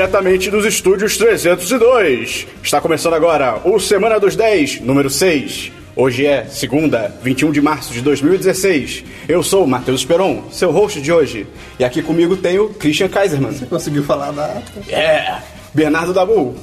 diretamente dos estúdios 302. Está começando agora o Semana dos 10, número 6. Hoje é segunda, 21 de março de 2016. Eu sou o Matheus Peron, seu host de hoje. E aqui comigo tem o Christian Kaiserman. Conseguiu falar a data. É, Bernardo Dabu.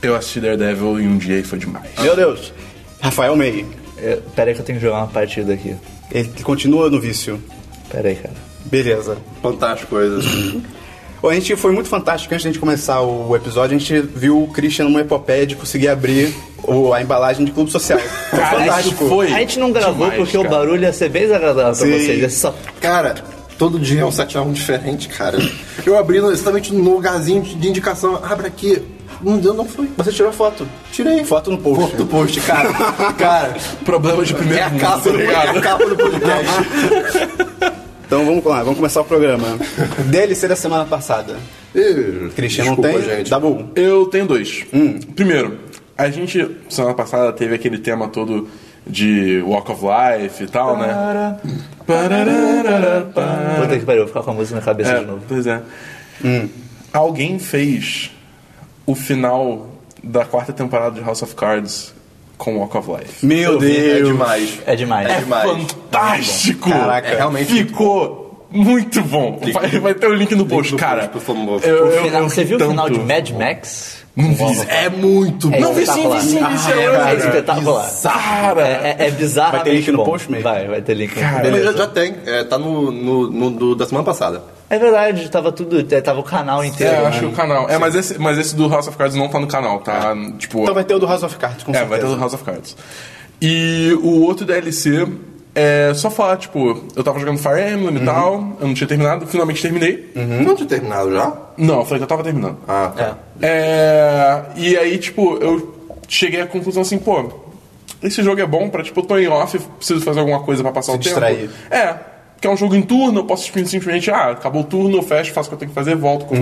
Eu assisti Daredevil em um dia e foi demais. Meu Deus. Rafael May. É, pera aí que eu tenho que jogar uma partida aqui. Ele continua no vício. Pera aí, cara. Beleza. Fantástico coisas. A gente foi muito fantástico antes de gente começar o episódio. A gente viu o Christian numa epopeia de conseguir abrir o- a embalagem de clube social. Foi Cara, fantástico. foi A gente não gravou demais, porque o cara. barulho ia ser bem desagradável pra Sim. vocês. É só... Cara, todo dia é um 7 a 1 diferente, cara. Eu abri no- exatamente no lugarzinho de indicação. Abre aqui. Não deu, não foi. Você tirou a foto. Tirei. Foto no post. Foto do post, cara. cara, Problema de primeiro é a mundo, capa, tá do, é a capa do podcast. Então vamos lá, vamos começar o programa. DLC da semana passada. Desculpa, tem? gente. Dabu. Eu tenho dois. Primeiro, a gente, semana passada, teve aquele tema todo de Walk of Life e tal, né? Puta que pariu, vou ficar com a música na cabeça É, de novo. pois é. Alguém fez o final da quarta temporada de House of Cards com Walk of Life. Meu Eu vi, É Deus. demais. É demais. É demais. Fantástico! Caraca. É realmente Ficou muito bom. Vai, vai ter o link no post, no cara. post, por favor. Eu- eu- eu você viu o final de tanto. Mad Max? Não vi. É muito É. Não, vi sim, vi sim, vi sim. Ah, eu- é, espetacular. É, é, é bizarro. Vai ter link no post, May? Vai, vai ter link. no Cara, post. Ele já, já tem. É, tá no, no, no do- da semana passada. É verdade, tava tudo. é, Tava o canal É, inteiro. eu né? acho que o canal. É, mas esse, mas esse do House of Cards não tá no canal, tá? Tipo. Então vai ter o do House of Cards, com é, certeza. vai ter o do House of Cards. E o outro DLC é só falar, tipo, eu tava jogando Fire Emblem e tal, eu não tinha terminado, finalmente terminei. Não tinha terminado já? Não, eu falei que eu tava terminando. Ah, tá. É, e aí, tipo, eu cheguei à conclusão assim, pô, esse jogo é bom pra, tipo, eu tô em off, preciso fazer alguma coisa pra passar Se o tempo. distrair. É, que é um jogo em turno, eu posso tipo, simplesmente, ah, acabou o turno, eu fecho, faço o que eu tenho que fazer, volto com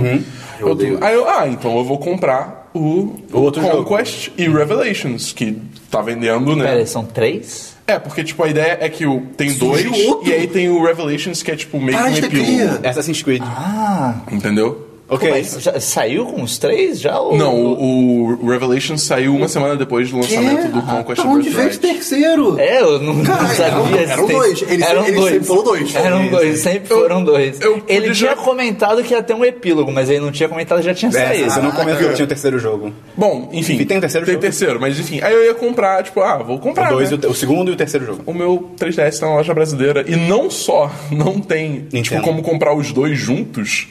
Eu odeio Aí eu, ah, então eu vou comprar o, O outro Conquest e Revelations, que tá vendendo, né? Pera são três? É, porque, tipo, a ideia é que o, tem Surgiu dois, outro? e aí tem o Revelations, que é, tipo, meio Ah, que um isso é epílogo. Assassin's Creed. Ah, Entendeu? Ok. mas já saiu com os três já? Ou... Não, o, o Revelations saiu uma semana depois do lançamento do Conquest Pra onde veio esse terceiro? É, eu não, Cara, não sabia. eram- tem- dois. Ele eram dois. sempre falou dois. Eram dois, sempre foram dois. eu ele podia tinha já- comentado que ia ter um epílogo, mas ele não tinha comentado que já tinha É, saído. você não comentou que tinha o terceiro jogo. Bom, enfim. E tem o terceiro Tem jogo? terceiro, mas enfim. Aí eu ia comprar, tipo, ah, vou O, comprar. dois né? o, o segundo e o terceiro jogo. O meu 3DS tá na loja brasileira. E não só não tem, tipo, como comprar os dois juntos,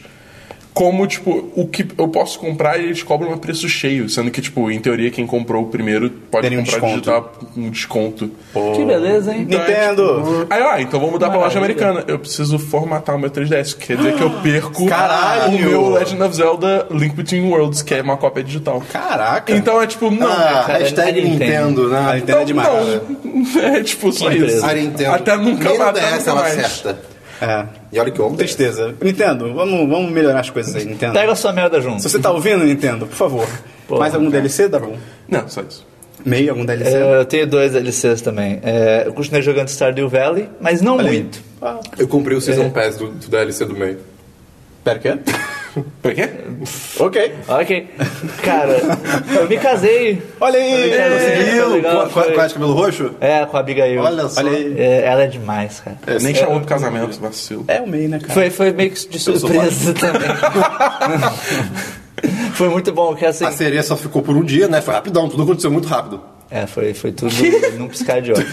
como, tipo, o que eu posso comprar e eles cobram a preço cheio. Sendo que, tipo, em teoria, quem comprou o primeiro pode um comprar digital um desconto. Que beleza, hein? Então é, Nintendo! tipo, Aí, ah, então vou mudar pra loja Maravilha. americana. Eu preciso formatar o meu 3DS. Quer dizer que eu perco Caralho! o meu Legend of Zelda Link Between Worlds, que é uma cópia digital. Caraca! Então é tipo, não. Ah, cara, hashtag a Nintendo. Nintendo, a né? Nintendo é demais. Não, é tipo só Que isso. Até nunca mais. Ela mais. acerta. É. E olha que homem. Tristeza. Nintendo, vamos, vamos melhorar as coisas aí, Nintendo. Pega a sua merda junto. Se você tá ouvindo, Nintendo, por favor. Pô, Mais algum DLC, dá bom? Não, só isso. Meio, algum DLC? É, eu tenho dois DLCs também. É, eu continuei jogando Stardew Valley, mas não muito. Eu comprei o Season É. Pass do, do DLC do meio. Pera, o quê? Por quê? ok. Ok. Cara, eu me casei. Olha aí! Conseguiu? Com- com- a de cabelo roxo? É, com a Abigail. Olha só. Olha aí. É, ela é demais, cara. É, Nem é, chamou pro casamento, vacilo. É o meio, né, cara? Foi, foi meio que de surpresa também. foi muito bom, que assim. A sereia só ficou por um dia, né? Foi rapidão, tudo aconteceu muito rápido. É, foi, foi tudo num piscar de olho.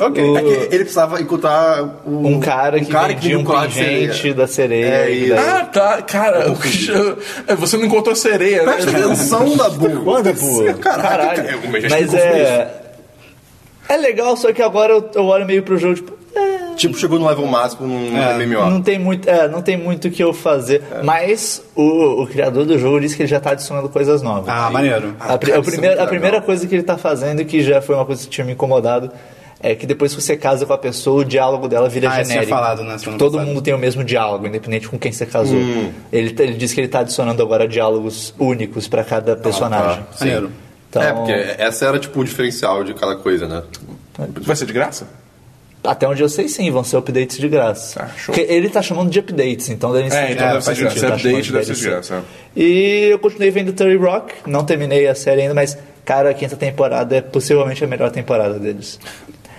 Ok. O- É que ele precisava encontrar o- Um cara que vendia um colar de sereia. pingente da sereia. É e isso. daí- Ah, tá. Cara, eu- você não encontrou sereia, né? Presta atenção, Dabu. Quando, pô? Caraca, Caralho. cara, Mas é. É legal, só que agora eu, eu olho meio pro jogo, tipo. É, Tipo, chegou no level máximo num É, MMO. Não tem muito, é, não tem muito o que eu fazer. Mas o, o criador do jogo disse que ele já tá adicionando coisas novas. Ah, maneiro. A, cara, a é primeira, a primeira coisa que ele tá fazendo, que já foi uma coisa que tinha me incomodado, é que depois que você casa com a pessoa, o diálogo dela vira Ah, isso genérico. tinha falado na semana Todo mundo tem o mesmo diálogo, independente com quem você casou. Hum. Ele, ele disse que ele tá adicionando agora diálogos únicos pra cada personagem. tá. Sim. Maneiro. Então, É, porque essa era tipo o diferencial de cada coisa, né? Vai ser de graça? Até onde eu sei, sim, vão ser updates de graça. Ah, show. Porque ele tá chamando de updates, então devem ser É, de então deve ser faz de graça. sentido, tá Update deve ser de graça, é. E eu continuei vendo 30 Rock, não terminei a série ainda, mas, cara, a quinta temporada é possivelmente a melhor temporada deles.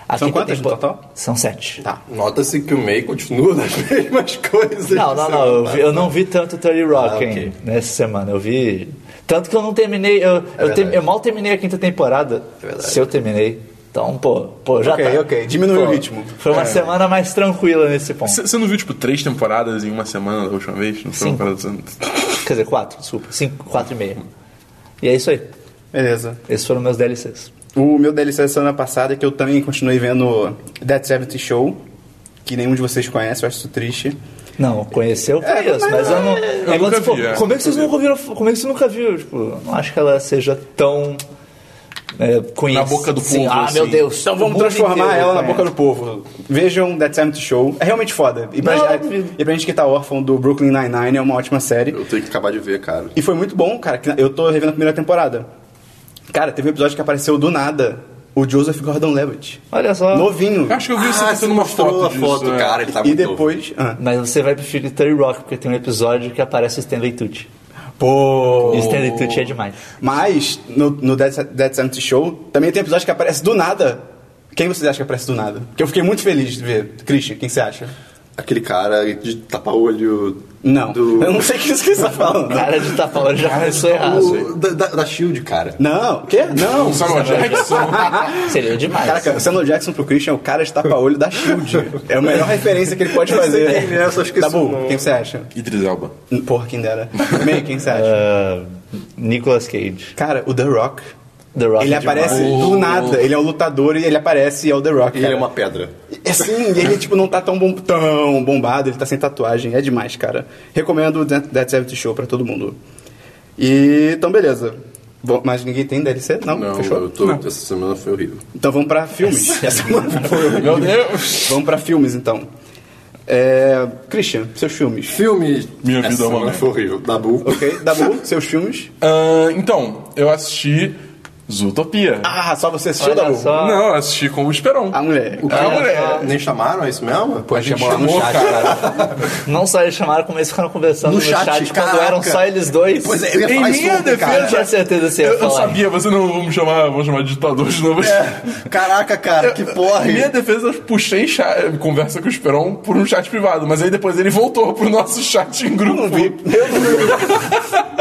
A São quantas no total? São sete. Tá. Nota-se que o May continua das mesmas coisas. Não, não, não. Eu, vi- eu não vi tanto 30 Rock Ah, ok. ainda nessa semana. Eu vi. Tanto que eu não terminei. Eu, eu, verdade. tem- eu mal terminei a quinta temporada. É verdade. se eu terminei. Então, pô, pô já Ok, tá. ok. Diminuiu o ritmo. Foi uma semana mais tranquila nesse ponto. Você não viu, tipo, três temporadas em uma semana da última vez? Não foi uma parada assim? Quer dizer, quatro, desculpa. Cinco, quatro e meia. E é isso aí. Beleza. Esses foram meus DLCs. O meu DLC da semana passada é que eu também continuei vendo Dead 70 Show, que nenhum de vocês conhece, eu acho isso triste. Não, conheceu, É, conheço, mas mas eu não. eu é nunca vi, é, como é que vocês nunca nunca viram? Como é que você nunca viu? Tipo, não acho que ela seja tão. É, conhecida. Na boca do Sim, povo, Ah, meu assim. Deus. Então vamos transformar inteiro ela na conhece. boca do povo. Vejam Dead 70 Show. É realmente foda. E pra, Não, duvido. e pra gente que tá órfão do Brooklyn Nine-Nine, é uma ótima série. Eu tenho que acabar de ver, cara. E foi muito bom, cara. que Eu tô revendo a primeira temporada. Cara, teve um episódio que apareceu do nada o Joseph Gordon-Levitt. Olha só. Novinho. Eu acho que eu vi você Ah, você postando uma mostrou foto disso, foto, é. cara. Ele tá E muito novo. depois... Ah. Mas você vai preferir Terry Rock, porque tem um episódio que aparece o Stanley Tucci. Pô... Stanley Tucci é demais. Mas, no, no Dead, Dead 70 Show, também tem episódio que aparece do nada. Quem vocês acham que aparece do nada? Porque eu fiquei muito feliz de ver. Christian, quem você acha? Aquele cara de tapa-olho. Não. Do... Eu não sei o que você está falando. Cara de tapa já começou errado. Da, da, da Shield, cara. Não, o quê? Não. O Samuel Jackson. Seria demais. Caraca, o Samuel Jackson pro Christian é o cara de tapa-olho da SHIELD. É a melhor referência que ele pode fazer. quem é, eu só esqueci Dabu, o nome. quem você acha? Idris Elba. Porra, quem dera. May, quem você acha? Ah, Nicolas Cage. Cara, o The Rock. The Rock Ele é aparece demais. do nada. Ele é um lutador e ele aparece e é o The Rock. E ele cara. é uma pedra. É sim, e ele tipo não tá tão, bom, tão bombado, ele tá sem tatuagem, é demais, cara. Recomendo o Dead 70 Show pra todo mundo. E então beleza. Bom, Mas ninguém tem DLC? Não, Não, fechou? eu tô, essa semana foi horrível. Então vamos pra filmes. Essa semana foi horrível. Meu Deus. Vamos pra filmes então. É... Christian, seus filmes. Filme. Minha essa vida é uma foi horrível. Dabu. Ok, Dabu, seus filmes. Ah, então, eu assisti Zootopia. Ah, só você assistiu, Dabu? só. Não, eu assisti com o Esperon. A mulher. O que? Ah, mulher. Nem chamaram, é isso mesmo? Pô, a gente chamou chamou, chat, cara. Não só eles chamaram, como eles ficaram conversando No no, chat, chat, quando eram só eles dois. Pois é, eu ia Em falar isso minha ontem, cara. Eu tinha certeza que você ia Eu, eu falar. sabia, você não vamos chamar, vamos chamar de ditador de novo. Caraca, cara, que porra. Em minha defesa, eu puxei cha- conversa com o Esperon por um chat privado, mas aí depois ele voltou pro nosso chat em grupo. Eu não vi. Eu não vi.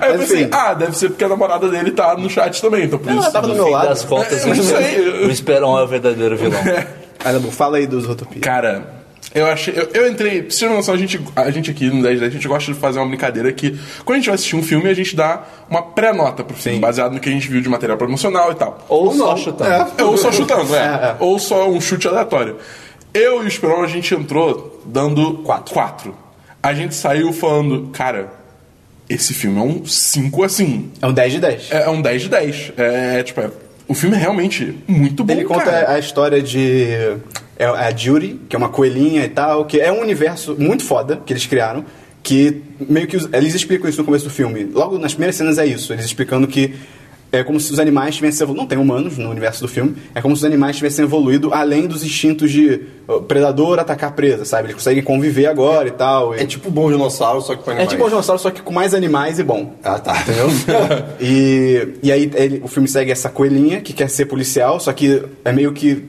Aí eu pensei, enfim. ah, deve ser porque a namorada dele tá no chat também, então por Ela isso. tava do No meu fim lado. das contas, É, eu não sei. o Esperon é o verdadeiro vilão. Aí, Dabu, fala aí dos Utopia. Cara, eu achei. Eu, eu entrei. Pra você ter uma noção, a gente, a gente aqui no 10 10 a gente gosta de fazer uma brincadeira que quando a gente vai assistir um filme, a gente dá uma pré-nota pro filme, Sim. baseado no que a gente viu de material promocional e tal. Ou só chutando. Ou só chutando, é. É, é. Ou só um chute aleatório. Eu e o Esperon, a gente entrou dando Quatro. quatro. A gente saiu falando, cara, esse filme é um 5 assim. É um 10 de 10. É, é um 10 de 10. É, tipo, é, o filme é realmente muito bom. Ele conta cara. a história de. É a Judy, que é uma coelhinha e tal, que é um universo muito foda que eles criaram. Que meio que. Eles explicam isso no começo do filme. Logo nas primeiras cenas é isso. Eles explicando que. É como se os animais tivessem evoluído. Não tem humanos no universo do filme. É como se os animais tivessem evoluído além dos instintos de predador atacar presa, sabe? Eles conseguem conviver agora e tal. e- É tipo bom dinossauro, só que com é animais. tipo um dinossauro, só que com mais animais e bom. Ah, tá. Entendeu? e, e aí ele- o filme segue essa coelhinha que quer ser policial, só que é meio que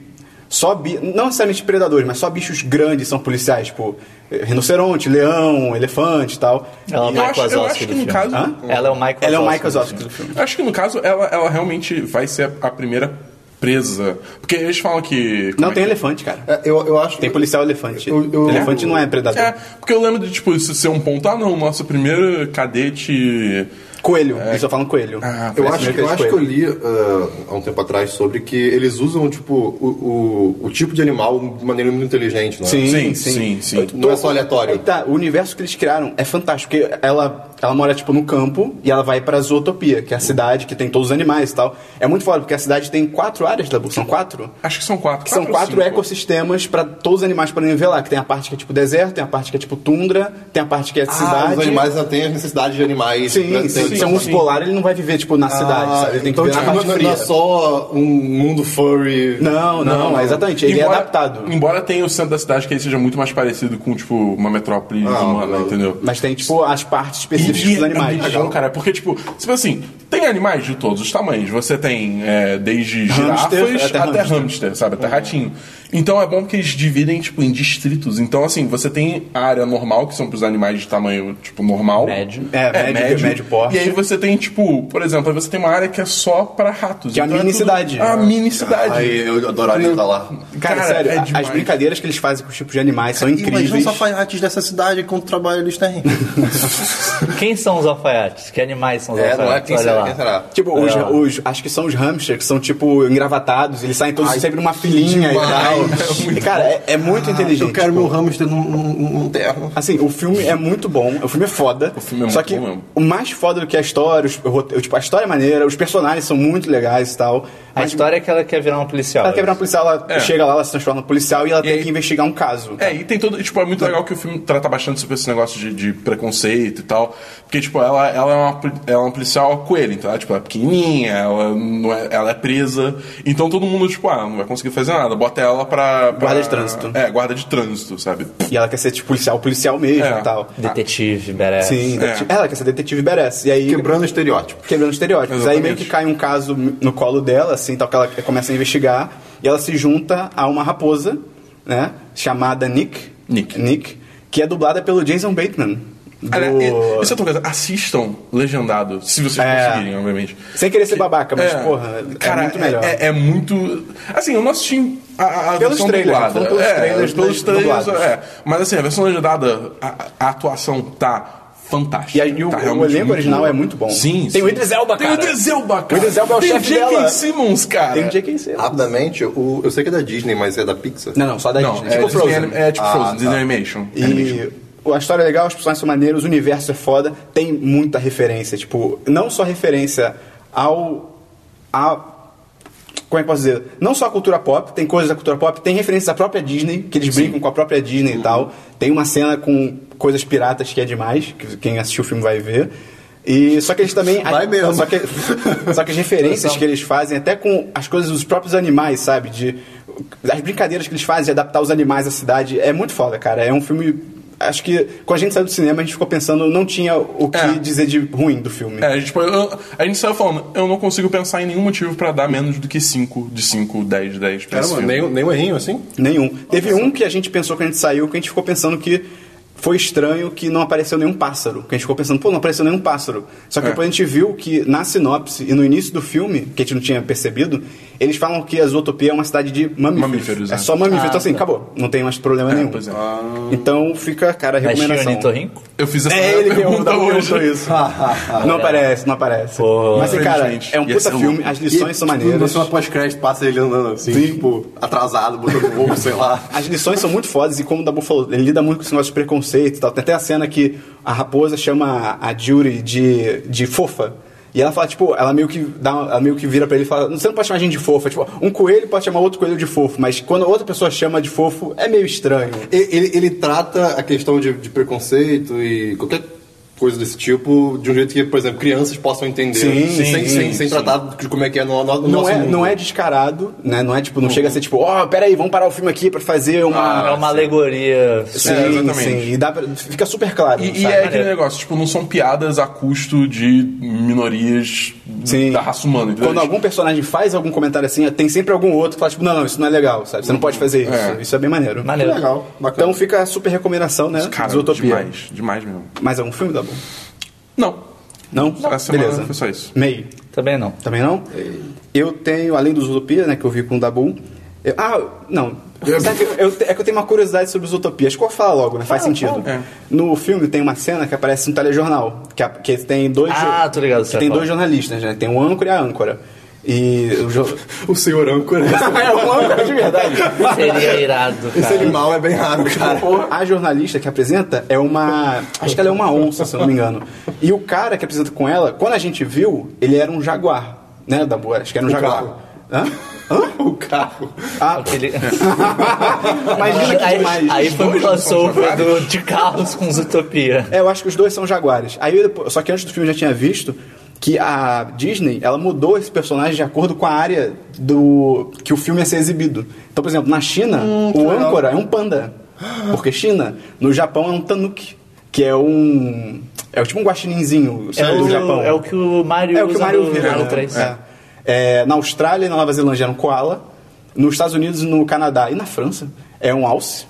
só bi, não necessariamente predadores, mas só bichos grandes são policiais, tipo rinoceronte, leão, elefante e tal. Ela é o Wazowski que do no filme. caso- Hã? Ela é o Ela é o Mike do Wazowski filme. do filme. Acho que no caso ela, ela realmente vai ser a primeira presa. Porque eles falam que. Não é tem que- elefante, cara. É, eu, eu acho Tem policial elefante. Eu- eu- elefante não é predador. É, porque eu lembro de, tipo, isso ser um ponto. Ah, não, nosso primeiro cadete. Coelho, eles só falam coelho. Ah, Eu Parece acho, meio eu acho que eu li ah, há um tempo atrás sobre que eles usam tipo, o, o, o tipo de animal de maneira muito inteligente, não é? Sim, Sim, sim, sim, sim. Não é só aleatório. Tá, o universo que eles criaram é fantástico, porque ela, ela mora, tipo, no campo e ela vai pra Zootopia, que é a cidade que tem todos os animais e tal. É muito foda, porque a cidade tem quatro áreas da São quatro? Acho que são quatro. Que são ou quatro cinco. ecossistemas pra todos os animais poderem ver lá. Que tem a parte que é tipo deserto, tem a parte que é tipo tundra, tem a parte que é Ah, cidade. os animais ainda têm as necessidades de animais Sim, sim. Se é um urso polar, ele não vai viver, tipo, na cidade, sabe? Ele tem que então, viver tipo, na parte não, fria. não é só um mundo furry. Não, não, é exatamente. Ele Embora- é adaptado. Embora tenha o centro da cidade que ele seja muito mais parecido com, tipo, uma metrópole Ah, humana, não. entendeu? Mas tem, tipo, as partes específicas E- dos animais. É bom, cara, porque, tipo, tipo assim, tem animais de todos os tamanhos. Você tem é, desde Hamster girafas até até, hamster. hamster. sabe? Até ratinho. Então é bom que eles dividem, tipo, em distritos. Então, assim, você tem a área normal, que são pros animais de tamanho, tipo, normal. Médio. É, médio- médio porte. E aí você tem, tipo, por exemplo, aí você tem uma área que é só pra ratos. Que é a Então mini tudo- cidade. A mini cidade. Aí eu adoraria estar lá. Cara, Cara, sério, é a- as demais. brincadeiras que eles fazem com os tipos de animais são Imagina incríveis. os alfaiates dessa cidade, quanto trabalho eles têm. Quem são os alfaiates? Que animais são os É, não é? alfaiates? Quem Olha será? lá. Quem será? Tipo, os, os- acho que são os hamsters, que são, tipo, engravatados. Eles saem todos Ai, sempre numa filinha e demais. tal. E, cara, é, é muito inteligente. Eu quero tipo, meu hamster num, num, num terno. Assim, o filme é muito bom, o filme é foda. O filme é só muito que bom mesmo. o mais foda do que a história, os, o rote- tipo, a história é maneira, os personagens são muito legais e tal. A Mas história é que ela quer virar uma policial. ela quer virar uma policial, ela É. chega lá, ela se transforma em policial e ela tem aí- que investigar um caso. É, e tem todo. Tipo, é muito legal que o filme trata bastante sobre esse negócio de, de preconceito e tal. Porque, tipo, ela, ela, é uma, ela é uma policial coelho, então ela, tipo, é pequenininha, ela, não é, ela é presa. Então todo mundo, tipo, ah, não vai conseguir fazer nada. Bota ela pra. pra- Guarda de trânsito. É, guarda de trânsito, sabe? E ela quer ser, tipo, policial, policial mesmo É. e tal. Detetive, badass. Sim, detetive- ela quer ser detetive badass. E aí, Quebrando estereótipo. quebrando estereótipos. Exatamente. Aí meio que cai um caso no colo dela, assim, tal, que ela começa a investigar, e ela se junta a uma raposa, né, chamada Nick. Nick. Nick, que é dublada pelo Jason Bateman. Do- e- Isso é outra coisa. Assistam legendado, se vocês É. conseguirem, obviamente. Sem querer ser babaca, mas, porra, é cara, muito melhor. É, é muito. Assim, eu não assisti a, a versão trailers, dublada. pelos é, trailers pelos trailers, é. Mas assim, a versão legendada, a, a atuação tá fantástica. E, aí, e o, tá o elenco original boa. é muito bom. Sim, Tem sim. o Idris Elba, Tem cara. o Idris Elba, cara. O Idris Elba é o Tem chefe o J.K. dela. Simmons, cara. Tem o J.K. Simmons. Rapidamente, o, eu sei que é da Disney, mas é da Pixar. Não, não, só da Não, Disney. é, Tipo Frozen. É tipo Ah, Frozen, tá. Disney Animation. Animation. A história é legal, os personagens são maneiros, o universo é foda, tem muita referência, tipo, não só referência ao. a como é que posso dizer? Não só a cultura pop, tem coisas da cultura pop, tem referências à própria Disney, que eles brincam com a própria Disney e tal. Tem uma cena com coisas piratas que é demais, que quem assistiu o filme vai ver. E só que eles também. Vai mesmo. Só que, só que as referências que eles fazem, até com as coisas dos próprios animais, sabe? De, as brincadeiras que eles fazem de adaptar os animais à cidade, é muito foda, cara. É um filme. Acho que quando a gente saiu do cinema, a gente ficou pensando, não tinha o que É. dizer de ruim do filme. É, tipo, eu- a gente saiu falando, eu não consigo pensar em nenhum motivo pra dar menos do que 5 de 5, 10 de 10 pra esse Caramba, filme. nem, nem um errinho assim? Nenhum. Teve um que a gente pensou que a gente saiu, que a gente ficou pensando que foi estranho que não apareceu nenhum pássaro. Que a gente ficou pensando, pô, não apareceu nenhum pássaro. Só que É. depois a gente viu que na sinopse e no início do filme, que a gente não tinha percebido, eles falam que a Zootopia é uma cidade de mamíferos. Mamíferos, é é. só mamíferos. Ah, então assim, tá. acabou. Não tem mais problema nenhum. pois é. Então fica, cara, a Mas tinha o recomendação. Nitorrinco? Eu fiz essa É ele que pergunta hoje. isso. não aparece, não aparece. Pô, Mas assim, cara, é um puta filme, as lições são maneiras. Na cena pós-crédito passa ele andando assim, tipo, atrasado, botando ovo, sei lá. As lições são muito fodas e como o Dabu falou, ele lida muito com esse negócio de preconceito e tal. Tem até a cena que a raposa chama a Jury de, de fofa. E ela fala, tipo, ela meio que dá, ela meio que vira pra ele e fala, você não pode chamar a gente de fofa. Tipo, um coelho pode chamar outro coelho de fofo, mas quando outra pessoa chama de fofo, é meio estranho. Ele, ele- ele trata a questão de, de preconceito e qualquer coisa desse tipo de um jeito que, por exemplo, crianças possam entender. Sim, sem, sim, sem, sim. sem tratar de como é que é no, no, Não nosso é, mundo. não é descarado, né? Não é tipo, não chega a ser tipo, ó, peraí, vamos parar o filme aqui pra fazer uma. é uma alegoria. Sim, É, exatamente. sim. E dá pra, fica super claro. E, e sabe? é aquele negócio, tipo, não são piadas a custo de minorias Sim. da raça humana, entendeu? Quando algum personagem faz algum comentário assim, tem sempre algum outro que fala, tipo, não, não, isso não é legal, sabe? Você não pode fazer isso. É. Isso é bem maneiro. Maneiro. Legal, bacana. Então fica a super recomendação, né? Cara, Zootopia. demais, demais mesmo. Mais algum filme, Dabu? Não, Não? Essa semana Beleza. foi só isso. Meio. Também não. Também não? Eu tenho, além do Zootopia, né, que eu vi com o Dabu. eu- ah, não. Sabe eu- é que eu tenho uma curiosidade sobre que eu vou falar logo, né? Faz sentido. É. No filme tem uma cena que aparece um telejornal. Que, a- que tem dois. Ah, tô ligado, Que tem dois jornalistas, né? Tem o âncora e a âncora. E o jo- O senhor âncora. é um âncora de verdade. Seria irado, Esse cara. animal é bem raro, cara. A jornalista que apresenta é uma. Acho que ela é uma onça, se eu não me engano. E o cara que apresenta com ela, quando a gente viu, ele era um jaguar, né, da boa? Acho que era um O jaguar. carro. Hã? Hã? O carro. Ah, Aquele... imagina que aí, demais. aí foi o crossover do, de carros com Zootopia. É, eu acho que os dois são jaguares. Aí só que antes do filme eu já tinha visto que a Disney, ela mudou esse personagem de acordo com a área do que o filme ia ser exibido. Então, por exemplo, na China, o legal. âncora é um panda. Porque China, no Japão é um tanuki, que é um é tipo um guaxininzinho, É do o, Japão. é o que o Mario É o que o Mario vira. Né? 3. É. É, na Austrália e na Nova Zelândia era um koala. Nos Estados Unidos, no Canadá e na França é um alce.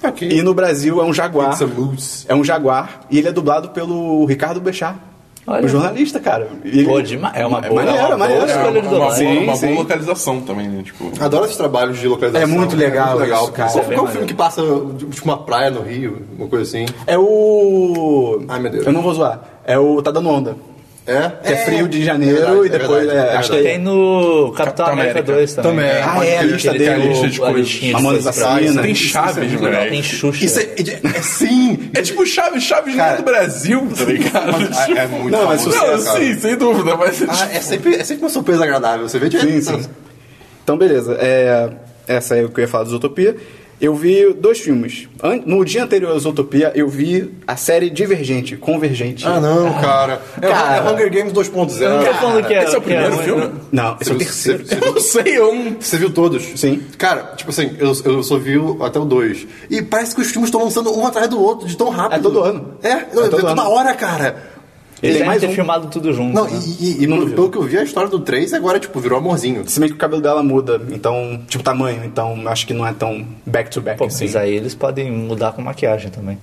Ok. E no Brasil é um jaguar. It's a moose. É um jaguar e ele é dublado pelo Ricardo Bechar. Olha. O jornalista, cara. Ele- Pô, demais. É uma É boa, maneiro, é uma maneiro. boa É escolha de uma, uma, dublagem. boa, Sim, uma sim. boa localização também, né? Tipo, Adoro esses trabalhos de localização. É muito legal legal. isso, cara. Qual, Isso é qual bem filme que passa tipo uma praia no Rio, uma coisa assim? É o. Ai, meu Deus. Eu não vou zoar. É o Tá Dando Onda. É? Que é, frio de janeiro verdade, e depois. verdade, é, é acho que verdade. Tem no Capitão América América. 2 também. Também. Ah, é, a lista Ele dele. tem lista a coisas. listinha de coisas pra- Assassinas. tem é Chaves, moleque. Tem Xuxa. Isso é, é, é sim! É tipo Chaves, Chaves é Cara, do Brasil, tá ligado? É, é muito Não, famoso, sucesso, Não, cara. sim, sem dúvida, mas. Ah, é sempre, é sempre uma surpresa agradável. Você vê direto. Sim, sim. Então, beleza. É, essa é o que eu ia falar do Zootopia. Eu vi dois filmes. No dia anterior ao Zootopia, eu vi a série Divergente, Convergente. Ah, não, cara. É, Cara. é Hunger Games 2.0. Eu não tô falando que é, Esse é o é primeiro ruim, filme? não. Esse é o Você- terceiro. você- Eu não sei, eu não. Você viu todos? Sim. Cara, tipo assim, eu, eu só vi até o 2. E parece que os filmes estão lançando um atrás do outro, de tão rápido. É todo ano. É, não, É é, toda hora, cara. Eles Tem devem mais ter um. filmado tudo junto. Não, né? e, e- e Não pelo, pelo que eu vi, a história do 3 agora, tipo, virou amorzinho. Se bem que o cabelo dela muda, então, tipo, tamanho, então acho que não é tão back to back Pô, assim. mas aí eles podem mudar com maquiagem também.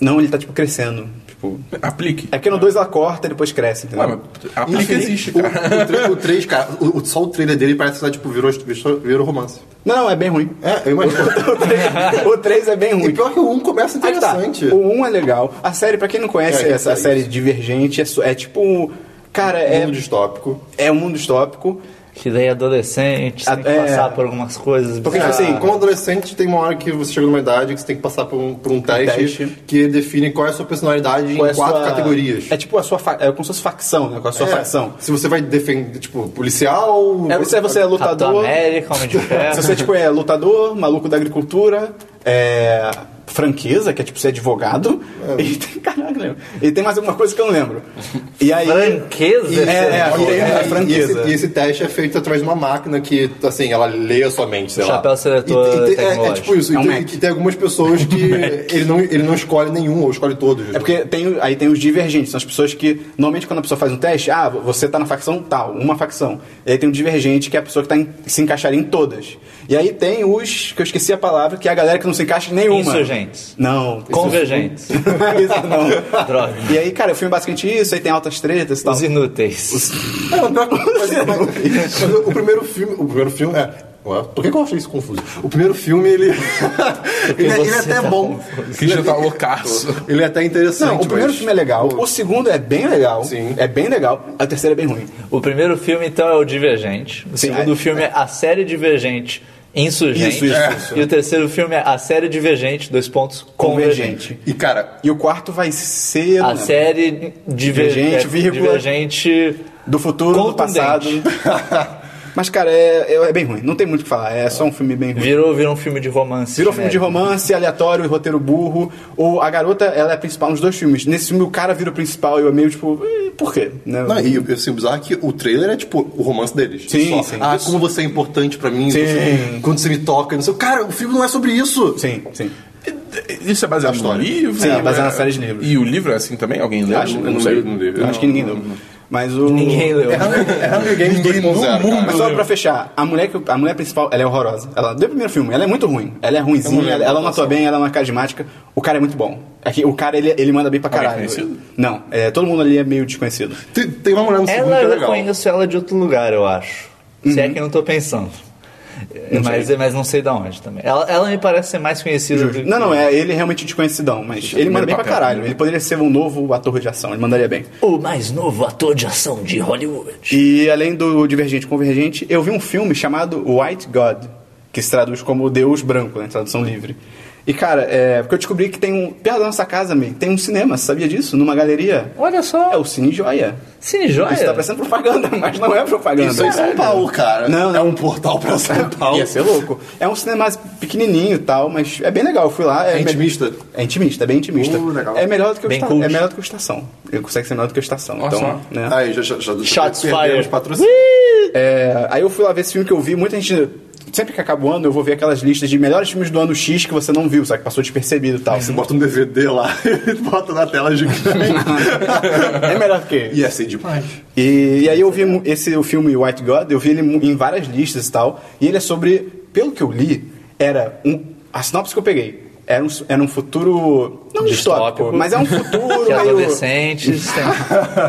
Não, ele tá, tipo, crescendo. Tipo. Aplique. É porque no 2 ela corta e depois cresce, entendeu? Ué, mas aplique Enfim, existe, o, cara. o, tre- o 3, cara, o, o- só o trailer dele parece que tá, tipo, virou, virou, virou romance. Não, não, é bem ruim. É, eu imagino. o 3 é bem e ruim. pior que o 1 começa Aí tá, interessante. O 1 é legal. A série, pra quem não conhece É, essa é série. Divergente, é, é tipo. Cara, é, Mundo distópico. é um mundo distópico. Que daí adolescente, Ah, tem que é. passar por algumas coisas. Porque, É, tipo assim, como adolescente, tem uma hora que você chega numa idade que você tem que passar por um, por um teste, teste. que define qual é a sua personalidade qual é em a quatro sua- categorias. É tipo a sua. fa- É como se fosse facção, né? Com a sua É, facção. Se você vai defender, tipo, policial. É, se você é Capitão lutador. América, Homem de Ferro. Se você tipo, é lutador, maluco da agricultura, é. Franqueza, que é tipo ser advogado. E tem. Caraca, lembro. E tem mais alguma coisa que eu não lembro. E aí. Franqueza? E, É, é, e- tem e- a e franqueza. esse, e esse teste é feito através de uma máquina que, assim, ela lê a sua mente, sei lá. Chapéu seletor E- e tem- é, é tipo isso. É um e, tem, e tem algumas pessoas que ele não, ele não escolhe nenhum, ou escolhe todos. É porque tem, aí tem os divergentes, são as pessoas que, normalmente quando a pessoa faz um teste, ah, você tá na facção tal, uma facção. E aí tem o divergente, que é a pessoa que tá em- se encaixaria em todas. E aí tem os, que eu esqueci a palavra, que é a galera que não se encaixa em nenhuma. Insurgentes. Não. Convergentes. Isso não. Droga. E aí, cara, o filme é basicamente isso, aí tem altas tretas e tal. Os inúteis. É, mas mas- mas- mas o primeiro filme. O primeiro filme é. Ué, Por que, que eu achei isso confuso? O primeiro filme, ele. ele, é, ele é você até tá bom. O Christian tá loucaço. Ele é até interessante. Não, o primeiro mas- filme é legal, o segundo é bem legal, Sim. é bem legal, o terceiro é bem ruim. O primeiro filme, então, é o Divergente. O Sim, segundo é- filme é a série Divergente Insurgente. Isso, isso, isso. E o terceiro filme é a série Divergente, dois pontos, Convergente. Convergente. E, cara, E o quarto vai ser A né, série Divergente, Divergente, vírgula. Divergente do futuro, do passado. Mas, cara, é, é, é bem ruim, não tem muito o que falar, é só um filme bem ruim. Virou, virou um filme de romance. Virou filme de genérico. romance, aleatório, roteiro burro. Ou a garota, ela é a principal nos dois filmes. Nesse filme o cara vira o principal e eu é meio tipo, "Eh, por quê? Né? Não, e eu assim, o bizarro é que o trailer é tipo o romance deles. Sim, Só, sim. Ah, Isso. como você é importante pra mim. Sim. você- quando você me toca. Não sei. Cara, o filme não é sobre isso. Sim, sim. Isso é baseado no história. livro? Sim, é baseado na série de livros. E o livro é assim também? Alguém leu? Acho, eu não não sei. não li. Eu acho que ninguém deu. Mas o. Ninguém leu. É Hunger, é Hunger Games Ninguém no 2.0. mundo cara. Mas só pra fechar, a mulher, que, a mulher principal, ela é horrorosa. Ela, desde o primeiro filme, ela é muito ruim. Ela é Eu ruimzinha, ela, ela não atua bem, ela não é carismática. O cara é muito bom. É que o cara, ele, ele manda bem pra Alguém caralho. conhecido? Não, é, todo mundo ali é meio desconhecido. Tem, tem uma mulher no segundo Ela, que é eu legal. conheço ela de outro lugar, eu acho. Se é que eu não tô pensando. Mas, mas não sei de onde também. Ela, ela me parece ser mais conhecida do que... Não, não, é ele realmente desconhecidão, mas ele manda bem pra papel, caralho. né? Ele poderia ser um novo ator de ação, ele mandaria bem. O mais novo ator de ação de Hollywood. E além do Divergente Convergente, eu vi um filme chamado White God, que se traduz como Deus Branco, né, tradução livre. E cara, é, porque eu descobri que tem um. Perto da nossa casa, amigo, tem um cinema, você sabia disso? Numa galeria. Olha só. É o Cine Joia. Cine Joia? Isso tá parecendo propaganda, mas não é propaganda. Isso é em São Paulo, cara. Não, não. É um portal pra São Paulo. Ia ser louco. É um cinema mais pequenininho e tal, mas é bem legal. Eu fui lá. É me- intimista? É intimista, é bem intimista. Uh, legal. É melhor do que o esta... É melhor do que o Estação. Ele consegue ser melhor do que o Estação. Então, né? Aí, já, já, já Shots perdemos fired. patrocínio. É, aí eu fui lá ver esse filme que eu vi. Muita gente. Sempre que acaba o ano, eu vou ver aquelas listas de melhores filmes do ano X que você não viu, sabe? Que passou despercebido e tal. Você bota um DVD lá e bota na tela gigante. é melhor que. Ia ser demais. E, e aí eu vi esse o filme White God, eu vi ele em várias listas e tal. E ele é sobre, pelo que eu li, era um a sinopse que eu peguei. Era um, era um futuro não distópico, Distópico. mas é um futuro Que meio adolescentes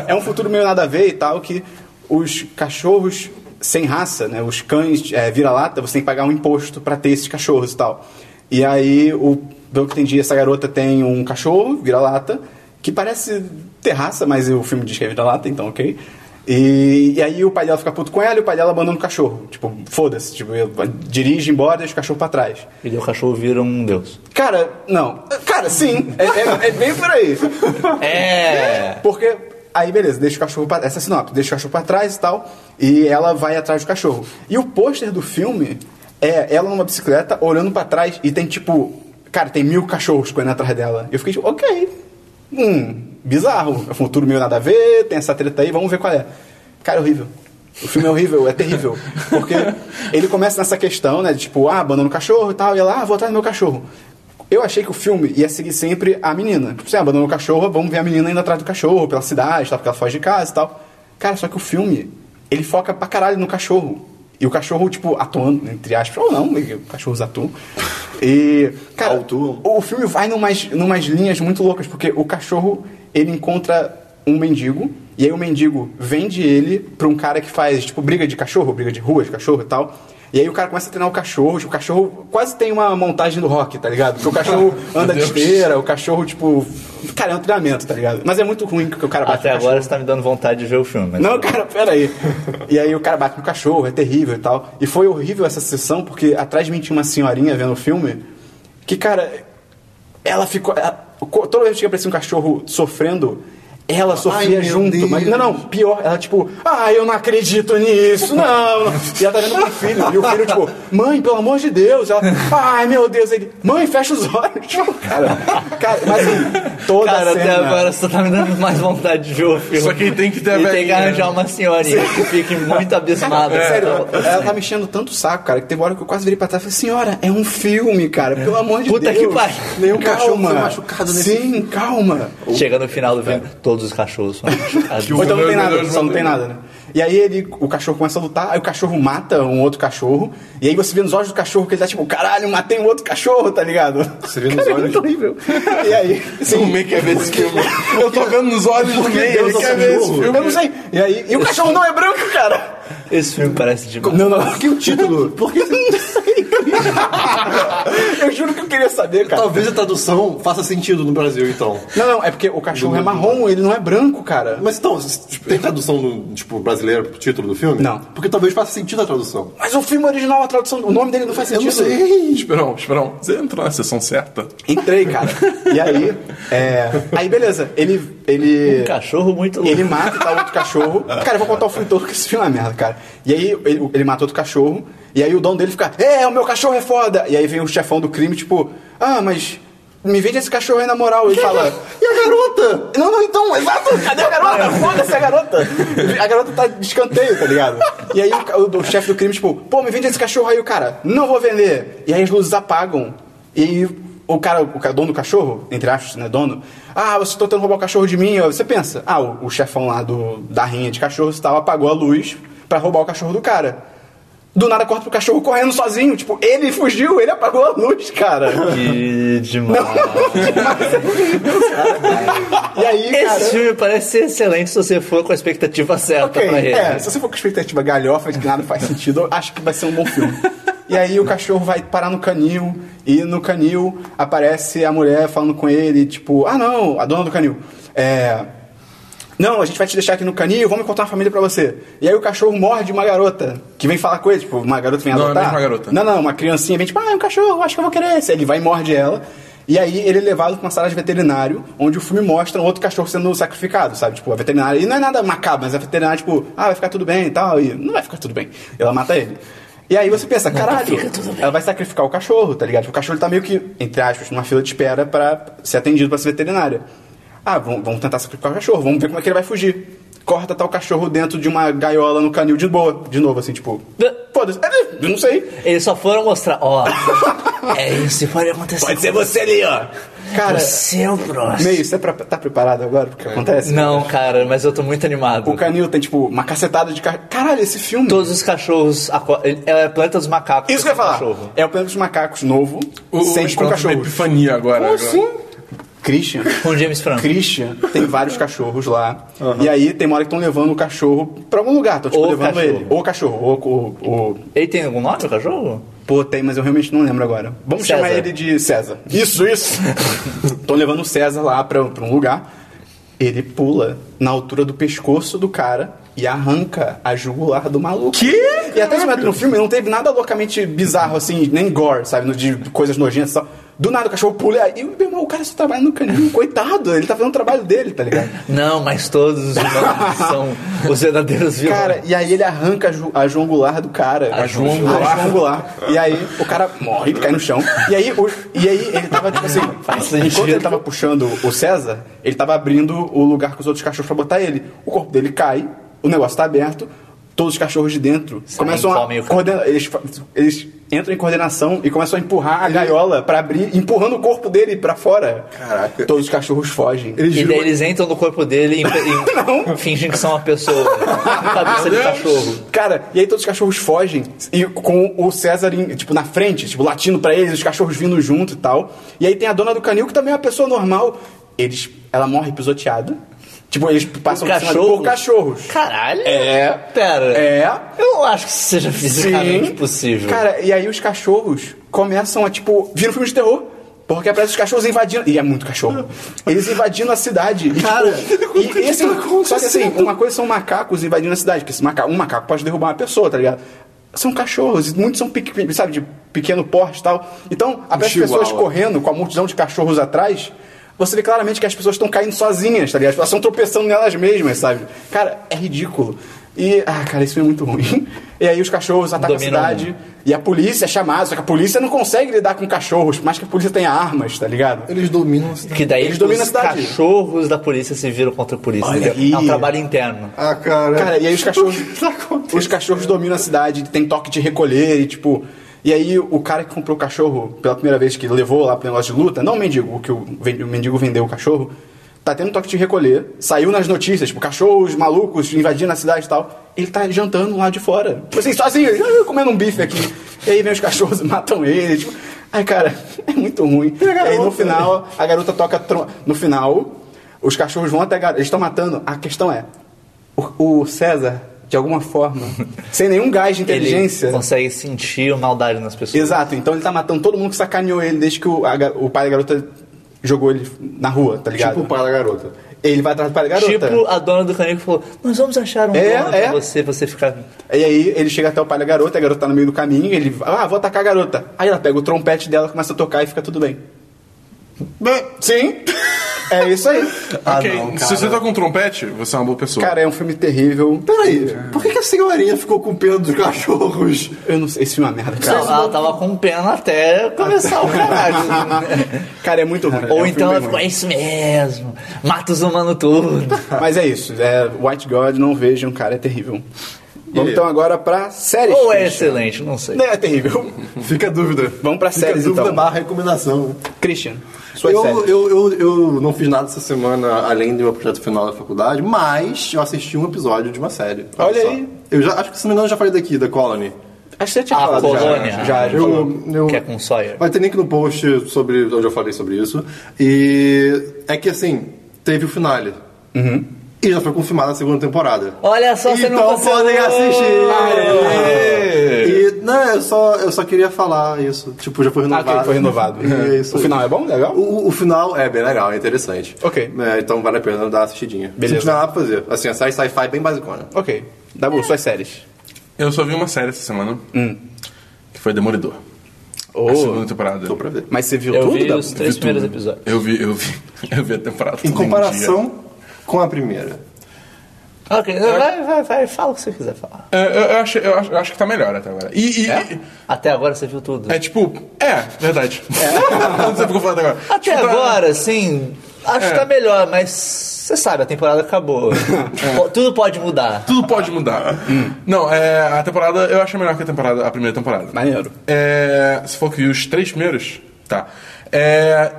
é um futuro meio nada a ver e tal que os cachorros sem raça, né, os cães é, vira-lata, você tem que pagar um imposto pra ter esses cachorros e tal. E aí, o, pelo que entendi, essa garota tem um cachorro vira-lata que parece ter raça, mas o filme diz que é vira-lata, então ok. E, e aí o pai dela fica puto com ela e o pai dela abandona o cachorro. Tipo, foda-se. Tipo, dirige embora e deixa o cachorro pra trás. E daí o cachorro vira um deus. Cara, não. Cara, sim. É, é- é bem por aí. É! Porque aí, beleza, deixa o cachorro pra, essa é sinopse, deixa o cachorro pra trás e tal, e ela vai atrás do cachorro. E o pôster do filme é ela numa bicicleta olhando pra trás e tem tipo, cara, tem mil cachorros correndo atrás dela. Eu fiquei tipo, ok, hum, bizarro, é um futuro meio nada a ver, tem essa treta aí, vamos ver qual é. Cara, é horrível. O filme é horrível, é terrível. Porque ele começa nessa questão, né? De tipo, ah, abandona o cachorro e tal, e ela, ah, vou atrás do meu cachorro. Eu achei que o filme ia seguir sempre a menina. Tipo, você abandonou o cachorro, vamos ver a menina indo atrás do cachorro, pela cidade, tal, porque ela foge de casa e tal. Cara, só que o filme, ele foca pra caralho no cachorro. E o cachorro, tipo, atuando, entre aspas, ou não, cachorros atuam. E, cara, Atuam. o filme vai numas, numas linhas muito loucas, porque o cachorro, ele encontra um mendigo, e aí o mendigo vende ele pra um cara que faz, tipo, briga de cachorro, briga de rua de cachorro e tal. E aí o cara começa a treinar o cachorro, tipo, o cachorro quase tem uma montagem do rock, tá ligado? Porque o cachorro anda de esteira, o cachorro, tipo. Cara, é um treinamento, tá ligado? Mas é muito ruim que o cara bate Até no agora cachorro. você tá me dando vontade de ver o filme. Mas Não, cara, peraí. E aí o cara bate no cachorro, é terrível e tal. E foi horrível essa sessão, porque atrás de mim tinha uma senhorinha vendo o filme, que, cara, ela ficou. ela- toda vez que aparecia um cachorro sofrendo, ela sofria meu junto. Deus. Mas, não, não, pior, ela tipo, ah, eu não acredito nisso, não. E ela tá vendo com o filho, e o filho, tipo, mãe, pelo amor de Deus. Ela, ai meu Deus, ele, mãe, fecha os olhos. Tipo, cara, cara, mas assim, toda Cara, a até cena. agora você tá me dando mais vontade de ver o filme. Só que tem que ter a E tem que velhinha. arranjar uma senhorinha que fique muito abismada. Cara, sério, ela tá me enchendo tanto o saco, cara, que teve uma hora que eu quase virei pra trás e falei, senhora, é um filme, cara, pelo amor de Puta Deus. que pariu. Nenhum cachorro calma. foi machucado nesse Sim, calma. Chega no final do filme, todos os cachorros são machucados. Ou então não tem nada, Deus, só não tem nada, né? E aí ele, o cachorro começa a lutar, aí o cachorro mata um outro cachorro, e aí você vê nos olhos do cachorro que ele tá tipo, caralho, matei um outro cachorro, tá ligado? Você vê nos Cara, é olhos- muito horrível. E aí, Sim. O May quer ver esse filme. Eu tô vendo nos olhos do May, ele quer ver esse filme. eu não sei. E aí, e o cachorro não é branco, cara. Esse filme parece demais. Não, não, Por que o título? Por que eu juro que eu queria saber, cara. Talvez a tradução faça sentido no Brasil, então. Não, não, é porque o cachorro é marrom, ele não é branco, cara. Mas então, tem tradução no, tipo, brasileira pro título do filme? Não. Porque talvez faça sentido a tradução. Mas o filme original, a tradução, o nome dele não faz Eu sentido. não sei. Esperão, Esperão, você entrou na sessão certa? Entrei, cara. E aí, é... Aí, beleza. Ele... Ele... Um cachorro muito louco. Ele mata tal outro cachorro. Cara, eu vou contar o filme todo, que esse filme é merda, cara. E aí, ele, ele mata outro cachorro. E aí, o dono dele fica, é, o meu cachorro é foda. E aí vem o chefão do crime, tipo, ah, mas me vende esse cachorro aí na moral. Ele fala, E a garota? não, não, então, exato, cadê a garota? Foda-se a garota. A garota tá de escanteio, tá ligado? E aí o, o- o chefe do crime, tipo, pô, me vende esse cachorro aí, o cara, não vou vender. E aí as luzes apagam. E o cara, o dono do cachorro, entre aspas, né, dono, ah, você tá tentando roubar o cachorro de mim. Você pensa, ah, o, o chefão lá do, da rinha de cachorros tal apagou a luz pra roubar o cachorro do cara. Do nada corta pro cachorro correndo sozinho. Tipo, ele fugiu, ele apagou a luz, cara. Que demais. E aí, cara. Esse filme parece ser excelente se você for com a expectativa certa Ok, pra ele. é, se você for com expectativa galhofa de que nada faz sentido, eu acho que vai ser um bom filme. E aí o cachorro vai parar no canil, e no canil aparece a mulher falando com ele, tipo, ah não, a dona do canil. É. Não, a gente vai te deixar aqui no canil, vamos encontrar uma família pra você. E aí o cachorro morde uma garota, que vem falar com ele, tipo, uma garota vem Não, é adotar. uma garota. Não, não, uma criancinha vem tipo, ah, é um cachorro, acho que eu vou querer esse. Aí ele vai e morde ela. E aí ele é levado pra uma sala de veterinário, onde o filme mostra um outro cachorro sendo sacrificado, sabe? Tipo, a veterinária. E não é nada macabro, mas a veterinária, tipo, ah, vai ficar tudo bem e tal. E não vai ficar tudo bem. Ela mata ele. E aí você pensa, caralho, ela vai sacrificar o cachorro, tá ligado? Tipo, o cachorro tá meio que, entre aspas, numa fila de espera pra ser atendido pra ser veterinária. Ah, vamos, vamos tentar sacrificar o cachorro, vamos ver como é que ele vai fugir. Corta o cachorro dentro de uma gaiola no canil de boa, de novo, assim, tipo. Foda-se, é, eu não sei. Eles só foram mostrar, ó, é isso que pode acontecer. Pode ser você ali, ó. Cara, Você é o próximo. meio, você é pra- tá preparado agora pro que acontece? Não, cara, mas eu tô muito animado. O canil tem, tipo, uma cacetada de cachorro. Caralho, esse filme. Todos os cachorros. aco- É Planeta dos Macacos. Isso que eu ia falar. Cachorro. É o Planeta dos Macacos novo, O, o sempre com cachorros. epifania agora. Como agora. assim? Christian. Com James Franco. Christian tem vários cachorros lá. E aí tem uma hora que estão levando o cachorro pra algum lugar. Estão tipo, O levando cachorro. ele. Ou o cachorro. Ou o, o- Ele tem algum nome, o cachorro? Pô, tem, mas eu realmente não lembro agora. Vamos César. chamar ele de César. Isso, isso. Estão levando o César lá pra, pra um lugar. Ele pula na altura do pescoço do cara e arranca a jugular do maluco. Que? E até se no filme não teve nada loucamente bizarro, assim, nem gore, sabe? De coisas nojentas e tal. Do nada o cachorro pula e, meu irmão, o cara só trabalha no canil, coitado. Ele tá fazendo o trabalho dele, tá ligado? Não, mas todos os vilões são os verdadeiros vilões. Cara, e aí ele arranca a, ju a jungular do cara. A jungular? A jungular. E aí o cara morre, cai no chão. E aí, o- e aí ele tava, tipo assim, enquanto ele tava puxando o César, ele tava abrindo o lugar com os outros cachorros pra botar ele. O corpo dele cai, o negócio tá aberto, todos os cachorros de dentro começam a coordenar. Eles, eles entram em coordenação e começam a empurrar a gaiola pra abrir, empurrando o corpo dele pra fora. Caraca. Todos os cachorros fogem. Eles E daí eles entram no corpo dele e, e fingem que são uma pessoa. Cabeça de cachorro. Cara, e aí todos os cachorros fogem e com o César, em- tipo, na frente, tipo, latindo pra eles, os cachorros vindo junto e tal. E aí tem a dona do canil, que também é uma pessoa normal. Eles, ela morre pisoteada. Tipo, eles passam por cima Cachorros? por cachorros. Caralho. É. Pera. É. Eu acho que isso seja fisicamente Sim. possível. Cara, e aí os cachorros começam a, tipo, vir um filme de terror. Porque aparece os cachorros invadindo. E é muito cachorro. Eles invadindo a cidade. E, Cara, tipo, e, e assim, só que assim, uma coisa são macacos invadindo a cidade. Porque esse macaco, um macaco pode derrubar uma pessoa, tá ligado? São cachorros, e muitos são sabe, de pequeno porte e tal. Então, aparece pessoas correndo com a multidão de cachorros atrás. Você vê claramente que as pessoas estão caindo sozinhas, tá ligado? Elas estão tropeçando nelas mesmas, sabe? Cara, é ridículo. E, ah, cara, isso é muito ruim. E aí os cachorros atacam Dominam a cidade. E a polícia é chamada, só que a polícia não consegue lidar com cachorros, por mais que a polícia tenha armas, tá ligado? Eles dominam a cidade. Que daí Eles dominam os a cidade. cachorros da polícia se viram contra a polícia. Olha entendeu? É um aí. trabalho interno. Ah, cara. Cara, e aí os cachorros. O que tá os cachorros dominam a cidade, tem toque de recolher e tipo. E aí o cara que comprou o cachorro pela primeira vez que levou lá pro negócio de luta, não o mendigo, o que o, o mendigo vendeu o cachorro, tá tendo toque de recolher, saiu nas notícias, tipo, cachorros malucos invadindo a cidade e tal. Ele tá jantando lá de fora. Tipo assim, sozinho, "Ah, comendo um bife aqui. E aí vem os cachorros e matam ele. Tipo, ai, cara, é muito ruim. E, aí no final, a garota toca. tro- No final, os cachorros vão até a garota. Eles estão matando. A questão é: o, o César, de alguma forma, sem nenhum gás de inteligência. Ele consegue sentir a maldade nas pessoas. Exato, então ele tá matando todo mundo que sacaneou ele desde que o, a o pai da garota jogou ele na rua, tá ligado? Tipo o pai da garota. Ele vai atrás do pai da garota. Tipo a dona do que falou: Nós vamos achar um É, dono é. pra você, pra você ficar. E aí ele chega até o pai da garota, a garota tá no meio do caminho, ele vai, ah, vou atacar a garota. Aí ela pega o trompete dela, começa a tocar e fica tudo bem. Sim, é isso aí. Ah, ok, não, se você tá com trompete, você é uma boa pessoa. Cara, é um filme terrível. Peraí, por que, que a senhorinha ficou com pena dos cachorros? Eu não sei, esse filme é uma merda, cara. Ela, ela tava com pena até começar o caralho. Cara, é muito ruim. É Ou um então ela ficou, é isso mesmo, mata os humanos tudo. Mas é isso, é White God, não vejam, cara, é terrível. Vamos então agora pra séries. Ou é Christian. excelente, não sei. Não é terrível. Fica a dúvida. Vamos pra Fica a séries, dúvida então. barra recomendação. Christian, Eu, séries. eu, eu, eu não fiz nada essa semana além do meu projeto final da faculdade, mas eu assisti um episódio de uma série. Olha só. aí. Eu já, acho que se não me engano eu já falei daqui, da Colony. Acho que você tinha A falado Colônia. já. Já, já falou. Eu, eu, Que é com Sawyer. Vai ter link no post sobre onde eu falei sobre isso. E é que assim, teve o finale. E já foi confirmada a segunda temporada. Olha só, você não então podem assistir! Aê! E, não, eu só, eu só queria falar isso. Tipo, já foi Ah, renovado. ok, foi renovado. É isso o aí. final é bom? Legal? O, o final é bem legal, é interessante. Ok. É, então vale a pena dar uma assistidinha. Beleza. Se tiver nada pra fazer. Assim, a série sci-fi é bem basicona. Ok. Dabu, suas séries. Eu só vi uma série essa semana, Hum. que foi Demolidor. Oh. a segunda temporada. Tô pra ver. Mas você viu Eu tudo? vi Dabu? os três Vi primeiros tudo. episódios. Eu vi, eu vi, eu vi a temporada. Em um comparação com a primeira. Ok, vai, vai, vai, fala o que você quiser falar. É, eu, eu acho, eu, acho, eu acho que tá melhor até agora. E, e- É? Até agora você viu tudo. é tipo, é, verdade. Não sei porque eu falei até agora. Até Tipo, tá- agora, assim, acho É. que tá melhor, mas você sabe, a temporada acabou. Po- Tudo pode mudar. Tudo pode mudar. Não, é, a temporada, eu acho melhor que a temporada, a primeira temporada. Maneiro. É, se for que viu os três primeiros, tá. É,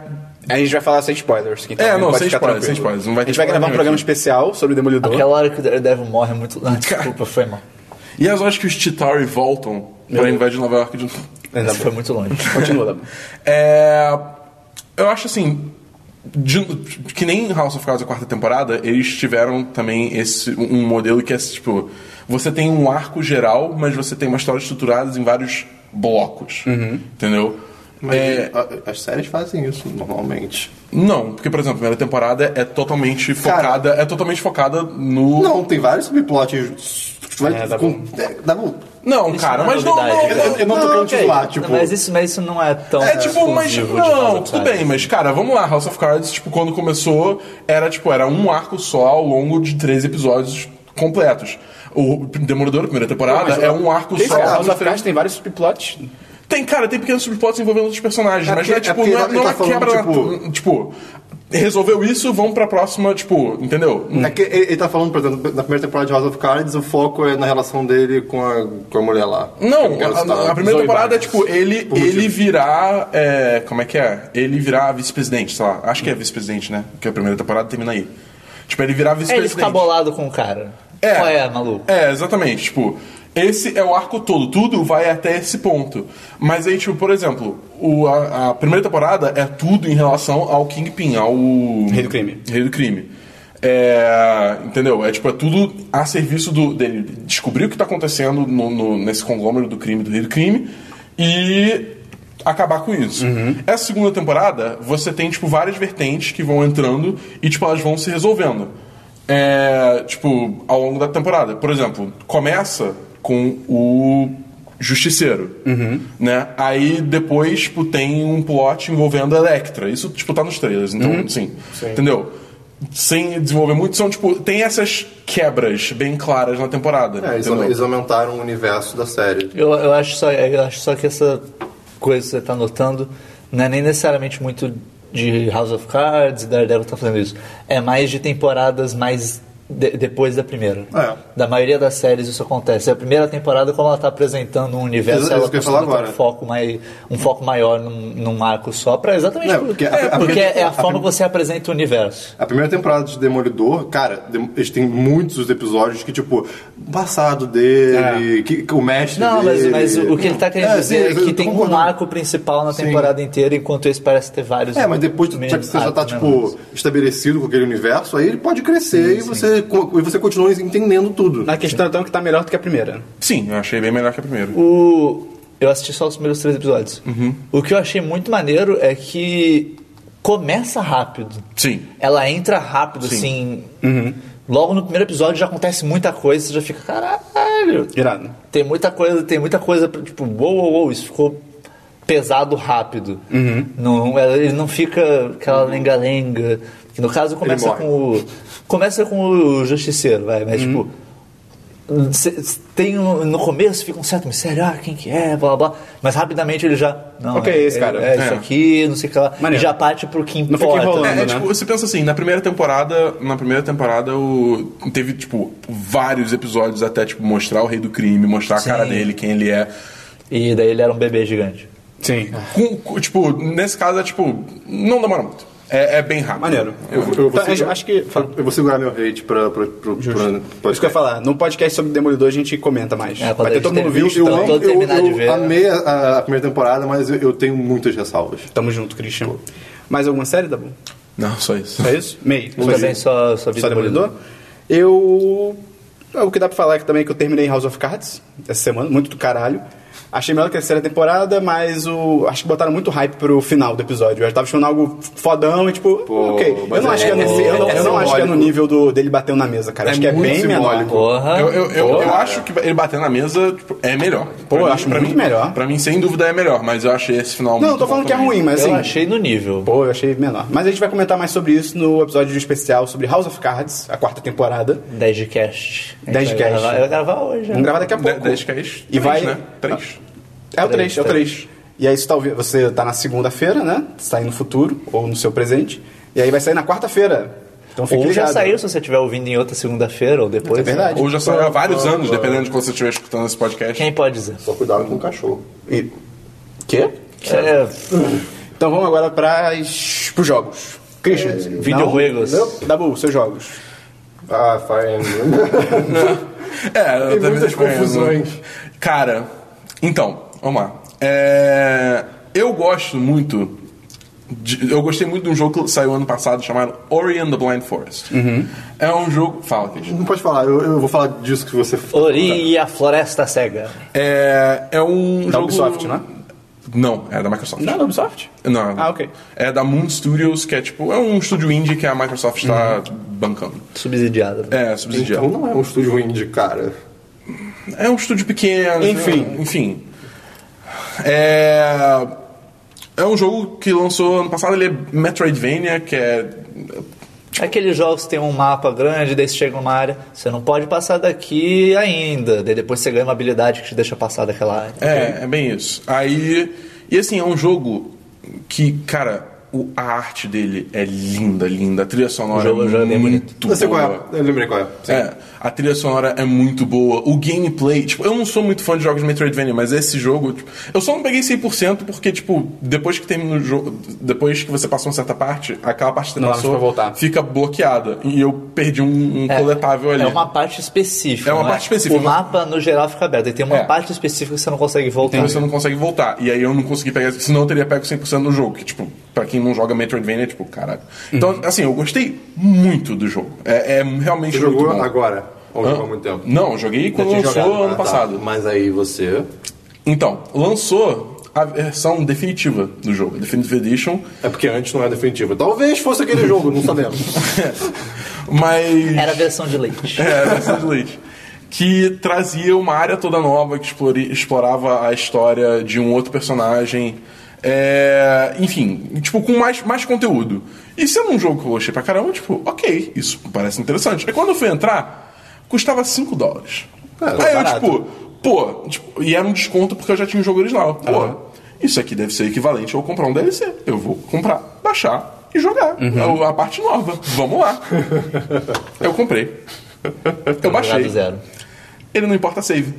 A gente vai falar sem spoilers. Então É, não, pode sem ficar spoilers, sem spoilers, não vai a gente vai gravar um programa aqui. especial sobre o Demolidor. Aquela hora que o Daredevil morre é muito. Ah, desculpa, foi mal. e as horas que os Chitauri voltam pra invadir Nova York de novo. Isso foi muito longe. Continua, Dabu. É, eu acho assim. de- que nem House of Cards a quarta temporada, eles tiveram também esse um modelo que é tipo. Você tem um arco geral, mas você tem uma história estruturada em vários blocos. Entendeu? Mas É, as séries fazem isso normalmente. não, porque, por exemplo, a primeira temporada é totalmente Cara- focada. É totalmente focada no. Não, tem vários subplots. Vai, É, dá com, é, dá bom. Não, Isso cara, não é mas não, novidade, não, Eu, eu não tô querendo ok. te zoar, tipo. mas, isso, mas isso não é tão. É tipo, mas. Não, tudo Cards. bem, mas, cara, vamos lá, House of Cards, tipo, quando começou, era tipo, era um arco só ao longo de três episódios completos. O Demolidor, a primeira temporada, Mas, é um arco só. cara, House of Cards tem vários subplots. Tem, cara, tem pequenos subplots envolvendo outros personagens, É mas não é porque- tipo, é não é, não tá é falando, quebra. tipo- Tipo, resolveu isso, vamos pra próxima, tipo, entendeu? É que ele, ele tá falando, por exemplo, na primeira temporada de House of Cards, o foco é na relação dele com a, com a mulher lá. Não, quero a, citar. a primeira temporada é tipo ele, Por ele motivo. virar. é, como é que é? Ele virar vice-presidente, sei lá. Acho que é vice-presidente, né? Porque a primeira temporada termina aí. Tipo, ele virar É, ele vice-presidente. ficar bolado com o cara. É. Qual é, maluco? É, exatamente. Tipo, esse é o arco todo. Tudo vai até esse ponto. Mas aí, tipo, por exemplo, o, a, a primeira temporada é tudo em relação ao Kingpin, ao... Rei do crime. Rei do crime. É, entendeu? É tipo, é tudo a serviço do, dele descobrir o que tá acontecendo no, no- nesse conglômero do crime, do rei do crime, e acabar com isso. Essa segunda temporada, você tem, tipo, várias vertentes que vão entrando e, tipo, elas vão se resolvendo. É, tipo, ao longo da temporada. Por exemplo, começa com o Justiceiro, né? Aí depois, tipo, tem um plot envolvendo a Electra. Isso, tipo, tá nos trailers, então, sim. Entendeu? Sem desenvolver muito, são, tipo, tem essas quebras bem claras na temporada. É, eles, entendeu? eles aumentaram o universo da série. Eu, eu, acho só, eu acho só que essa coisa que você tá notando não é nem necessariamente muito de House of Cards e Daredevil tá fazendo isso. É mais de temporadas mais de- depois da primeira. É. Da maioria das séries isso acontece. A primeira temporada, como ela tá apresentando um universo, ela isso que ia falar agora. um foco, mais, um foco maior num, num arco só, pra exatamente Não, porque a- é, a- porque a- é a forma que você apresenta o universo. A primeira temporada de Demolidor, cara, eles têm muitos episódios que, tipo, o passado dele, que, que o mestre Não, mas, dele... mas o que ele tá querendo É, dizer sim, é que tem um arco principal na Sim. temporada inteira, enquanto esse parece ter vários. É, mas depois já que menos você já tá, arcos tipo, estabelecido com aquele universo, aí ele pode crescer e, Você, e você continua entendendo tudo. A questão então é que tá melhor do que a primeira. Sim, eu achei bem melhor que a primeira. O... Eu assisti só os primeiros três episódios. O que eu achei muito maneiro é que começa rápido. Sim. Ela entra rápido, assim. Logo no primeiro episódio já acontece muita coisa, você já fica, caralho. Irado. Tem muita coisa, tem muita coisa, tipo, uou, uou, uou, isso ficou pesado rápido. Não, ela- ele não fica aquela lenga-lenga. Que no caso começa com o. Começa com o Justiceiro, vai, mas tipo. Tem um- no começo fica um certo mistério, ah, quem que é, blá blá. Mas rapidamente ele já. Não, Ok, é, esse cara. É, isso É. aqui, não sei o que lá. E já parte pro que Não fica importa. enrolando. É, é, né? tipo, você pensa assim, na primeira temporada, na primeira temporada o, teve, tipo, vários episódios até, tipo, mostrar o rei do crime, mostrar Sim. a cara dele, quem ele é. E daí ele era um bebê gigante. Sim. Com- com- tipo, nesse caso é, tipo, não demora muito. É, é bem rápido. Maneiro. Eu, eu, vou Então, segurar- acho que. Fala. eu vou segurar meu hate pra, pra, pra, pra, Isso que eu ia falar. No podcast sobre Demolidor a gente comenta mais. É, Vai ter todo mundo visto Eu, Então, terminar eu, de eu ver. amei a, a primeira temporada, mas eu, eu tenho muitas ressalvas. Tamo junto, Christian. Mais alguma série, Dabu? Não, só isso. Só isso? Meio. Também só, só vi Só Demolidor? Eu. O que dá pra falar é que também que eu terminei House of Cards essa semana, muito do caralho. Achei melhor que a terceira temporada, mas o. Acho que botaram muito hype pro final do episódio. Eu já tava achando algo fodão e tipo, Pô, ok. Eu não é- acho que é é- nesse. Eu não, é eu não acho que é no nível do, dele batendo na mesa, cara. É acho que é muito bem menor. simbólico. Porra. Eu, eu, eu, Pô, eu acho que ele bater na mesa tipo, é melhor. Pô, Pra eu acho pra muito mim- melhor. Pra mim, sem dúvida, é melhor, mas eu achei esse final Não, muito eu tô bom falando que é ruim, mas Eu assim. achei no nível. Pô, eu achei menor. Mas a gente vai comentar mais sobre isso no episódio especial sobre House of Cards, a quarta temporada. 10 de cast. A gente 10 de vai cast. gravar- Eu vou gravar hoje. Vamos gravar daqui a De- pouco. 10 cast. E vai. né? 3. É o 3, Três, é o 3. E aí você tá, ouvi- você tá na segunda-feira, né? Sai no futuro, ou no seu presente. E aí vai sair na quarta-feira. Então fique Ou já ligado. saiu se você estiver ouvindo em outra segunda-feira ou depois. É verdade. Ou já saiu há vários anos, dependendo de quando você estiver escutando esse podcast. Quem pode dizer? Só cuidado com o cachorro. E... Quê? É, Então vamos agora para os jogos. Christian. videojuegos. Não? Dabu, seus jogos. Ah, Fire Emblem. É, eu Tem também muitas confusões. Cara, então, vamos lá. É, eu gosto muito. de- eu gostei muito de um jogo que saiu ano passado chamado Ori and the Blind Forest. É um jogo. Fala, Christian. Não pode falar, eu, eu vou falar disso que você Ori e a Floresta Cega. É, é um Da jogo. Ubisoft, né? Não, é da Microsoft. Não, da Ubisoft? Não. Ah, ok. É da Moon Studios, que é tipo. É um estúdio indie que a Microsoft está bancando. Subsidiada. É, subsidiado. Então não é um estúdio indie, cara. É um estúdio pequeno. Enfim. Enfim. É. É um jogo que lançou ano passado, ele é Metroidvania, que é. Aqueles jogos que tem um mapa grande, daí você chega numa área, você não pode passar daqui ainda. Daí depois você ganha uma habilidade que te deixa passar daquela área. É, é bem isso. Aí. E assim, é um jogo que, cara, o- a arte dele é linda, linda. A trilha sonora O jogo- é o jogo é muito Eu sei qual é. Eu lembrei qual é. Sim. É, a trilha sonora é muito boa. O gameplay, tipo, eu não sou muito fã de jogos de Metroidvania, mas esse jogo, tipo, eu só não peguei 100% porque, tipo, depois que termina o jogo, depois que você passa uma certa parte, aquela parte que você Não passou voltar. fica bloqueada. E eu perdi um, um coletável ali. É uma parte específica. É uma não parte específica. O mapa, no geral, fica aberto. E tem uma É. parte específica que você não consegue voltar. Então você não consegue voltar. E aí eu não consegui pegar, senão eu teria pego 100% no jogo. Que, tipo, pra quem não joga Metroidvania, é tipo, caralho. Então, assim, eu gostei muito do jogo. É, é realmente Você muito jogou bom. agora? Ou Hã? jogou há muito tempo? Não, joguei quando lançou jogado. ano Ah, tá. passado. Mas aí você. Então, lançou a versão definitiva do jogo, a Definitive Edition, É porque antes não é definitivo. Talvez fosse aquele jogo, não sabemos. mas. Era a versão de leite. É, a versão de leite. Que trazia uma área toda nova, que explori- explorava a história de um outro personagem. É, enfim, tipo, com mais, mais conteúdo. E sendo um jogo que eu gostei pra caramba, tipo, ok, isso parece interessante. Aí quando eu fui entrar, custava 5 dólares. Aí eu, tipo, pô, tipo, e era um desconto porque eu já tinha o jogo original. Pô, isso aqui deve ser equivalente a eu comprar um DLC. Eu vou comprar, baixar e jogar. Uhum. A, a parte nova. Vamos lá. eu comprei. Eu baixei. Jogado zero. Ele não importa save.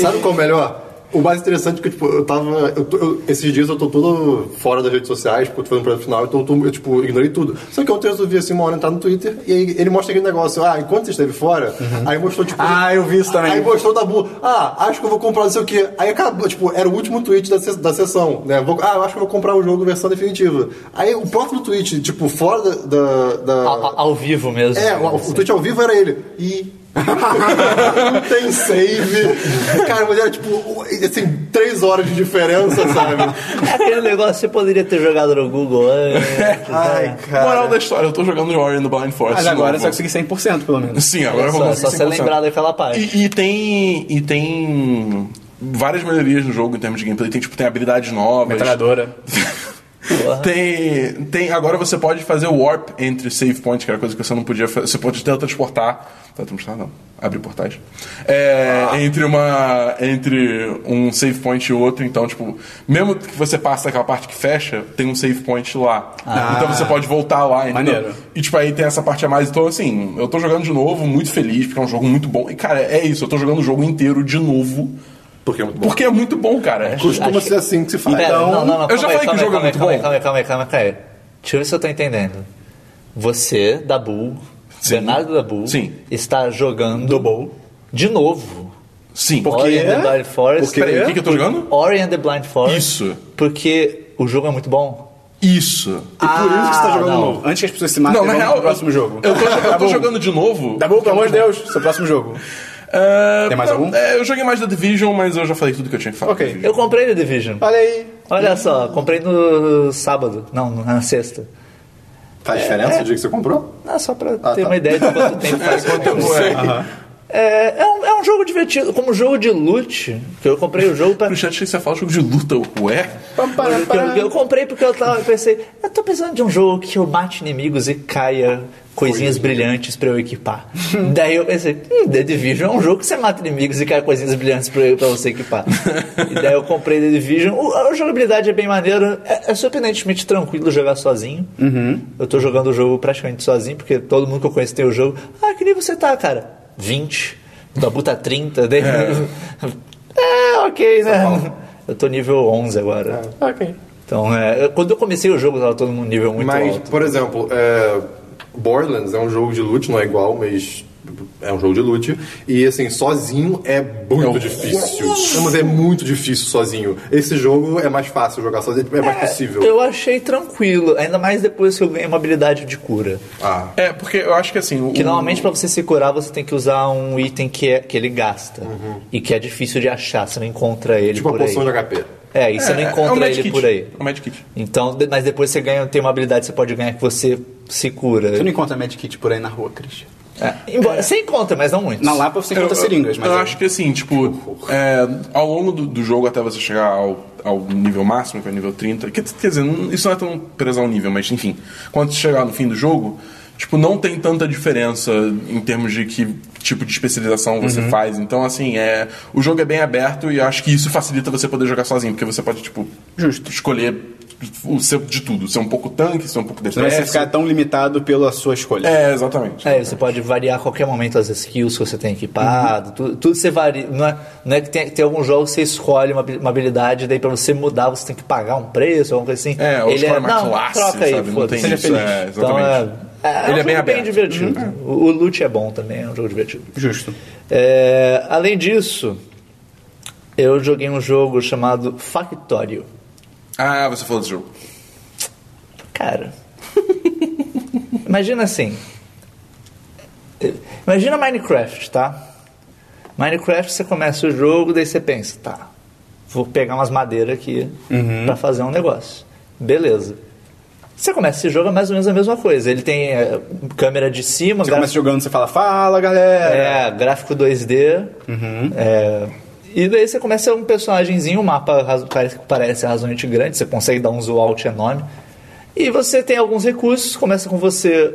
Sabe qual é o melhor? O mais interessante é que, tipo, eu tava. eu eu- esses dias eu tô todo fora das redes sociais, porque eu tô fazendo projeto final, então eu, eu, tipo, ignorei tudo. Só que ontem eu resolvi, assim, uma hora entrar no Twitter e aí ele mostra aquele negócio, ah, enquanto você esteve fora, aí mostrou, tipo. Ah, eu vi isso também. Aí mostrou da Bu, ah, acho que eu vou comprar não sei o quê. Aí acabou, tipo, era o último tweet da, da sessão, né? Vou- ah, eu acho que eu vou comprar o jogo versão definitiva. Aí o próximo tweet, tipo, fora da. da, da- Ao, ao- ao vivo mesmo. é, o, o tweet ao vivo era ele. E. não tem save. Cara, mas era tipo, assim, três horas de diferença, sabe? É aquele negócio que você poderia ter jogado no Google antes. Ai, cara. Moral da história, eu tô jogando Ori the Blind Forest. Mas agora você vai conseguir 100% pelo menos. Sim, agora eu vou Só, conseguir só você 100%. lembrar daquela parte. E, e tem. E tem. Várias melhorias no jogo em termos de gameplay. Tem, tipo, tem habilidades novas. Metralhadora. Porra. Tem, tem. Agora você pode fazer o warp entre save points, que era coisa que você não podia fazer. Você pode teletransportar. Teletransportar não. Abrir portais. É, Entre uma. Entre um save point e outro. Então, tipo, mesmo que você passe daquela parte que fecha, tem um save point lá. Então você pode voltar lá. entendeu? Maneiro. E tipo, aí tem essa parte a mais. Então, assim, eu tô jogando de novo, muito feliz, porque é um jogo muito bom. E, cara, é isso, eu tô jogando o jogo inteiro de novo. Porque é muito bom. Porque é muito bom, cara. Costuma ser assim que se faz. Pera, Então, não, não, não, eu já falei que o jogo é muito bom. Calma aí, calma aí, calma aí, calma aí. Deixa eu ver se eu tô entendendo. Você, Dabu, Sim. Bernardo Dabu, Sim. está jogando Bowl. de novo. Sim. Por Ori and the Blind Forest. Porque- Peraí, o que, que eu tô jogando? Ori and the Blind Forest. Isso. Porque o jogo é muito bom. Isso. E por isso que você tá jogando não. novo. Antes que as pessoas se matem, Não, na vamos real, pro próximo jogo. Eu tô, eu Tá tô bom. jogando de novo. Tá bom, pelo amor de Deus, seu próximo jogo. É, Tem mais não, algum? é, eu joguei mais The Division, mas eu já falei tudo que eu tinha que falar. Ok. da. Eu comprei The Division. Olha aí. Olha só, comprei no sábado. Não, na sexta. Faz diferença o dia que você comprou? Ah, só pra Ah, ter tá. uma ideia de quanto tempo faz. Quanto tempo é? É, é, um, é um jogo divertido. Como jogo de loot, que eu comprei o jogo pra. No chat achei que você fala jogo de luta, ué? Eu, eu comprei porque eu tava, eu pensei, eu tô precisando de um jogo que eu mate inimigos e caia coisinhas brilhantes pra eu equipar. Daí eu pensei, hum, The Division é um jogo que você mata inimigos e cai coisinhas brilhantes pra, pra você equipar. e daí eu comprei The Division. O- a jogabilidade é bem maneira, é, é surpreendentemente tranquilo jogar sozinho. Eu tô jogando o jogo praticamente sozinho, porque todo mundo que eu conheço tem o jogo. Ah, que nível você tá, cara? 20. O Dabu tá 30. Daí... É, ok, né? Eu tô nível 11 agora. Ok. Então, é, quando eu comecei o jogo, tava todo mundo nível muito Mas, alto. por exemplo, é, Borderlands é um jogo de loot, não é igual, mas é um jogo de loot. E assim, sozinho é muito É difícil. Não, mas é muito difícil sozinho. Esse jogo é mais fácil jogar sozinho, é mais possível. Eu achei tranquilo, ainda mais depois que eu ganhei uma habilidade de cura. Ah. É, porque eu acho que assim. o- Que normalmente pra você se curar, você tem que usar um item que, é, que ele gasta. E que é difícil de achar, você não encontra ele Tipo a por aí. poção de HP. É, e você não é, é encontra um ele medkit. por aí. É um medkit. Então, de- mas depois você ganha, tem uma habilidade que você pode ganhar que você se cura. Você não encontra medkit por aí na rua, Christian. É, embora, Você encontra, mas não muito. Na Lapa você encontra eu, seringas, mas. eu é- acho que assim, tipo, é, ao longo do, do jogo até você chegar ao, ao nível máximo, que é o nível 30, quer, quer dizer, não- isso não é tão preso ao nível, mas enfim, quando você chegar no fim do jogo, tipo, não tem tanta diferença em termos de que tipo de especialização você Uhum. faz. Então, assim, é, o jogo é bem aberto e eu acho que isso facilita você poder jogar sozinho, porque você pode, tipo, Justo. escolher o seu, de tudo. Ser um pouco tanque, ser um pouco Você não vai ficar tão limitado pela sua escolha. É, exatamente. É, você pode variar a qualquer momento as skills que você tem equipado, tudo, tudo você varia. Não é, não é que tem, tem alguns jogos que você escolhe uma, uma habilidade, daí pra você mudar você tem que pagar um preço, alguma coisa assim. É, ou escolhe uma não, classe, troca aí, sabe? Não tem Seja isso, feliz. é, Então é, exatamente. é, é Ele um é bem jogo bem divertido. O, o loot é bom também, é um jogo divertido. Justo. É, além disso, eu joguei um jogo chamado Factorio. Ah, você falou desse jogo. Cara, imagina assim. Imagina Minecraft, tá? Minecraft você começa o jogo, daí você pensa, tá, vou pegar umas madeiras aqui pra fazer um negócio. Beleza. Você começa esse jogo é mais ou menos a mesma coisa. Ele tem é, câmera de cima, Você gra- começa jogando, você fala, fala galera. é, gráfico 2D. é, e daí você começa um personagemzinho, um mapa parece, parece razoavelmente grande, você consegue dar um zoom out enorme. E você tem alguns recursos, começa com você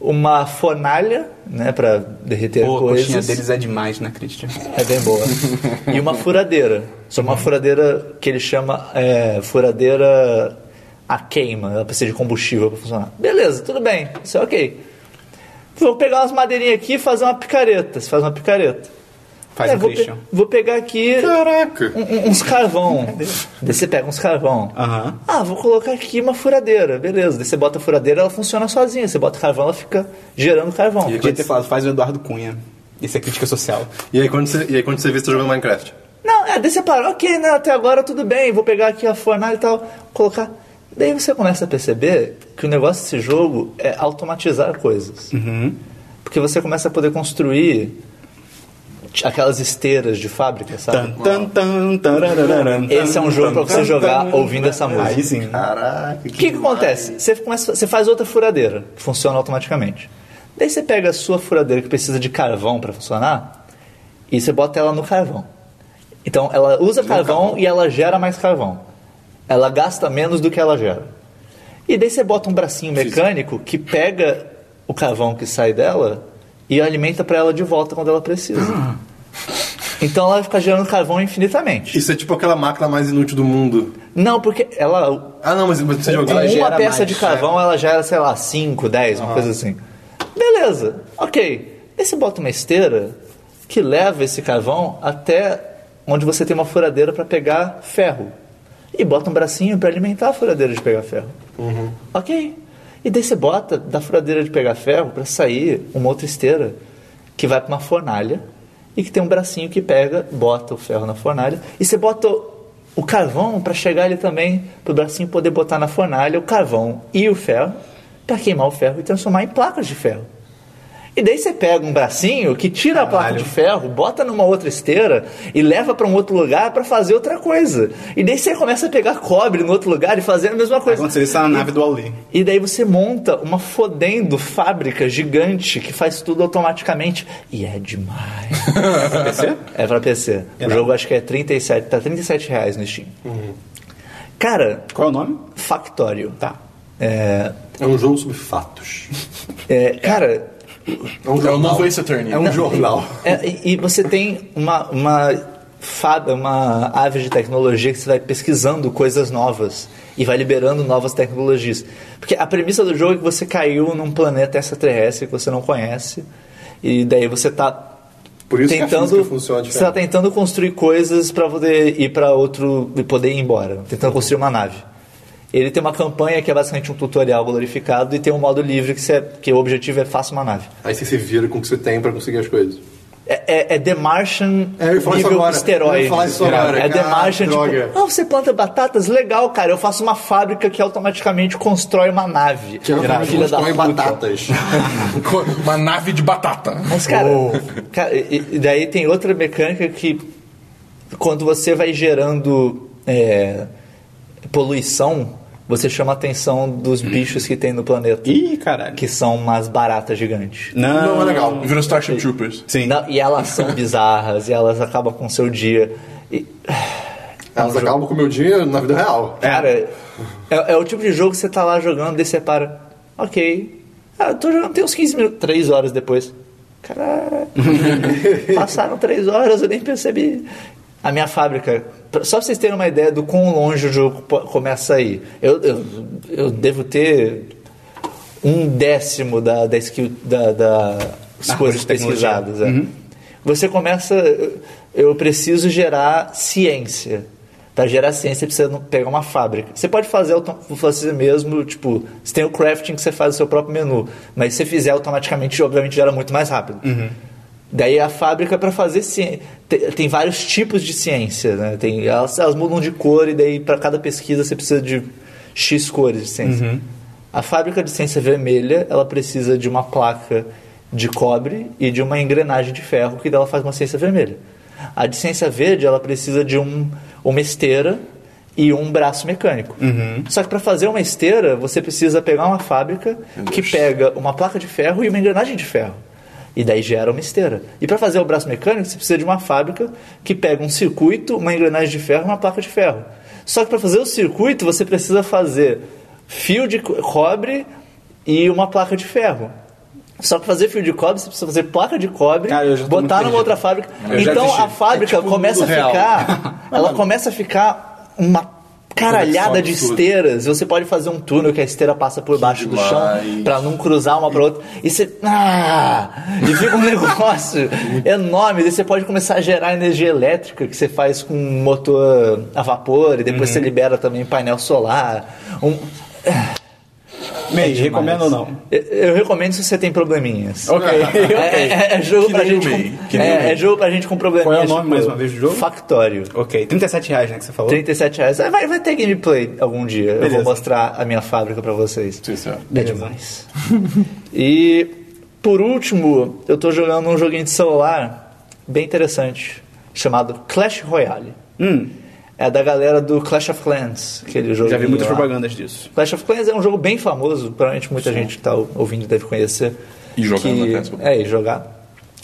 uma fornalha, né, pra derreter Pô, a coxinha coisas. deles é demais, né, Christian? É bem boa. e uma furadeira. Só uma furadeira que ele chama é, furadeira a queima. Ela precisa de combustível para funcionar. Beleza, tudo bem. Isso é ok. Vou pegar umas madeirinhas aqui e fazer uma picareta. Você faz uma picareta. Faz É, o vou, pe- Christian. vou pegar aqui Caraca! um- um- uns carvão. Daí você pega uns carvão. Aham. Ah, vou colocar aqui uma furadeira. Beleza. Daí você bota a furadeira, ela funciona sozinha. Você bota carvão, ela fica gerando carvão. Podia ter falado, faz o Eduardo Cunha. Isso é crítica social. E aí quando você, e aí, quando você vê você tá jogando Minecraft? Não, é, daí você para, ok, né, até agora tudo bem, vou pegar aqui a fornalha e tal, colocar. Daí você começa a perceber que o negócio desse jogo é automatizar coisas. Porque você começa a poder construir aquelas esteiras de fábrica, sabe? Tan, tan, tan, Esse é um jogo pra tan, você tan, jogar tan. ouvindo essa música. Aí sim. Caraca, O que, que acontece? Você, começa, você faz outra furadeira, que funciona automaticamente. Daí você pega a sua furadeira que precisa de carvão para funcionar e você bota ela no carvão. Então ela usa carvão, e ela gera mais carvão. Ela gasta menos do que ela gera. E daí você bota um bracinho mecânico que pega o carvão que sai dela e alimenta para ela de volta quando ela precisa. Então ela vai ficar gerando carvão infinitamente. Isso é tipo aquela máquina mais inútil do mundo. Não, porque ela Ah, não, mas você Ela jogou. uma gera peça mais, de carvão, ela já era, sei lá, 5, 10, uma coisa assim. Beleza, ok. Aí você bota uma esteira que leva esse carvão até onde você tem uma furadeira para pegar ferro. E bota um bracinho para alimentar a furadeira de pegar ferro. Ok. E daí você bota da furadeira de pegar ferro para sair uma outra esteira que vai para uma fornalha e que tem um bracinho que pega, bota o ferro na fornalha e você bota o carvão para chegar ali também, para o bracinho poder botar na fornalha o carvão e o ferro para queimar o ferro e transformar em placas de ferro. E daí você pega um bracinho que tira a placa de ferro, bota numa outra esteira e leva pra um outro lugar pra fazer outra coisa. E daí você começa a pegar cobre no outro lugar e fazer a mesma coisa. Aconteceu isso na nave do Wall-E. E daí você monta uma fodendo fábrica gigante que faz tudo automaticamente. E é demais. PC? é pra PC. O Irado. jogo acho que é 37, tá 37 reais no Steam. Cara, Qual é o nome? Factório. Tá. É, É um jogo sobre fatos. é, cara, É um É o novo Ace Attorney. É um jornal. É, e, e você tem uma, uma, fáb- uma ave de tecnologia que você vai pesquisando coisas novas e vai liberando novas tecnologias. Porque a premissa do jogo é que você caiu num planeta extraterrestre que você não conhece e daí você tá Por isso que a tentando você tá diferente. tentando construir coisas para poder ir para outro e poder ir embora, tentando construir uma nave. Ele tem uma campanha que é basicamente um tutorial glorificado e tem um modo livre que, você, que o objetivo é faça uma nave. Aí você se vira com o que você tem pra conseguir as coisas. É, é, é The Martian É, nível esteroide. Agora, É The Martian, droga. tipo, ah, você planta batatas? Legal, cara. Eu faço uma fábrica que automaticamente constrói uma nave. Que é uma Filha da batatas. Uma nave de batata. Mas, cara, cara, e, e daí tem outra mecânica que quando você vai gerando é, poluição, você chama a atenção dos bichos que tem no planeta. Ih, caralho. Que são umas baratas gigantes. Não, Não é legal. Virou Starship Troopers. Sim. Não, e elas são bizarras, e elas acabam com o seu dia. E, Elas acabam com o meu dia na vida real. Cara, é, é o tipo de jogo que você tá lá jogando, daí você para. Ok. Ah, eu tô jogando tem uns 15 minutos. 3 horas depois. Caralho. Passaram 3 horas, eu nem percebi. A minha fábrica. Só pra vocês terem uma ideia do quão longe o jogo começa a ir. Eu, eu, eu devo ter um décimo da, da skill da, da- das Árvore coisas pesquisadas. é. Você começa. Eu preciso gerar ciência. Para gerar ciência, você precisa pegar uma fábrica. Você pode fazer você mesmo, tipo, você tem o crafting que você faz o seu próprio menu, mas se você fizer automaticamente, obviamente gera muito mais rápido. Daí a fábrica para fazer ciência. Tem, tem vários tipos de ciência, né? Tem, elas, elas mudam de cor e daí para cada pesquisa você precisa de X cores de ciência. A fábrica de ciência vermelha, ela precisa de uma placa de cobre e de uma engrenagem de ferro que dela faz uma ciência vermelha. A de ciência verde, ela precisa de um, uma esteira e um braço mecânico. Só que para fazer uma esteira, você precisa pegar uma fábrica que pega uma placa de ferro e uma engrenagem de ferro. E daí gera uma esteira. E para fazer o braço mecânico, você precisa de uma fábrica que pega um circuito, uma engrenagem de ferro e uma placa de ferro. Só que para fazer o circuito, você precisa fazer fio de co- cobre e uma placa de ferro. Só que fazer fio de cobre, você precisa fazer placa de cobre, tô botar numa outra fábrica. Eu então a fábrica É tipo começa a ficar. ela começa a ficar uma caralhada de esteiras. Você pode fazer um túnel que a esteira passa por baixo do chão pra não cruzar uma pra outra. E você. Ah! E fica um negócio enorme. Daí você pode começar a gerar energia elétrica que você faz com um motor a vapor e depois você libera também painel solar. Um, Demais. recomendo ou não? eu, eu recomendo se você tem probleminhas. Ok, É, ok. é- é jogo Que pra gente com, é, é jogo pra gente com probleminhas. Qual é o nome, tipo, mais uma vez, do jogo? Factório. Ok, 37 reais, né, que você falou? 37 reais. Ah, Vai, vai ter gameplay algum dia. Eu Beleza. vou mostrar a minha fábrica pra vocês. Sim, senhor. É demais. e por último, eu tô jogando um joguinho de celular bem interessante, chamado Clash Royale. Hum, É da galera do Clash of Clans, aquele jogo. já vi muitas propagandas disso. Clash of Clans é um jogo bem famoso, provavelmente muita gente que tá ouvindo deve conhecer. E jogar que, até. É, e jogar.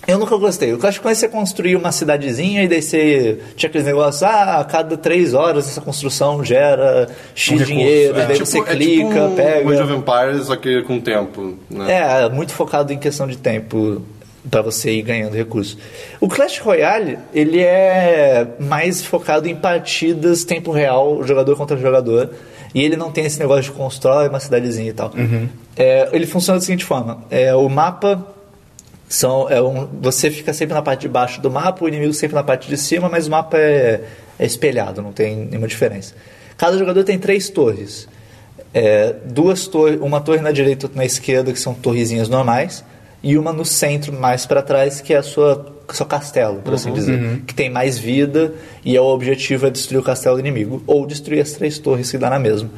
Eu nunca gostei. O Clash of Clans você construía uma cidadezinha e daí você tinha aqueles negócios, ah, a cada três horas essa construção gera X recurso, dinheiro, é. daí tipo, você é clica, tipo um pega. Age of Empires, só que com tempo. Né? É, muito focado em questão de tempo para você ir ganhando recursos. O Clash Royale, ele é mais focado em partidas tempo real, jogador contra jogador, e ele não tem esse negócio de constrói uma cidadezinha e tal. É, ele funciona da seguinte forma: é, o mapa são, é um, você fica sempre na parte de baixo do mapa, o inimigo sempre na parte de cima, mas o mapa é, é espelhado, não tem nenhuma diferença. Cada jogador tem três torres. É, duas torres, uma torre na direita e outra na esquerda, que são torrezinhas normais, e uma no centro, mais para trás, que é a sua seu castelo, por assim dizer, que tem mais vida e é o objetivo é destruir o castelo do inimigo ou destruir as três torres que dá na mesma.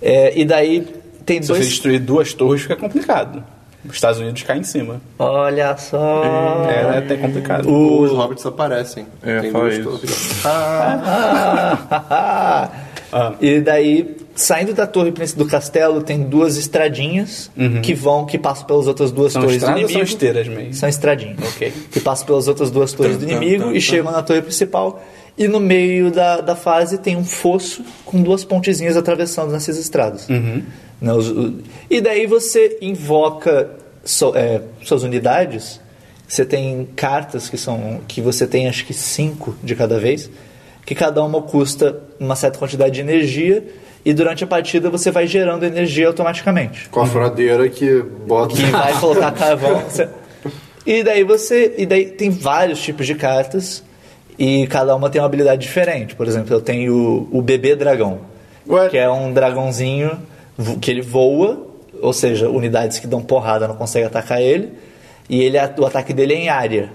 É, e daí tem Se você dois destruir duas torres, fica complicado. Os Estados Unidos caem em cima. Olha só. É, é até complicado. Os hobbits aparecem. É, Tem duas isso. torres. Ah. E daí, saindo da torre principal do castelo, tem duas estradinhas que vão, que passam pelas outras duas São torres do inimigo. são esteiras mesmo? São estradinhas. Ok. Que passam pelas outras duas torres do Tum, tum, inimigo tum, e tum. chegam na torre principal. E no meio da, da fase tem um fosso com duas pontezinhas atravessando nessas estradas. Uhum. Né, os- o- e daí você invoca so- é, suas unidades. Você tem cartas que são que você tem acho que cinco de cada vez, que cada uma custa uma certa quantidade de energia e durante a partida você vai gerando energia automaticamente Com a furadeira que bota. que vai colocar carvão. Você- E daí você. E daí tem vários tipos de cartas. E cada uma tem uma habilidade diferente. Por exemplo, eu tenho o, o bebê dragão. Ué? Que é um dragãozinho que ele voa, ou seja, unidades que dão porrada não conseguem atacar ele. E ele, o ataque dele é em área.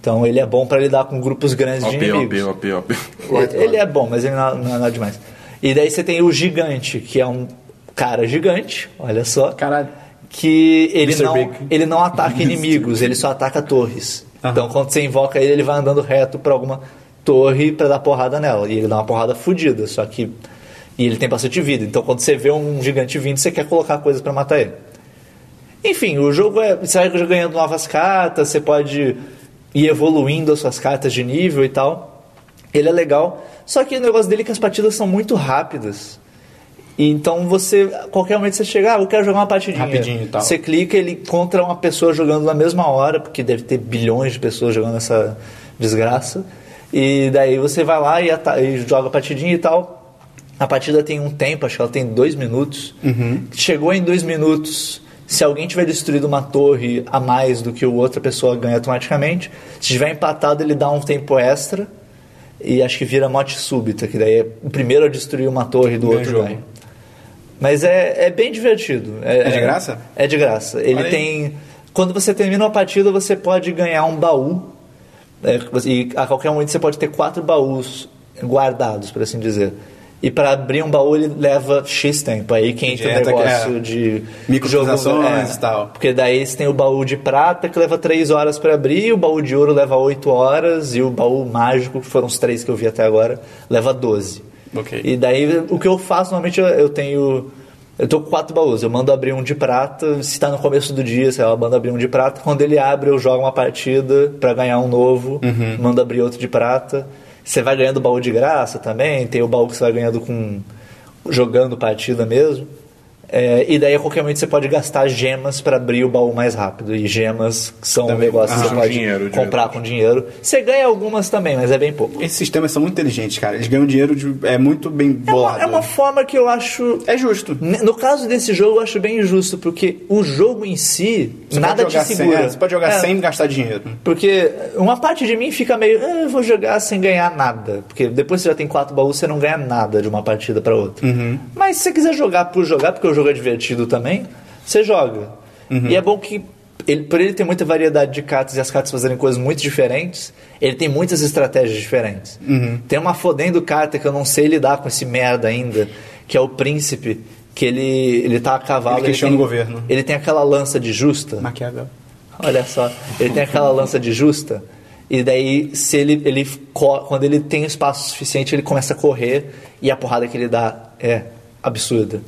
Então ele é bom para lidar com grupos grandes de OP, inimigos. OP, OP, OP. Ele Lord. é bom, mas ele não, não é nada demais. E daí você tem o gigante, que é um cara gigante, olha só. Caralho. Que ele Mr. não, Big. ele não ataca inimigos, ele só ataca torres. Então quando você invoca ele, ele vai andando reto pra alguma torre pra dar porrada nela. E ele dá uma porrada fodida, só que. E ele tem bastante vida. Então quando você vê um gigante vindo, você quer colocar coisas pra matar ele. Enfim, o jogo é. Você vai ganhando novas cartas, você pode ir evoluindo as suas cartas de nível e tal. Ele é legal. Só que o negócio dele é que as partidas são muito rápidas. Então você, qualquer momento você chega, ah, eu quero jogar uma partidinha. Rapidinho e tal. Você clica, ele encontra uma pessoa jogando na mesma hora, porque deve ter bilhões de pessoas jogando essa desgraça. E daí você vai lá e, e joga a partidinha e tal. A partida tem um tempo, acho que ela tem dois minutos. Chegou em dois minutos. Se alguém tiver destruído uma torre a mais do que o outra pessoa ganha automaticamente. Se tiver empatado, ele dá um tempo extra. E acho que vira morte súbita, que daí é o primeiro a destruir uma torre do outro jogo. Mas é, é bem divertido. É de graça? É de graça. Ele Olha aí. tem. Quando você termina uma partida, você pode ganhar um baú. É, e a qualquer momento você pode ter quatro baús guardados, por assim dizer. E para abrir um baú ele leva X tempo. Aí que entra o que negócio é de microtransações jogo- e tal. Porque daí você tem o baú de prata que leva 3 horas para abrir, o baú de ouro leva 8 horas e o baú mágico, que foram os três que eu vi até agora, leva 12. Ok. E daí o que eu faço normalmente eu, eu tenho eu tô com quatro baús, eu mando abrir um de prata, se tá no começo do dia, sei lá, eu mando abrir um de prata, quando ele abre eu jogo uma partida para ganhar um novo, mando abrir outro de prata. Você vai ganhando baú de graça também, tem o baú que você vai ganhando com jogando partida mesmo. É, e daí a qualquer momento você pode gastar gemas para abrir o baú mais rápido. E gemas são um negócio que você pode dinheiro, comprar com dinheiro. Você ganha algumas também, mas é bem pouco. Esses sistemas são muito inteligentes, cara. Eles ganham dinheiro de. É muito bem É uma, bolado. é uma forma que eu acho É justo. No caso desse jogo, eu acho bem injusto, porque o jogo em si, Você nada te jogar sem, segura. é, você pode jogar É, sem gastar dinheiro. Porque uma parte de mim fica meio, "Ah, eu vou jogar sem ganhar nada. Porque depois você já tem quatro baús, você não ganha nada de uma partida pra outra. Uhum. Mas se você quiser jogar por jogar, porque o jogo é divertido também, você joga. Uhum. E é bom que, ele, por ele ter muita variedade de cartas e as cartas fazerem coisas muito diferentes, ele tem muitas estratégias diferentes. Uhum. Tem uma fodendo carta que eu não sei lidar com esse merda ainda, que é o príncipe, que ele, ele tá a cavalo. Ele questiona tem, o governo. Ele tem aquela lança de justa. Maquiavel. Olha só, ele tem aquela lança de justa, e daí, se ele, ele quando ele tem espaço suficiente, ele começa a correr, e a porrada que ele dá é absurda.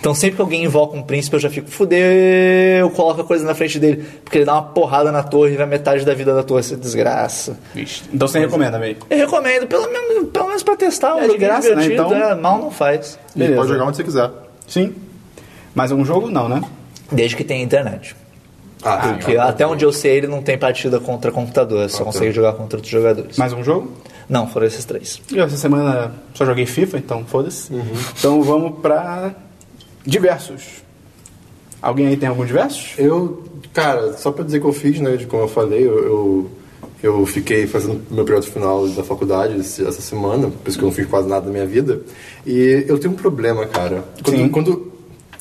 Então, sempre que alguém invoca um príncipe, eu já fico, fudeu, coloca a coisa na frente dele, porque ele dá uma porrada na torre e vai metade da vida da torre, essa desgraça. Vixe. Então você recomenda, meio. Eu recomendo, pelo menos, pelo menos pra testar, um É de graça, né? divertido, Então- é, mal não faz. E Beleza. pode jogar onde você quiser. Sim. Mais algum jogo? Não, né? Desde que tenha internet. Ah, Porque até onde eu sei, ele não tem partida contra computador, só consegue jogar contra outros jogadores. Mais um jogo? Não, foram esses três. Eu essa semana só joguei FIFA, então foda-se. Então vamos pra diversos. Alguém aí tem algum diversos? Eu, cara, só pra dizer que eu fiz, né, de como eu falei, eu, eu, eu fiquei fazendo meu projeto final da faculdade esse- essa semana, por isso que eu não fiz quase nada da minha vida. E eu tenho um problema, cara. Quando. Sim. quando...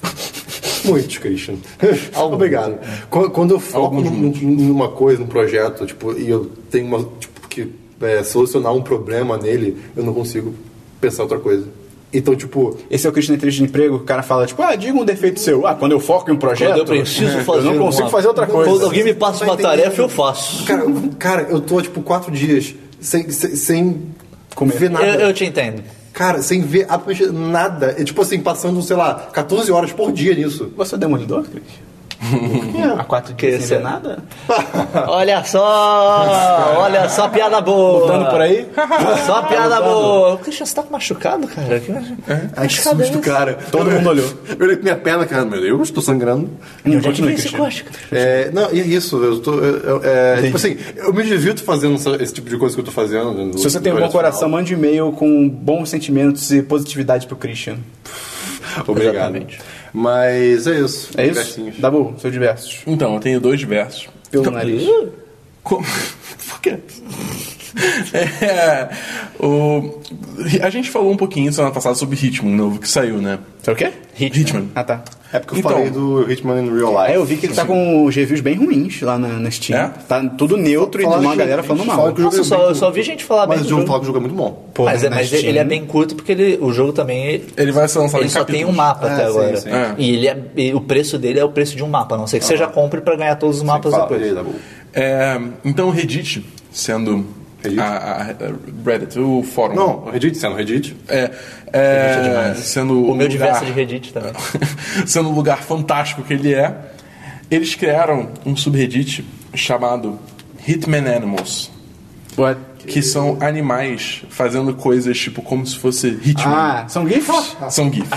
Muitos, Christian. Alguns. Obrigado. Quando, quando eu foco num- numa coisa, num projeto, tipo, e eu tenho uma, tipo, que é, solucionar um problema nele, eu não consigo pensar outra coisa. Então, tipo, Esse é o Christian na entrevista de emprego, o cara fala, tipo, ah, diga um defeito seu. Ah, quando eu foco em um projeto, Quando eu preciso fazer eu não consigo uma- fazer outra coisa. Quando alguém me passa uma tarefa, eu faço. cara, cara, eu tô, tipo, quatro dias sem, sem, sem Comer. ver nada. Eu, eu te entendo. Cara, sem ver absolutamente nada. É tipo assim, passando, sei lá, 14 horas por dia nisso. Você é demolidor, Cris? Há quatro Que dias sem é- ver nada? Olha só! Olha só, piada boa! Lutando por aí? Só piada boa! Christian, você tá machucado, cara? Que Ai, que machucado é susto, esse? cara. Todo mundo olhou. Eu olhei pra minha perna, cara, meu Deus, tô sangrando. É que esse Cristiano. corte, cara? É, não, e é isso, eu tô. eu- eu- é, tipo assim, eu me divirto fazendo essa- esse tipo de coisa que eu tô fazendo. no- Se você tem um bom coração, mande um e-mail com bons sentimentos e positividade pro Christian. Obrigado. Exatamente. Mas é isso. É isso? Diversinhos. Dabu, seus diversos. Então, eu tenho dois versos. Pelo nariz. Como... Por quê? É, o... A gente falou um pouquinho semana passada sobre Hitman novo que saiu, né? Sabe o quê? Hitman. Ah, tá. É porque eu Então. falei do Hitman in Real Life. É, eu vi que ele tá com os reviews bem ruins lá na, na Steam. É? Tá tudo neutro e uma galera falando mal. o jogo Nossa, é só, eu só vi gente falar Mas bem o do jogo fala que o jogo é muito bom. Pô, mas é, mas ele é bem curto porque ele, o jogo também Ele vai ser lançado ele em só tem capítulos. um mapa É, até sim, agora. sim. É. E, ele é, e o preço dele é o preço de um mapa, a não sei que você já compre pra ganhar todos os mapas Fala, depois. É, então o Reddit, sendo? A, a- a Reddit, o fórum. Não, Reddit sendo Reddit. É, é, sendo O meu lugar- diverso de Reddit também. sendo o lugar fantástico que ele é, eles criaram um subreddit chamado Hitman Animals, What? Que são animais fazendo coisas tipo como se fosse Hitman. Ah, são GIFs? São GIFs.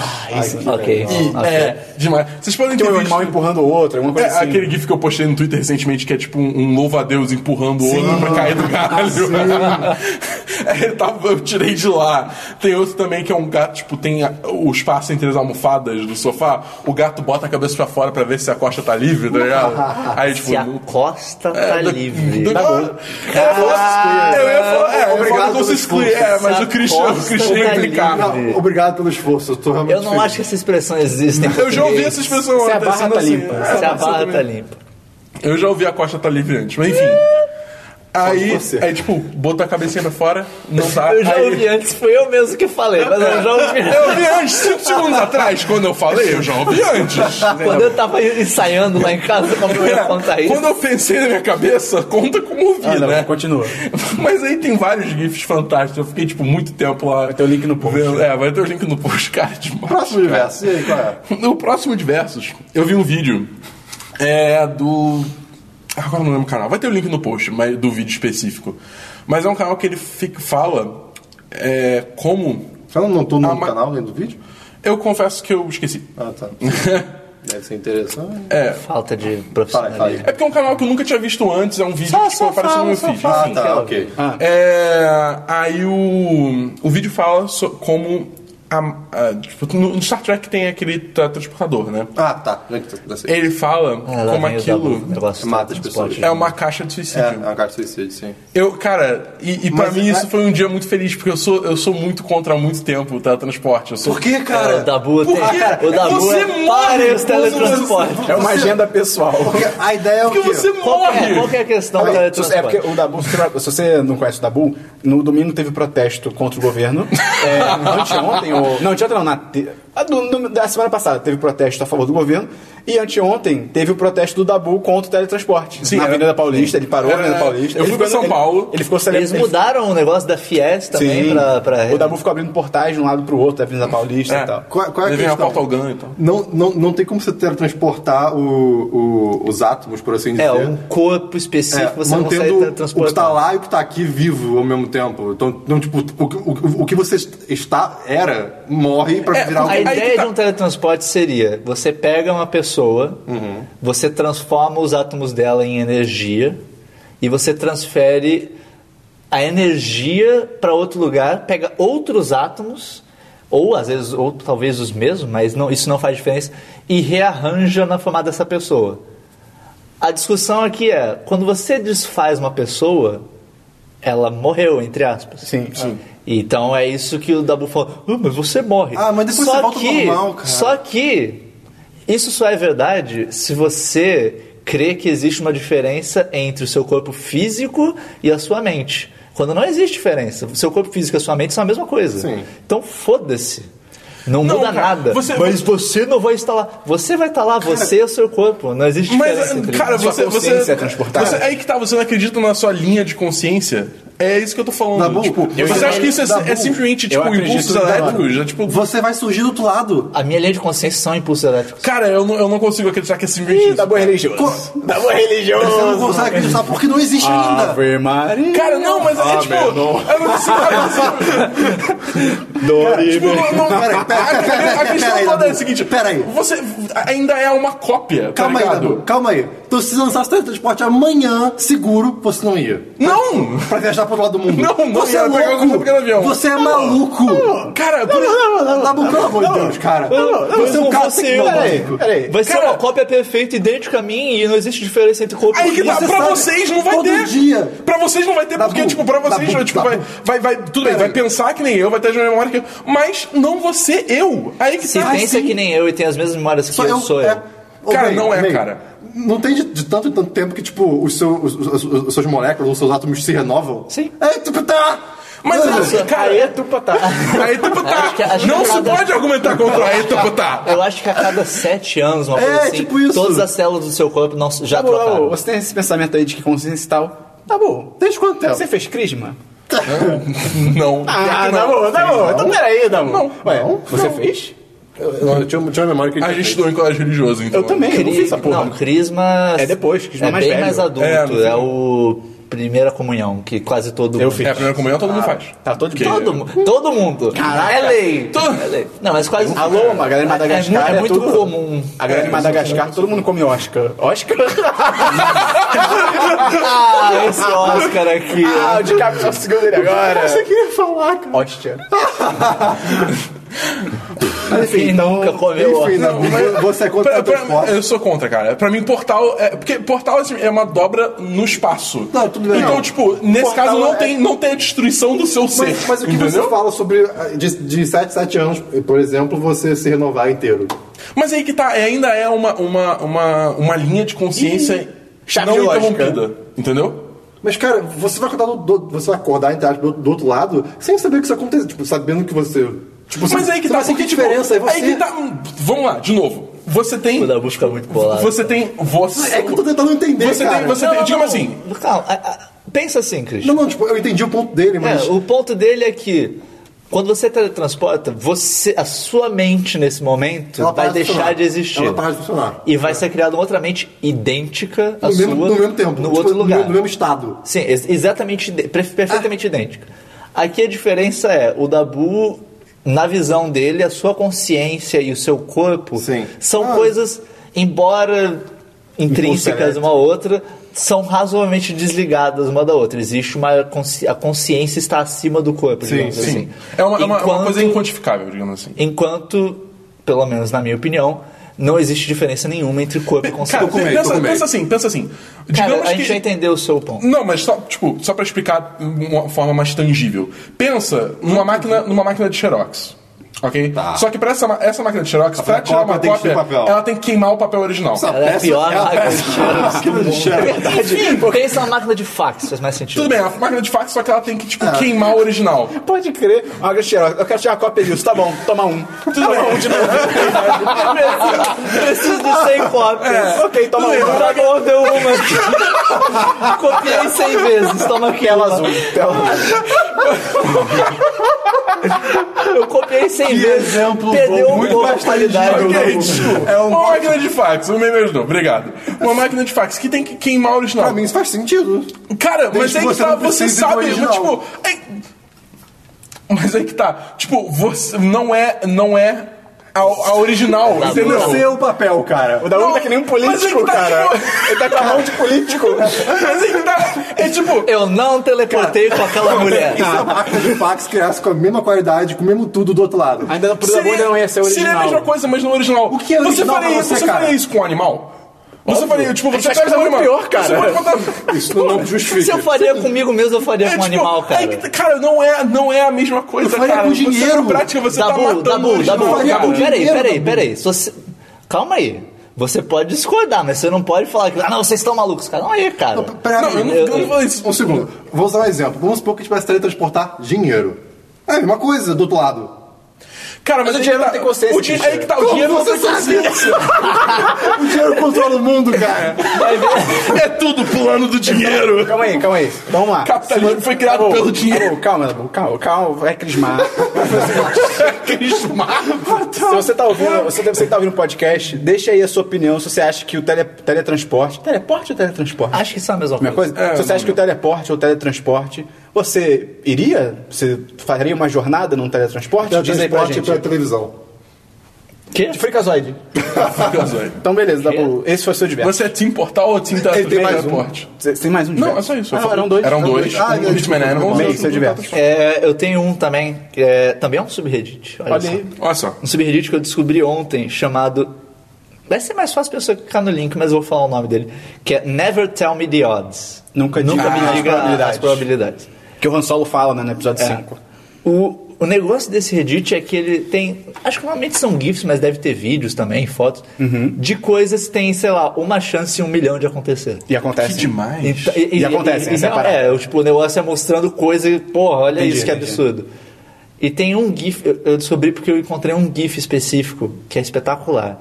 ok. E ok. é demais. Vocês podem ter Tem um visto... animal empurrando o outro, alguma coisa É, assim. aquele GIF que eu postei no Twitter recentemente, que é tipo um, um louva-a-Deus empurrando o outro pra cair do galho. É, tava- eu tirei de lá. Tem outro também que é um gato, tipo, tem a- o espaço entre as almofadas do sofá. O gato bota a cabeça pra fora pra ver se a costa tá livre, tá ligado? Aí, tipo. Se a costa tá é, livre. do- Tá bom. Eu é, ia Obrigado falar como se pelo exclui. esforço. É, mas o Christian, o Christian livre. Não, obrigado pelo esforço. Eu tô realmente Eu não feliz. acho que essa expressão existe Eu já ouvi essa expressão Se a barra tá assim, limpa. é, Se a barra exatamente. tá limpa. Eu já ouvi a costa tá livre antes, mas enfim. Aí, aí, tipo, botou a cabecinha pra fora, não tá. Eu já aí, ouvi antes, foi eu mesmo que falei, mas eu já ouvi Eu ouvi antes, 5 segundos atrás, quando eu falei, eu já ouvi antes. Quando eu tava ensaiando lá em casa como eu ia contar isso. Quando eu pensei na minha cabeça, conta como ouvi, Ah, não, né? continua. Mas aí tem vários GIFs fantásticos. Eu fiquei, tipo, muito tempo lá. Vai ter o link no post. É, vai ter o link no post, cara. é Demais. Próximo universo. E aí, qual é? No próximo de versos, eu vi um vídeo é, do. Agora não lembro o canal. Vai ter o link no post mas, do vídeo específico. Mas é um canal que ele fica, fala é, como. Eu não tô no Ah, mas- canal dentro do vídeo? Eu confesso que eu esqueci. Ah, tá. Deve ser interessante. É. Falta de profissionalismo. É porque é um canal que eu nunca tinha visto antes, é um vídeo Só- que tipo, só apareceu no fala, meu só feed. fala. Ah, tá, ok. É, aí o, o vídeo fala so- como. A, a- tipo, no, Star Trek tem aquele tra- transportador, né? Ah, tá. Sei. Ele fala Ah, lá como aquilo mata as pessoas. é uma caixa de É, suicídio. é uma carta de suicídio, sim. Eu, cara, e, e pra Mas mim é- isso foi um dia muito feliz, porque eu sou, eu sou muito contra há muito tempo o teletransporte. Eu sou, Por que, É, cara? o Dabu tem. Porque O Dabu você é morre os teletransportes. É uma agenda pessoal. Porque a ideia é o Porque quê? você é, morre! qual que é a questão do É teletransporte? porque o Dabu, se você- não conhece o Dabu, no domingo teve protesto contra o governo. É, anteontem, Não, anteontem não, na, te- a do- no- da semana passada teve protesto a favor do governo. E anteontem teve o protesto do Dabu contra o teletransporte. Sim, na era- Avenida Paulista, ele parou na Avenida Paulista. eu Ele fui pra ficou- São ele- Paulo. Ele ficou Eles mudaram o negócio da Fies também Sim. pra, pra... O Dabu ficou abrindo portais de um lado pro outro da Avenida Paulista É. e tal. Qual, qual é a Ele questão? pauta ao GAN e tal. Não, não, não tem como você teletransportar o, o, os átomos, por assim dizer. É, um corpo específico É, você não mantendo o que transportar. tá lá e o que tá aqui vivo ao mesmo tempo. Então, não, tipo, o, o, o que você está era morre pra É, virar que ideia tá. de um teletransporte seria: você pega uma pessoa, Uhum. você transforma os átomos dela em energia e você transfere a energia para outro lugar, pega outros átomos ou às vezes ou talvez os mesmos, mas não, isso não faz diferença e rearranja na forma dessa pessoa. A discussão aqui é: quando você desfaz uma pessoa, ela morreu entre aspas. Sim, sim. Então é isso que o Dabu falou. "Ah, mas você morre. Ah, mas depois só você volta que, normal, cara. Só que isso só é verdade se você crê que existe uma diferença entre o seu corpo físico e a sua mente. Quando não existe diferença. O seu corpo físico e a sua mente são a mesma coisa. Sim. Então foda-se. Não, Não, muda cara, nada. você- Mas você não vai estar lá. Você vai estar lá, você é o seu corpo. Não existe diferença Mas, entre cara, Sua você, você, consciência é transportada. você. Aí que tá, você não acredita na sua linha de consciência? É isso que eu tô falando. Dabu, tipo, eu você acha que isso é, Dabu, é simplesmente, tipo, impulsos elétricos? Já, tipo, Você vai surgir do outro lado. A minha linha de consciência são impulsos elétricos. cara, eu não, eu não consigo acreditar que é simplesmente Ih, isso. tá bom religioso. Tá bom religioso. Você não consegue acreditar porque não existe ainda. Ave Maria. Cara, não, mas é Ah, tipo. Eu não consigo. Dorime. Tipo, não, não, Peraí, peraí, a- a- peraí, a questão peraí, toda é a seguinte: Peraí. Você ainda é uma cópia, tá Calma aí, ligado? Dabu, calma aí. Então se lançasse teletransporte amanhã, seguro, você não ia. Não! Pra viajar pro outro lado do mundo. Não, não você ia é louco. avião. Você é maluco. Cara, por Dabu, pelo amor de Deus, cara. Você é um cara tecnológico. Peraí. Vai ser Cara- uma cópia perfeita, idêntica a mim e não existe diferença entre corpo Aí e que tá, pra sabe, vocês não vai ter. dia. Pra vocês não vai ter, porque, tipo, pra vocês, tipo, vai, vai, vai. Tudo bem, vai pensar que nem eu, vai ter as memórias que eu. Mas não você, eu. Aí que Se tá. pensa sim. que nem eu e tem as mesmas memórias que Só eu, eu, sou eu. é. Ô, Cara, May, não é, May, cara. Não tem de, de tanto em tanto tempo que, tipo, os, seus, os, os- os- os seus moléculas, os seus átomos se renovam? Sim. É, tipo, tá. Mas, Mano, assim, cara, Aí é tu tá. Aí tu tá. Acho que não se cada- pode argumentar contra aí tu tá. Eu acho que a cada sete anos, uma É, coisa assim, tipo isso. todas as células do seu corpo não, já Tá bom, trocaram. você tem esse pensamento aí de que consciência e tal. Tá bom. Desde quanto tempo? Você fez crisma? Não. Ah, tá bom, tá bom. Então peraí, bom. Não, Ué, não, você não. fez? Eu, eu tinha, tinha uma memória que A gente estudou em colégio religioso, então. Eu também, eu não fiz essa porra. Não, Crisma. É depois, Crisma é mais bem velho. mais adulto. É, É, final. o Primeira Comunhão, que quase todo Eu mundo. fiz. É, a primeira comunhão todo mundo faz. Tá todo Que- Todo, mu- todo mundo. Caraca. É lei. Todo- É lei. Não, mas quase. Alô, a galera de Madagascar. É, mu- é muito tudo- comum. A galera de Madagascar, todo mundo come Oscar. Oscar? Ah, esse Oscar aqui. ah, o DiCaprio só segundo ele agora. Você queria falar, cara. Hóstia. Mas enfim, Quem então. nunca comeu Enfim, Oscar? Dabu, você é contra Pra- o pra- eu sou contra, cara. Pra mim, portal. É, porque portal assim, é uma dobra no espaço. Não, tudo bem. Então, Não. tipo, nesse Portal caso não, é- tem, não tem a destruição do seu ser. Mas, mas o que entendeu? você fala sobre ah, de, de 7, 7 anos, por exemplo, você se renovar inteiro? Mas aí que tá, é- ainda é uma, uma, uma, uma linha de consciência chave não interrompida. Entendeu? Mas, cara, você vai acordar do, do- você vai acordar entre aspas, do, do outro lado sem saber que isso acontece, tipo, sabendo que você. Tipo, Mas você- aí que tá, vai porque, tipo, diferença, é você. aí que tá. hum, Vamos lá, de novo. Você tem. O Dabu fica muito bolado. Você tem. Você. É que eu tô tentando entender, Você cara. tem. Você Não, tem não, digamos não. assim. Calma, a- a- pensa assim, Cristian. Não, não, tipo, eu entendi o ponto dele, mas. É, o ponto dele é que quando você teletransporta, você, a sua mente nesse momento Ela vai para de deixar funcionar. de existir. Ela para de funcionar. E vai ser criada uma outra mente idêntica à no, sua mesmo, no mesmo tempo, no tipo, outro lugar. No mesmo estado. Sim, ex- exatamente, perfeitamente idêntica. Aqui a diferença é, o Dabu, na visão dele, a sua consciência e o seu corpo Sim. são Ah. coisas, embora intrínsecas uma à outra, são razoavelmente desligadas uma da outra. Existe uma consci... a consciência está acima do corpo, Sim, digamos sim. assim. É uma, é uma- uma Enquanto- coisa inquantificável, digamos assim. Enquanto, pelo menos na minha opinião, não existe diferença nenhuma entre corpo e consciência. Cara, pensa, pensa assim, pensa assim. Cara, Digamos a gente que... já entendeu o seu ponto. Não, mas só, tipo, só pra explicar de uma forma mais tangível. Pensa numa máquina, numa máquina de Xerox. Ok? Só que pra essa, essa máquina de Xerox, pra tirar uma tem que cópia, tirar papel. ela tem que queimar o papel original. Ela é a Peça- pior ela máquina peça- de Xerox máquina de Xerox. Enfim, pensa na máquina de fax, faz mais sentido. Tudo bem, a máquina de fax, só que ela tem que, tipo, queimar o original. Pode crer. Uma Xerox. Eu quero tirar a cópia disso. Tá bom, toma um. Tudo bem. Um de novo. Preciso de 100 cópias. ok, toma um. Tá bom, deu uma. Copiei 100 vezes, toma aqui. Tela azul. Tela Eu copiei 100 Que vezes. exemplo Perdeu bom, um muito mais qualidade. É um Uma máquina de fax, o meme ajudou, obrigado. Uma máquina de fax que tem que queimar o original. Pra mim isso faz sentido. Cara, mas Desde aí que que você tá, você sabe, original. tipo. aí- Mas aí que tá, tipo, você não é, não é a, a original, entendeu? Você é o papel, cara. O Dabu tá que nem um aí político, tá, cara. tipo- Ele tá com a mão de político. Mas aí que tá, é tipo, Eu não teleportei com aquela mulher. E se a máquina de fax criasse com a mesma qualidade, com o mesmo tudo do outro lado? Ainda Dabu ainda não ia ser seria a mesma original. coisa, mas não original. O que é você original faria, pra isso- você, você cara? faria isso com um animal? Você faria, tipo, você faz pega um muito animal. pior, cara. Você pode botar... Isso não, não justifica. Se eu faria comigo mesmo, eu faria É, com um tipo, animal, cara. aí que- cara, não é, não é a mesma coisa, Eu faria cara. com Você, dinheiro. na prática, você tá Dabu, matando o Dabu, Dabu, cara. Dabu, peraí, peraí, peraí. Você- Calma aí. Você pode discordar, mas você não pode falar que. Ah, não, vocês estão malucos. Calma aí, cara. Pera Não, aí, eu não, eu- eu não falei isso. Um segundo. Vou usar um exemplo. Vamos supor que a gente vai teletransportar dinheiro. É a mesma coisa do outro lado. Cara, mas, Mas o dinheiro não tem consciência, O dinheiro, aí que tá, o dinheiro não tem consciência. O dinheiro controla o mundo, cara. É tudo plano do dinheiro. Calma aí, calma aí. Vamos lá. Capitalismo foi criado pelo dinheiro. Dabu, calma, Dabu, calma, calma, vai crismar. Crismar. Se você tá ouvindo, você deve ser que tá ouvindo o podcast, deixa aí a sua opinião se você acha que o tele, teletransporte. Teleporte ou teletransporte? Acho que isso é a mesma coisa. coisa? É, se você acha que o teleporte ou o teletransporte, você iria? Você faria uma jornada num teletransporte? Diz aí pra televisão. Que? De Freakazoid. Fica Então, beleza, Dabu. Esse foi o seu diverso. Você é Team Portal ou Team Ele tem mais um. Teletransporte? Você tem mais um Não, diverso? é só isso. Ah, não, eram dois. Eram dois. Ah, um é, Hitman Animals. Bem, outro seu diverso. É, eu tenho um também, que é, também é um subreddit. Olha, Olha só. aí. Olha só. Um subreddit que eu descobri ontem, chamado. Vai ser mais fácil a pessoa clicar no link, mas eu vou falar o nome dele. Que é Never Tell Me the Odds. Nunca Nunca diga me as diga probabilidades. as probabilidades. Que o Han Solo fala, né, no episódio É. 5. O, o negócio desse Reddit é que ele tem. Acho que normalmente são GIFs, mas deve ter vídeos também, fotos. De coisas que tem, sei lá, uma chance em um milhão de acontecer. E acontece. Que demais. E acontece, essa é a não, parada. é, o, tipo, o negócio é mostrando coisa e, porra, olha Entendi, isso que entendi. absurdo. E tem um GIF, eu, eu descobri porque eu encontrei um GIF específico que é espetacular.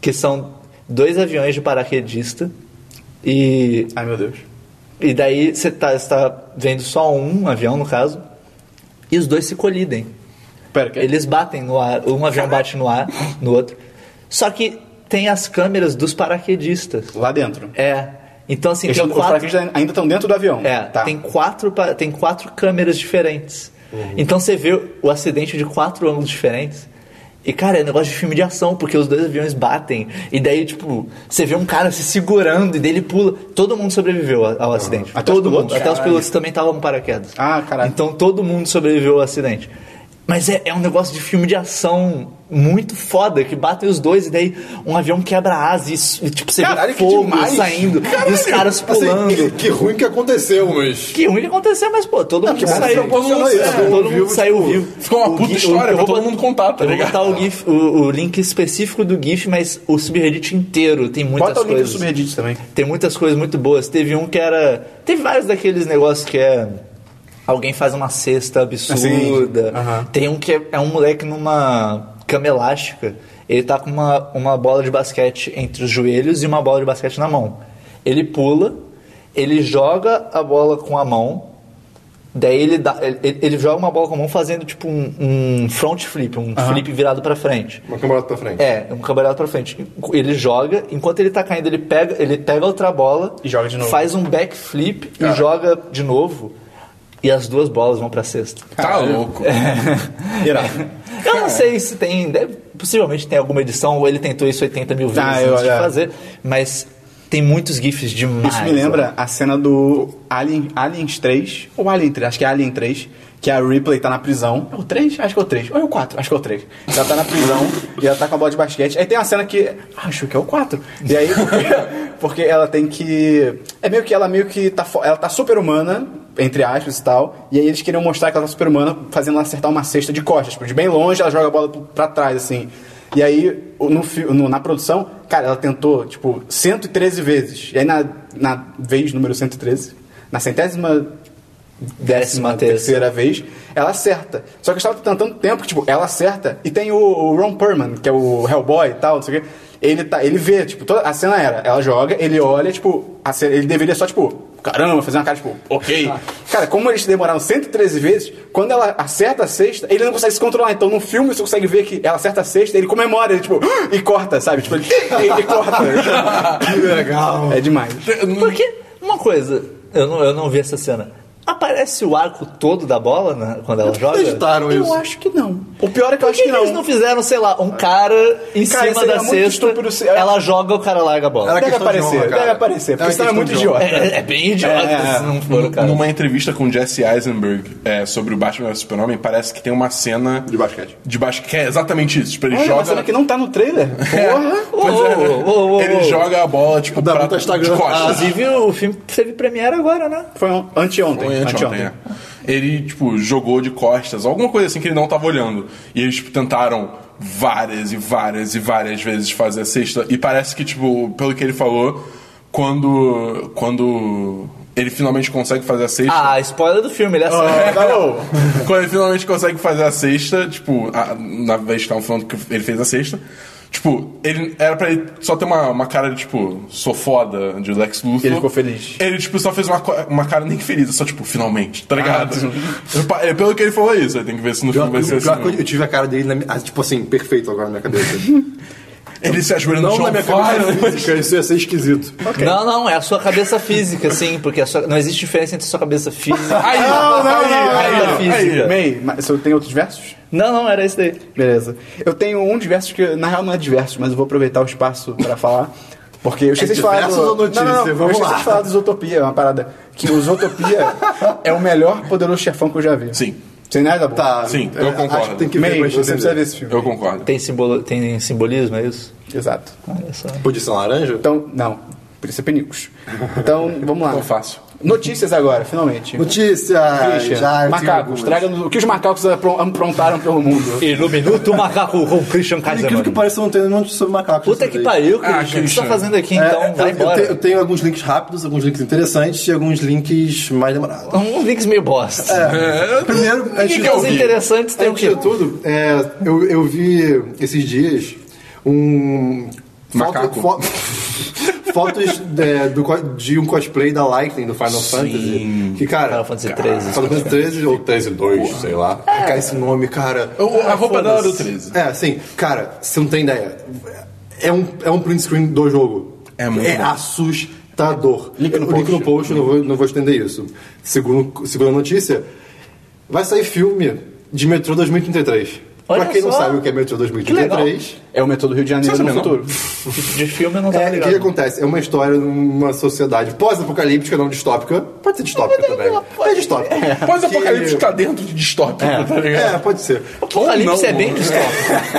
Que são dois aviões de paraquedista e, Ai, meu Deus. E daí você tá, você tá vendo só um avião, no caso, e os dois se colidem. Pera, que... Eles batem no ar, um avião bate no ar, no outro. Só que tem as câmeras dos paraquedistas. Lá dentro. É. Então, assim, Eles tem tão- Os quatro... paraquedistas ainda estão dentro do avião. É, tá. tem, quatro, tem quatro câmeras diferentes. Então você vê o acidente de quatro ângulos diferentes. E, cara, é um negócio de filme de ação, porque os dois aviões batem. E daí, tipo, você vê um cara se segurando e daí ele pula. Todo mundo sobreviveu ao, acidente. Até os todo mundo. Até os pilotos também estavam paraquedas. Ah, caralho. Então todo mundo sobreviveu ao acidente. Mas é, é um negócio de filme de ação muito foda, que batem os dois e daí um avião quebra a asa e, tipo, você Caralho, vê que fogo saindo e os caras pulando. Assim, que ruim que aconteceu, mas. Que ruim que aconteceu, mas pô, todo mundo que que saiu. proporcionou isso, é, todo todo mundo mundo vivo, saiu tipo, vivo. ficou uma O puta história eu pra vou todo mundo contar, tá eu ligado? Vou botar o, GIF, o, o link específico do GIF, mas o subreddit inteiro tem muitas Bota o link do coisas. subreddit também. Tem muitas coisas muito boas. Teve um que era. Teve vários daqueles negócios que é. Alguém faz uma cesta absurda. Assim. Tem um que é, é um moleque numa cama elástica. Ele tá com uma, uma bola de basquete entre os joelhos e uma bola de basquete na mão. Ele pula, ele joga a bola com a mão. Daí ele, dá, ele, ele joga uma bola com a mão fazendo tipo um, um front flip, um flip virado pra frente. Uma cambalhota pra frente. É, um cambalhota pra frente. Ele joga, enquanto ele tá caindo, ele pega, ele pega outra bola E joga de novo. Faz um backflip e joga de novo. E as duas bolas vão pra cesta. Tá louco. Irado. Eu não sei se tem. deve- possivelmente tem alguma edição, ou ele tentou isso 80 mil vezes Ah, eu- antes de é. fazer. Mas tem muitos GIFs demais. Isso me lembra a cena do Alien, Aliens 3, ou Alien 3, acho que é Alien 3, que a Ripley tá na prisão. É o 3? Acho que é o 3. Ou é o 4? Acho que é o 3. Ela tá na prisão e ela tá com a bola de basquete. Aí tem uma cena que. Acho que é o 4. E aí, porque, porque ela tem que. É meio que ela meio que tá. fo- Ela tá super humana, entre aspas e tal. E aí eles queriam mostrar que ela tá super humana, fazendo ela acertar uma cesta de costas. Tipo, de bem longe ela joga a bola pra trás, assim. E aí, no, no- na produção, cara, ela tentou, tipo, 113 vezes. E aí, na, na vez número 113, na centésima Décima terceira vez, ela acerta. Só que eu estava tentando tempo que, tipo, ela acerta. E tem o, o Ron Perlman, que é o Hellboy e tal, não sei o quê. Ele, tá, ele vê, tipo, toda, a cena era, ela joga, ele olha, tipo, a cena- ele deveria só, tipo, caramba, fazer uma cara, tipo, ok. Cara, como eles demoraram 113 vezes, quando ela acerta a sexta, ele não consegue se controlar. Então no filme você consegue ver que ela acerta a sexta, ele comemora, ele, tipo, e corta, sabe? Tipo, ele, ele corta. Que legal. É demais. Porque, uma coisa, eu não, eu não vi essa cena. Aparece o arco todo da bola né, quando ela joga? Editaram Eu isso. acho que não. O pior é que eu acho que, que eles não não. fizeram, sei lá, um cara em Cara, cima da cesta, se- ela joga, o cara larga a bola. Deve de aparecer, honra, deve aparecer, porque Era senão é muito idiota. É, é bem idiota É, é. se não for cara. Numa entrevista com Jesse Eisenberg é, sobre o Batman vs Super-Homem, parece que tem uma cena De basquete. de basquete. É exatamente isso. Tipo, ele Olha, joga. uma cena que não tá no trailer. Porra. Pois é. Ô, ô, ô, ele joga a bola, tipo, pra, de costas. Inclusive, o filme teve premiere agora, né? Foi anteontem. Foi anteontem, é. Ele, tipo, jogou de costas, alguma coisa assim que ele não tava olhando. E eles, tipo, tentaram várias e várias e várias vezes fazer a cesta. E parece que, tipo, pelo que ele falou, quando. Quando ele finalmente consegue fazer a sexta. Ah, spoiler do filme, ele acerta. Ah. Quando ele finalmente consegue fazer a sexta, tipo, a- na vez que estavam falando que ele fez a sexta, tipo, ele era pra ele só ter uma, uma cara de, tipo, sou foda de Lex Luthor. Ele ficou feliz. Ele, tipo, só fez uma, uma cara nem feliz, só, tipo, finalmente, tá ligado? Eu pa- é, Pelo que ele falou isso, aí tem que ver se no Pior, filme vai ser assim. pior que eu, eu tive a cara dele, na ah, tipo assim, perfeito agora na minha cabeça. Ele se ajoelha no Não chão, na minha cabeça física, isso ia ser esquisito. Não, não, é a sua cabeça física, sim, porque a sua- não existe diferença entre a sua cabeça física. Aí, Não, não, não, aí, não, física. aí. May, mas você tem outros versos? Não, não, era isso daí. Beleza. Eu tenho um de versos que, na real, não é de versos, mas eu vou aproveitar o espaço pra falar. Porque eu esqueci É de falar. Do... ou notícia? Não, não, não. Eu Vamos esqueci lá. de falar do Zootopia, é uma parada. Que o Zootopia é o melhor poderoso chefão que eu já vi. Sim. Sem nada bom. Tá, Sim, eu é, concordo. Acho que tem que ver pra você precisa ver esse filme. Eu concordo. Tem, simbolo, tem simbolismo, é isso? Exato. Olha só. Podia ser laranja? Então, não. Podia ser penicos. Então, vamos lá. Tão fácil. Notícias agora, finalmente. Notícia! Christian, já tem macacos, traga-nos o que os macacos apron- aprontaram pelo mundo. E no Minuto Macaco com Christian Por incrível que pareça, eu não tenho nenhum sobre macacos. Puta que pariu, Ah, Christian. O que você tá Christian. fazendo aqui, É, então? eu, Vai eu embora. tenho, eu tenho alguns links rápidos, alguns links interessantes e alguns links mais demorados. Um links meio bosta. É, primeiro, antes de, que Os interessantes tem o de tudo, é, eu, eu vi esses dias um. Macaco. Foto, fo- fotos é, do de um cosplay da Lightning do Final Fantasy. Que, cara. Final Fantasy 13. Final Fantasy 13 ou 13 2, sei lá. Cara, esse nome, cara. O- a roupa dela era do foda-se. 13. É, assim, cara, você não tem ideia. É um, é um print screen do jogo. É muito É bom. assustador. Link no o link no post. post, não vou, não vou estender isso. Segundo, segundo a notícia, vai sair filme de Metrô 2033. Olha pra quem não só. sabe o que é Metrô 2033, É o metrô do Rio de Janeiro no futuro. De filme eu não tava é, o que, ligado. que acontece? É uma história numa sociedade pós-apocalíptica, não distópica. Pode ser distópica também. É distópica. Pós-apocalipse Que- tá dentro de distópico, tá ligado? É, pode ser. Apocalipse Ou é não. bem distópico.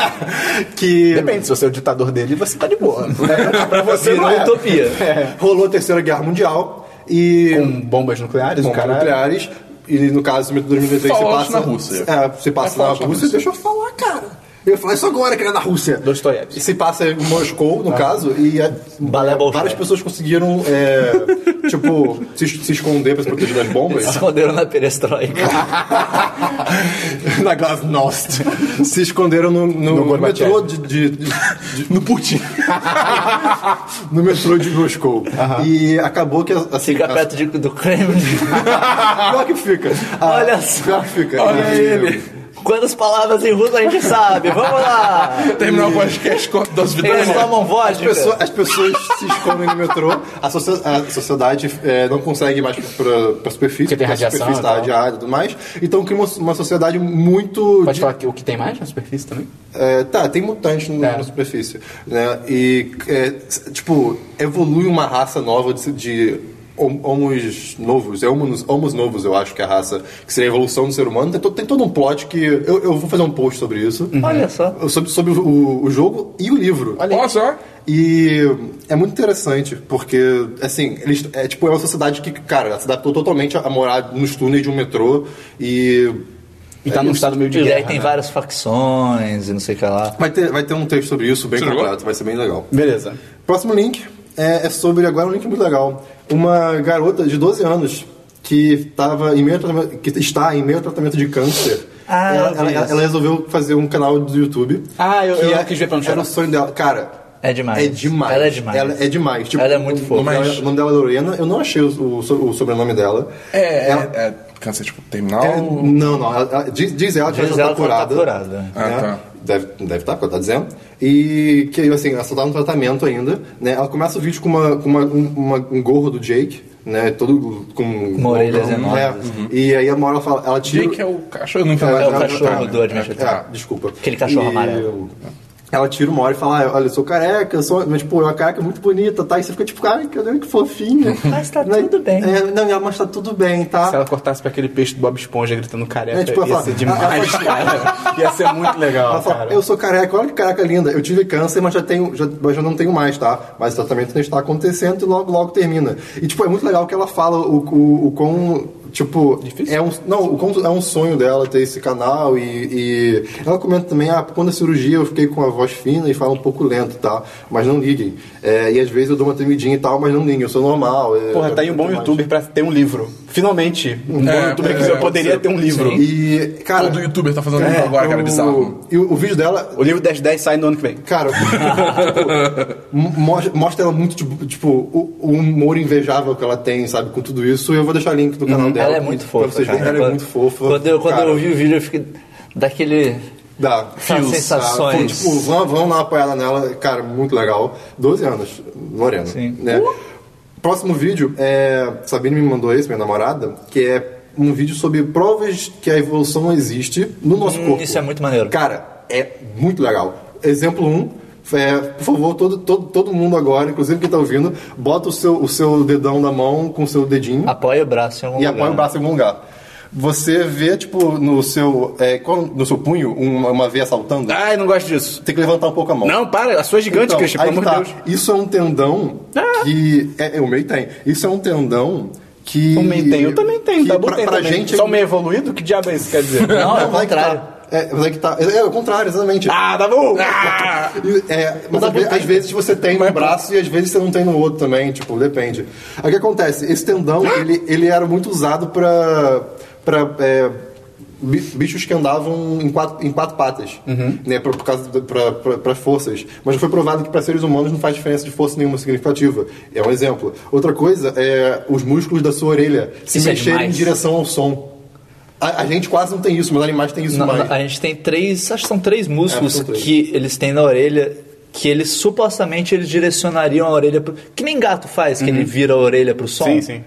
que Depende, se você é o ditador dele, você tá de boa. pra você Virou não é. utopia. rolou a Terceira Guerra Mundial e Com bombas nucleares, o bombas nucleares. E no caso do 2023 se Fallout passa na Rússia. É, se passa É na Rússia. Rússia. Deixa eu falar, cara. Eu ia falar isso agora, que era na Rússia. Dostoiévski. Se passa em Moscou, no caso, e é, Balé várias pessoas conseguiram, é, tipo, se, se esconder pra se proteger das bombas. Se esconderam na perestroika. na Glasnost. se esconderam no, no, no metrô de, de- de- de- No Putin. no metrô de Moscou. E acabou que assim, Fica a- perto de- do Kremlin. Pior que fica. Ah, Olha só. Pior que fica. Olha E- ele. Quantas palavras em russo a gente sabe? Vamos lá! Terminar o podcast com das Eles vidas. tomam As vodka. pessoas, as pessoas se escondem no metrô, a, a sociedade é, não consegue mais pra, pra superfície, Porque tem a superfície tá tal. radiada e tudo mais. Então cria uma, uma sociedade muito. Pode de- falar que o que tem mais na superfície também? É, tá, tem mutantes no- É. na superfície. Né? E, é, tipo, evolui uma raça nova de, de homos novos. É homos, homos novos, eu acho que é a raça. Que seria a evolução do ser humano. Tem, to- tem todo um plot que. Eu, eu vou fazer um post sobre isso. Olha só. Sobre, sobre o, o jogo e o livro. Olha só. E é muito interessante, porque, assim, eles, é tipo, é uma sociedade que, cara, ela se adaptou totalmente a morar nos túneis de um metrô e. E tá é num estado meio de E guerra. daí tem né? várias facções e não sei o que lá. Vai ter, vai ter um texto sobre isso bem completo, vai ser bem legal. Beleza. Próximo link é, é sobre, agora um link muito legal, uma garota de 12 anos que, tava em meio que está em meio a tratamento de câncer. Ah, ela, ela- isso. ela resolveu fazer um canal do YouTube. Ah, eu- que eu é- quis ver pra não chorar. Era o sonho dela. Cara, É demais. é demais. Ela é demais. Ela é demais. Tipo, Ela é muito fofa. O, nome Mas- dela- o nome dela é Lorena. Eu não achei o, o o sobrenome dela. É, Ela- é, é câncer, tipo, terminal. é, não, não. ela- ela- diz, diz ela que Diz ela já ela tá ela tá curada. curada. Ah, né? tá. Deve, deve estar, porque ela tá dizendo. E que assim, ela só tá no tratamento ainda. Né? Ela começa o vídeo com, uma, com uma- um, uma- um gorro do Jake, né? Todo com. Com orelhas é, enormes. E aí a Mora fala. Ela tira. Jake é o cachorro, eu não entendo É, É o do cachorro do Adventure Time. É, desculpa. Aquele cachorro amarelo. Ela tira uma hora e fala, ah, olha, eu sou careca, eu sou... mas, tipo, é uma careca muito bonita, tá? E você fica tipo, cara, que fofinha. Mas tá Né? tudo bem. É, não, ela, mas tá tudo bem, tá? Se ela cortasse pra aquele peixe do Bob Esponja gritando careca, É, tipo, ia fala- ser demais, cara. Ia ser muito legal, Ela fala, cara. eu sou careca, olha que careca linda. Eu tive câncer, mas já tenho, já, mas já não tenho mais, tá? Mas o tratamento ainda está acontecendo e logo, logo termina. E tipo, é muito legal que ela fala o, o, o quão tipo, Difícil? é um, não, é um sonho dela ter esse canal e, e ela comenta também, ah, quando a cirurgia eu fiquei com a voz fina e falo um pouco lento, tá? Mas não liguem. É, e às vezes eu dou uma tremidinha e tal, mas não liguem, eu sou normal. é, Porra, tá aí um bom mais. youtuber pra ter um livro. Finalmente, um bom É, youtuber que é, eu poderia sim. ter um livro. E, cara, Todo youtuber tá fazendo isso agora, cara, é bizarro. E o, o vídeo dela, O livro 1010 sai no ano que vem. Cara, tipo, mo- mostra ela muito, tipo, tipo, o, o humor invejável que ela tem, sabe, com tudo isso. E eu vou deixar o link do canal dela. Ela é muito pra fofa. vocês cara. verem. Ela é Quando- muito fofa. Quando eu, quando Cara, eu vi o vídeo, eu fiquei daquele. Dá. Aquelas sensações. Tipo, vão, vão dar uma apoiada nela. Cara, muito legal. 12 anos, Lorena. Sim. Né? Próximo vídeo, é, Sabine me mandou esse, minha namorada, que é um vídeo sobre provas que a evolução existe no nosso Hum, corpo. isso é muito maneiro. Cara, é muito legal. Exemplo 1, é, por favor, todo, todo, todo mundo agora, inclusive quem tá ouvindo, bota o seu, o seu dedão na mão com o seu dedinho Apoia o braço em algum e lugar. apoia o braço em algum lugar. Você vê, tipo, no seu, é, no seu punho, uma, uma veia saltando. Ai, não gosto disso. Tem que levantar um pouco a mão. Não, para, a sua é gigante, Então, Christian, pelo que amor de tá. Deus. Isso é um tendão que. É, é, o meio tem. Isso é um tendão que. O meio tem, eu também tenho, que Dabu pra, pra gente. Só o meio evoluído? Que diabo é isso quer dizer? Não, é o mas aí que contrário. tá. É, mas aí que tá. É, é o contrário, exatamente. ah, Dabu! Ah! E, É, mas às, ve- às vezes você tem no braço e às vezes você não tem no outro também, tipo, depende. Aí o que acontece? Esse tendão, ele, ele era muito usado pra, pra é, bi- bichos que andavam em quatro, em quatro patas, né, por, por causa para forças. Mas foi provado que para seres humanos não faz diferença de força nenhuma significativa. É um exemplo. Outra coisa é os músculos da sua orelha se Isso é mexerem em demais. direção ao som. A, a gente quase não tem isso, mas os animais têm isso Não, mais. a gente tem três, acho que são três músculos É, são três. que eles têm na orelha que eles supostamente eles direcionariam a orelha pro, que nem gato faz, que ele vira a orelha pro som. Sim, sim.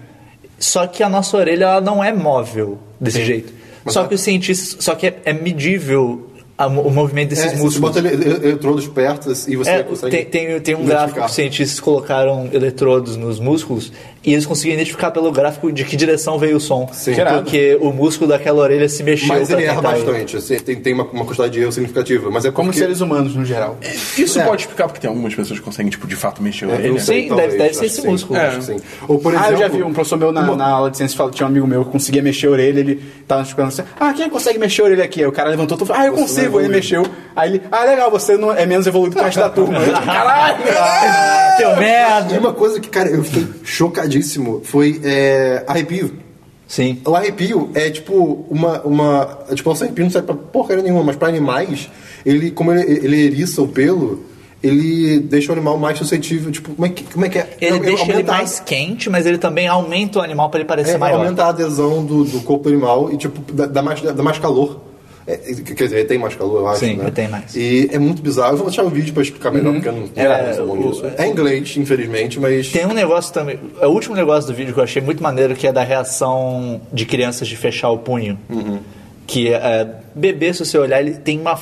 Só que a nossa orelha ela não é móvel desse jeito. só é- que os cientistas, só que é, é medível a o movimento desses É, se você músculos. bota ele- ele- eletrodos perto e você É, consegue tem, tem, tem um gráfico que os cientistas colocaram eletrodos nos músculos e eles conseguiram identificar pelo gráfico de que direção veio o som. Sim. Porque o músculo daquela orelha se mexeu. Mas ele erra bastante, assim, tem, tem uma, uma quantidade de erro significativa. Mas é Como porque... seres humanos, no geral. Isso É. pode explicar porque tem algumas pessoas que conseguem, tipo, de fato mexer a É, eu orelha. sei, Sim, talvez, deve- deve ser esse sim, músculo. acho que sim. Ou, por ah, exemplo... eu já vi um professor meu na, uma- na aula de ciência, falou- tinha um amigo meu que conseguia mexer a orelha, ele tava ficando assim, ah, quem consegue mexer a orelha aqui? Aí o cara levantou e falou, ah, eu Você consigo, é ele mexeu. Aí ele, ah, legal, você não é menos evoluído que o resto da turma. Caralho! Teu E merda! uma coisa que, cara, eu fiquei foi é, arrepio. Sim. O arrepio é tipo uma. uma tipo, nosso arrepio não serve pra porcaria nenhuma, mas pra animais, ele, como ele, ele eriça o pelo, ele deixa o animal mais suscetível. Tipo, como é que, como é, que é? Ele deixa ele a- mais quente, mas ele também aumenta o animal para ele parecer É, maior. aumenta a adesão do, do corpo do animal e, tipo, dá, dá mais, dá mais calor. É, quer dizer, tem mais calor, eu acho, Sim, né? tem mais. E é muito bizarro. Eu vou deixar o vídeo pra explicar melhor, porque eu não tenho É, o- disso. É em inglês, infelizmente, mas... Tem um negócio também. O último negócio do vídeo que eu achei muito maneiro, que é da reação de crianças de fechar o punho. Uhum. Que é, bebê, se você olhar, ele tem uma.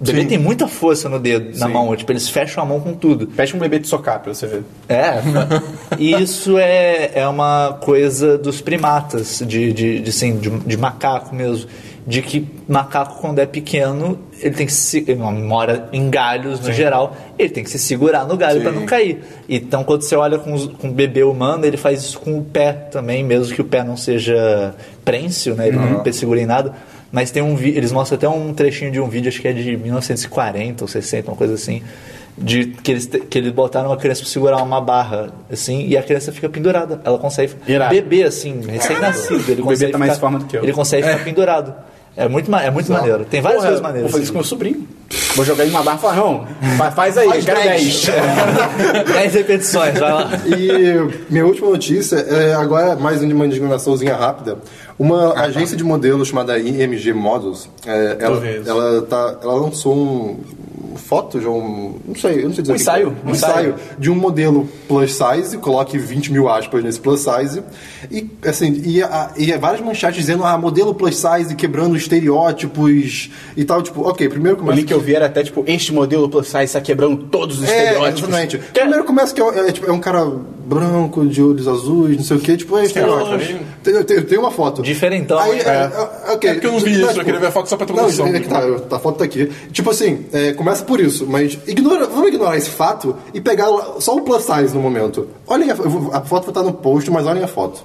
Bebê Sim. tem muita força no dedo, na Sim. mão. Tipo, eles fecham a mão com tudo. Pede um bebê de socar pra você ver. É, isso é, é uma coisa dos primatas, de, de, de, assim, de, de macaco mesmo. De que macaco, quando é pequeno, ele tem que se. Ele mora em galhos no geral, ele tem que se segurar no galho para não cair. Então, quando você olha com, os- com o bebê humano, ele faz isso com o pé também, mesmo que o pé não seja prêncio, né? Ele não segura em nada. Mas tem um eles mostram até um trechinho de um vídeo, acho que é de 1940 ou 60, uma coisa assim de que eles, que eles botaram uma criança pra segurar uma barra, assim, e a criança fica pendurada. Ela consegue Irado. beber, assim, recém-nascido. Ele O consegue bebê tá mais ficar- forma do que eu. Ele consegue ficar pendurado. É muito, é muito maneiro. Tem várias Porra, coisas maneiras. Vou fazer isso com meu sobrinho. Vou jogar ele numa barra e falar, não, fa- faz aí, Faz quero 10. 10. 10 repetições, vai lá. E minha última notícia é agora mais uma indignaçãozinha rápida. Uma agência de modelos chamada IMG Models, é, ela, ela, tá, ela lançou um foto de um. Não sei, eu não sei dizer. Um o que ensaio, é. um ensaio. de um modelo plus size, coloque 20 mil aspas nesse plus size. E assim, e, a, e várias manchetes dizendo, ah, modelo plus size quebrando estereótipos e tal. Tipo, ok, primeiro O começa. link que eu vi era até tipo, este modelo plus size está quebrando todos os É, estereótipos. exatamente. Primeiro começa que é, é, tipo, é um cara branco, de olhos azuis, não sei o que, tipo, é estereótipo. Tem, tem, tem uma foto. Diferentão, Aí, hein? é, é, ok. É porque eu não vi Não, isso, eu queria ver a foto só pra ter uma noção. é que tá, eu- a foto tá aqui. Tipo assim, é, começa por isso, mas ignora, vamos ignorar esse fato e pegar só o plus size no momento. Olhem, a, a foto vai estar no post, mas olhem a foto.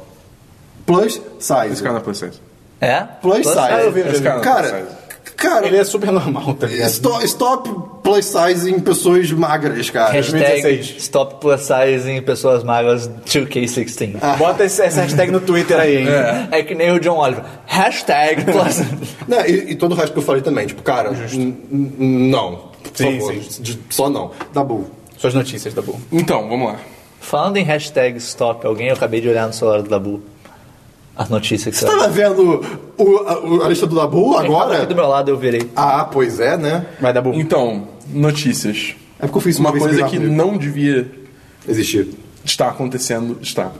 Plus size. Esse cara não é plus size. É? Plus Plus size. eu vi, eu vi. Esse cara não é plus Cara, Ele é super normal, tá ligado? stop, stop plus size em pessoas magras, cara. Hashtag 2016. Stop Plus Size em pessoas magras 2K16. Bota esse, essa hashtag no Twitter aí, hein? É que nem o John Oliver. Hashtag Plus. Não, e, e todo o resto que eu falei também, tipo, cara, não. Por Sim, favor, sim. de- só não. Dabu. Suas notícias, tá bom. Então, vamos lá. Falando em hashtag stop alguém, eu acabei de olhar no celular do Dabu. As notícias que Você tava vendo o, a, o- a lista do Dabu Aqui agora? do meu lado eu virei. Ah, pois é, né? Vai dar bom. Então, notícias. É porque eu fiz uma, Uma coisa que não devia Existir. estar acontecendo está.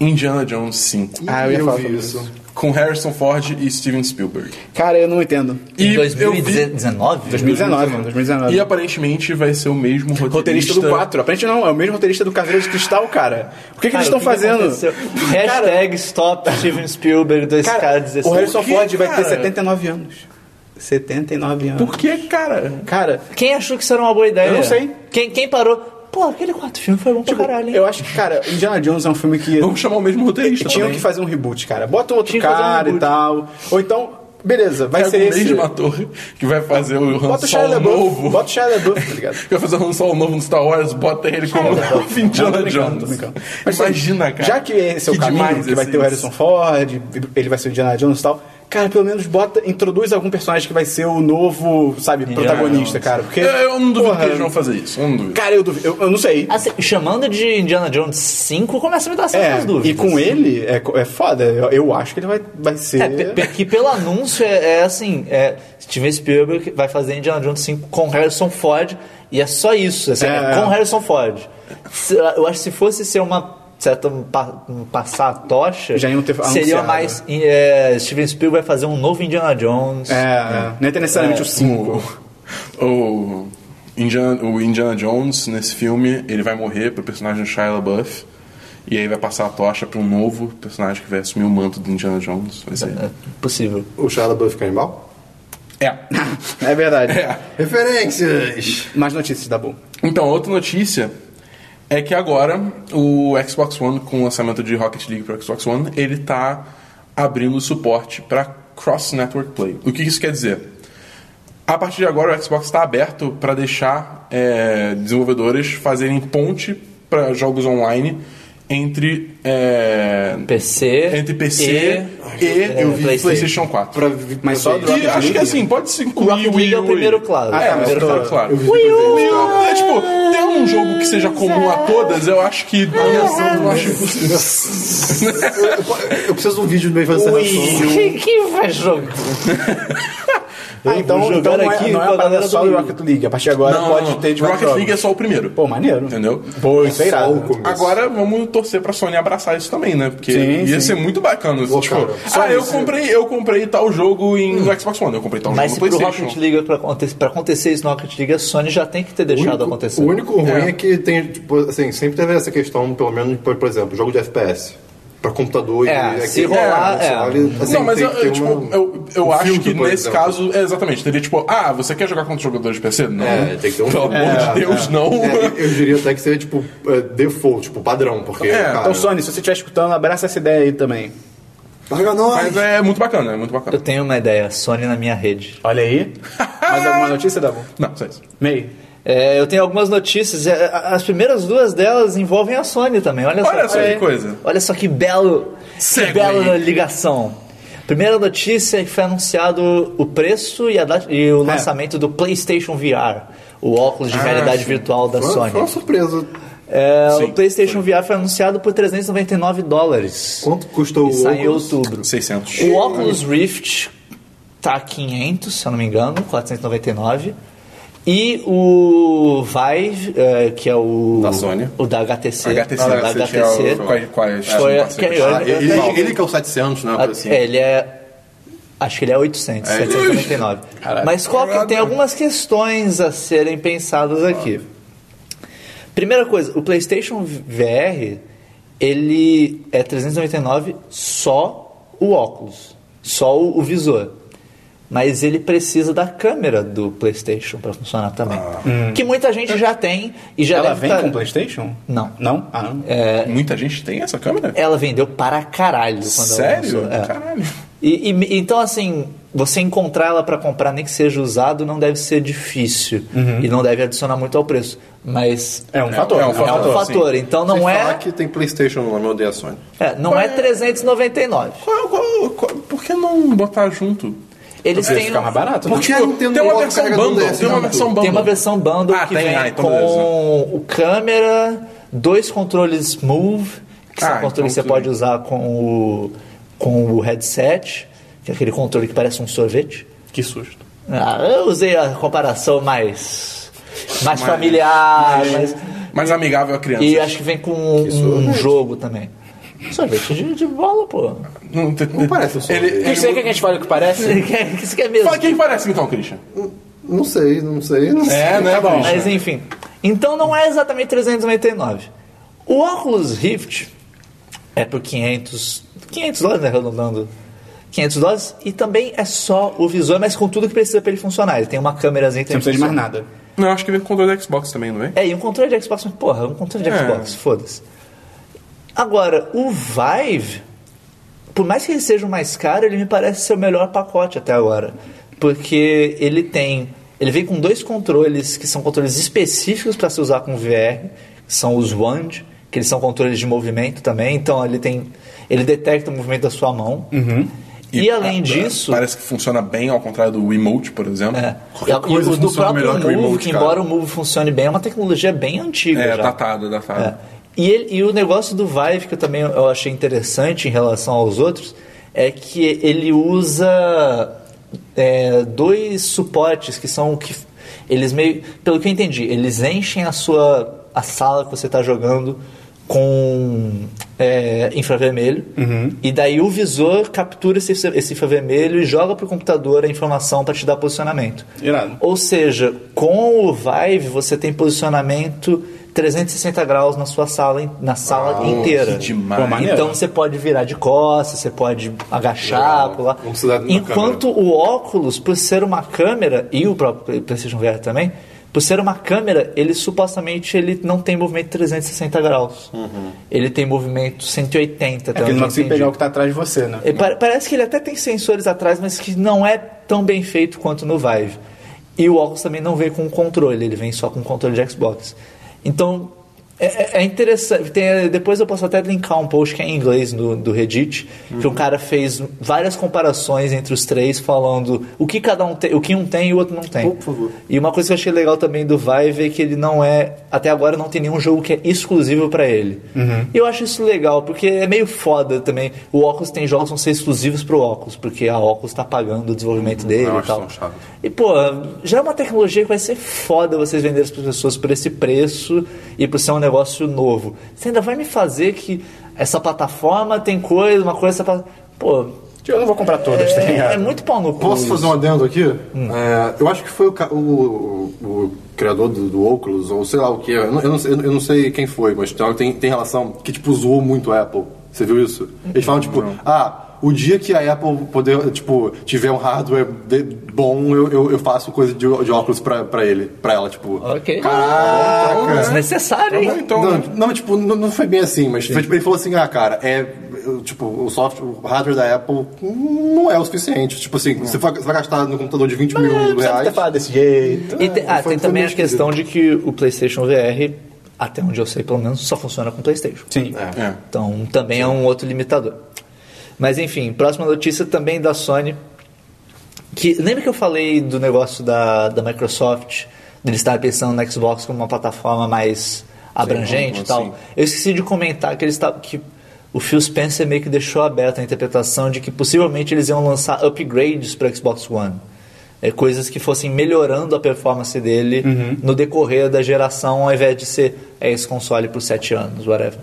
Indiana Jones 5. Ah, eu ia eu falar vi sobre isso. Com Harrison Ford e Steven Spielberg. Cara, eu não entendo. E Em eu vi- 2019? 2019, 2019. E aparentemente vai ser o mesmo roteirista. Roteirista do 4. Aparentemente não, é o mesmo roteirista do Caveira de Cristal, cara. Por que, que Cara, eles estão o fazendo? Hashtag stop Steven Spielberg, dois Cara, caras 16. o Harrison Ford vai ter cara? 79 anos. 79 anos. Por que, cara? Cara, Quem achou que isso era uma boa ideia? Eu não sei. Quem, quem parou? Pô, aquele quarto filme foi bom tipo, pra caralho, hein? eu acho que, cara, Indiana Jones é um filme que. Vamos chamar o mesmo roteirista Tinham que fazer um reboot, cara. Bota um outro Tinha que fazer um cara e tal. Ou então, beleza, vai Pega ser o esse. mesmo ator que vai fazer o Han Bota o Solo LaBeouf. novo. Bota o Shia LaBeouf, tá ligado? Que vai fazer o Han Solo novo no Star Wars, bota ele como o Indiana Jones. Mas, assim, Imagina, cara. Já que esse é o caminho, demais que vai esse- ter o Harrison Ford, ele vai ser o Indiana Jones e tal. Cara, pelo menos bota, introduz algum personagem que vai ser o novo, sabe, protagonista, cara. Porque, Eu, eu não duvido porra, que eles vão fazer isso. Eu não duvido. Cara, eu, duvido, eu, eu não sei. Assim, chamando de Indiana Jones 5, começa a me dar É, certas dúvidas. e com ele é, é foda. Eu, eu acho que ele vai, vai ser. É, que pelo anúncio é, é assim, é, Steven Spielberg vai fazer Indiana Jones 5 com Harrison Ford e é só isso, assim, É, é é. com Harrison Ford. Se- Eu acho que se fosse ser uma um passar a tocha, Já iam ter seria anunciado. mais é, Steven Spielberg vai fazer um novo Indiana Jones. É, é. não é necessariamente o 5. O, o, Indiana, o Indiana Jones, nesse filme, ele vai morrer pro personagem do Shia LaBeouf. E aí vai passar a tocha pra um novo personagem que vai assumir o manto do Indiana Jones. Vai ser. É possível. O Shia LaBeouf canibal? É. É verdade. é. Referências! Mais notícias da Bull. Então, outra notícia é que agora o Xbox One, com o lançamento de Rocket League para o Xbox One, ele tá abrindo suporte para Cross Network Play. O que isso quer dizer? A partir de agora, o Xbox está aberto para deixar é, desenvolvedores fazerem ponte para jogos online entre é, PC, entre PC e, e, é, eu vi PlayStation. PlayStation 4. Pra, Mas só do Rocket acho que League? assim, pode se O incluir o League é o Wii U primeiro e- claro. Ah, É, o mas primeiro claro, claro. Wii U, Wii U, é tipo, ter um jogo que seja comum a todas, eu acho que eu não acho impossível. Eu, eu preciso de um vídeo no meio fazendo. Quem, quem vai jogar? Ah, então, vou então não é, aqui não é com a a parada galera só do. Rocket League. A partir de agora Não, pode não, ter de Rocket vários League é jogos. só o primeiro. Pô, maneiro. Entendeu? Pô, isso é irado. Agora vamos torcer pra Sony abraçar isso também, né? Porque Sim, ia sim. ser muito bacana. Pô, tipo, ah, eu comprei, eu comprei tal jogo em, no Xbox One, eu comprei tal Mas se jogo no pro PlayStation. Rocket League pra acontecer, pra acontecer isso no Rocket League, a Sony já tem que ter O deixado único, acontecer. o único ruim É. é. que tem, tipo, assim, sempre teve essa questão, pelo menos, por, por exemplo, jogo de FPS. Pra computador É, e se rolar, é. console, assim, não, mas tem eu, que ter eu, tipo, uma- eu, eu um acho que nesse exemplo. caso, é, exatamente, teria tipo, ah, você quer jogar contra os jogadores de PC? Não. É, tem que ter um Pelo amor É, de Deus, não. É, eu diria até que seria, tipo, é, default, tipo, padrão, porque, É, cara... Então, Sony, se você estiver escutando, abraça essa ideia aí também. Larga nós! Mas é muito bacana, é muito bacana. Eu tenho uma ideia, Sony na minha rede. Olha aí. Mais alguma notícia, Dabu? Não, só isso. Meio. É, eu tenho algumas notícias. é, As primeiras duas delas envolvem a Sony também. Olha, Olha só que aí. coisa. Olha só que belo, que bela ligação. Primeira notícia é que foi anunciado o preço e, a data- e o lançamento do PlayStation VR, o óculos de realidade sim. virtual da Foi, Sony. foi uma surpresa. É, Sim, o PlayStation VR foi anunciado por 399 dólares. Quanto custou E o sai em óculos? outubro. 600. O Oculus Rift tá 500, se eu não me engano, 499. E o Vive, é, que é o Da Sony. o da HTC, HTC, o da HTC, HTC, é é? foi É, a- que- é, Ah, ele, ele, ele que é o 700, né? a- assim. é, ele é acho que ele é 800, É, 799. Caralho. Mas qual que, tem algumas questões a serem pensadas aqui. Primeira coisa, o PlayStation VR ele é 399 só o óculos, só o, o visor. Mas ele precisa da câmera do PlayStation para funcionar também. Que muita gente já tem e já Ela deve vem tá- com o PlayStation? Não. Não? Ah, não. É, Muita gente tem essa câmera? ela vendeu para caralho quando Sério? É. Caralho. E, e- então, assim, você encontrar ela para comprar, nem que seja usado, não deve ser difícil. E não deve adicionar muito ao preço. Mas É um É, fator. é um é um fator, fator. Então não Sem é, falar que tem PlayStation no meu a Sony. é, não é 399. Qual- qual- qual- por que não botar junto? Eles têm, fica mais barato. né? Porque Tipo, tem um uma versão bundle, tem uma versão bundle. tem uma versão bundle Ah, que tem, vem ah, então com beleza. o câmera, dois controles Move, que são Ah, controles então que você pode usar com o, com o headset, que é aquele controle que parece um sorvete. Que susto. Ah, eu usei a comparação mais, mais familiar, mais, Mais amigável à criança. e acho que vem com um, um jogo também. Sorvete de, de bola, pô. Não, Não parece um ele, sorvete. ele, Você quer que a gente fale o que parece? Você quer, você quer mesmo? Fala quem parece então, Christian. Não sei, não sei, não sei. É, né, bom. Mas enfim. Então não é exatamente 399. O Oculus Rift é por 500, 500 dólares, né, arredondando. 500 dólares e também é só o visor, mas com tudo que precisa para ele funcionar. Ele tem uma câmerazinha não precisa de mais nada. Não, acho que vem com controle da Xbox também, não é? É, e um controle de Xbox, mas porra, um controle de É. Xbox, foda-se. Agora, o Vive, por mais que ele seja o mais caro, ele me parece ser o melhor pacote até agora. Porque ele tem. Ele vem com dois controles que são controles específicos para se usar com VR, que são os Wand, que eles são controles de movimento também, então ele tem. Ele detecta o movimento da sua mão. E, além ah, disso. Parece que funciona bem, ao contrário do Wiimote, por exemplo. É. Qualquer E o do próprio melhor que o Move, Emote, que embora o Move funcione bem, é uma tecnologia bem antiga. É, já. datado, datado. É. E, ele- e o negócio do Vive, que eu também eu achei interessante em relação aos outros, é que ele usa é, dois suportes que são o que eles meio, pelo que eu entendi, eles enchem a sua a sala que você está jogando com é, infravermelho e daí o visor captura esse, esse infravermelho e joga para o computador a informação para te dar posicionamento. Irado. Ou seja, com o Vive você tem posicionamento 360 graus na sua sala, na sala inteira. que demais. Então você pode virar de costas, você pode agachar, Legal. pular. Enquanto o óculos, por ser uma câmera, e o próprio PlayStation VR também, por ser uma câmera, ele supostamente ele não tem movimento 360 graus. Ele tem movimento 180, É onde ele não consegue entendi. pegar o que tá atrás de você, né? Pa- Parece que ele até tem sensores atrás, mas que não é tão bem feito quanto no Vive. E o óculos também não vem com controle, ele vem só com controle de Xbox. Então, é, é- é interessante. Tem- depois eu posso até linkar um post que é em inglês do, do Reddit, que um cara fez várias comparações entre os três, falando o que cada um tem, o que um tem e o outro não tem. Por favor. E uma coisa que eu achei legal também do Vive é que ele não é. Até agora não tem nenhum jogo que é exclusivo pra ele. E eu acho isso legal, porque é meio foda também. O Oculus tem jogos que vão ser exclusivos pro Oculus, porque a Oculus tá pagando o desenvolvimento dele eu e tal. E, pô, já é uma tecnologia que vai ser foda vocês venderem para pessoas por esse preço e por ser um negócio novo. Você ainda vai me fazer que essa plataforma tem coisa, uma coisa. Essa Pô. Eu não vou comprar todas, tá É, ligado? é muito pau no cu. Posso fazer um adendo aqui? Hum. É, eu acho que foi o, o- o- criador do, do Oculus, ou sei lá o que, eu, não- eu não, sei- eu não sei quem foi, mas tem, tem, tem relação que, tipo, zoou muito a Apple. Você viu isso? Eles falam, tipo, ah, o dia que a Apple poder, tipo, tiver um hardware de- bom, eu, eu, eu faço coisa de, de óculos pra, pra ele, pra ela, tipo. Ok. Caraca! Desnecessário, hein? Então, não, né? não, mas, tipo, não, não foi bem assim, mas foi, tipo, ele falou assim, ah, cara, é. Tipo, o software, o hardware da Apple não é o suficiente. Tipo assim, você vai, você vai gastar no computador de 20 Mas mil não precisa ter reais. falado desse jeito. E tem, ah, tem também a questão de que o PlayStation VR, até onde eu sei pelo menos, só funciona com PlayStation. Sim. É. Então também é um outro limitador. Mas enfim, próxima notícia também da Sony. Que, lembra que eu falei do negócio da, da Microsoft, de estar pensando no Xbox como uma plataforma mais abrangente como e tal? assim? Eu esqueci de comentar que eles estavam. que o Phil Spencer meio que deixou aberta a interpretação de que possivelmente eles iam lançar upgrades para Xbox One. É, coisas que fossem melhorando a performance dele no decorrer da geração, ao invés de ser é, esse console por 7 anos, whatever.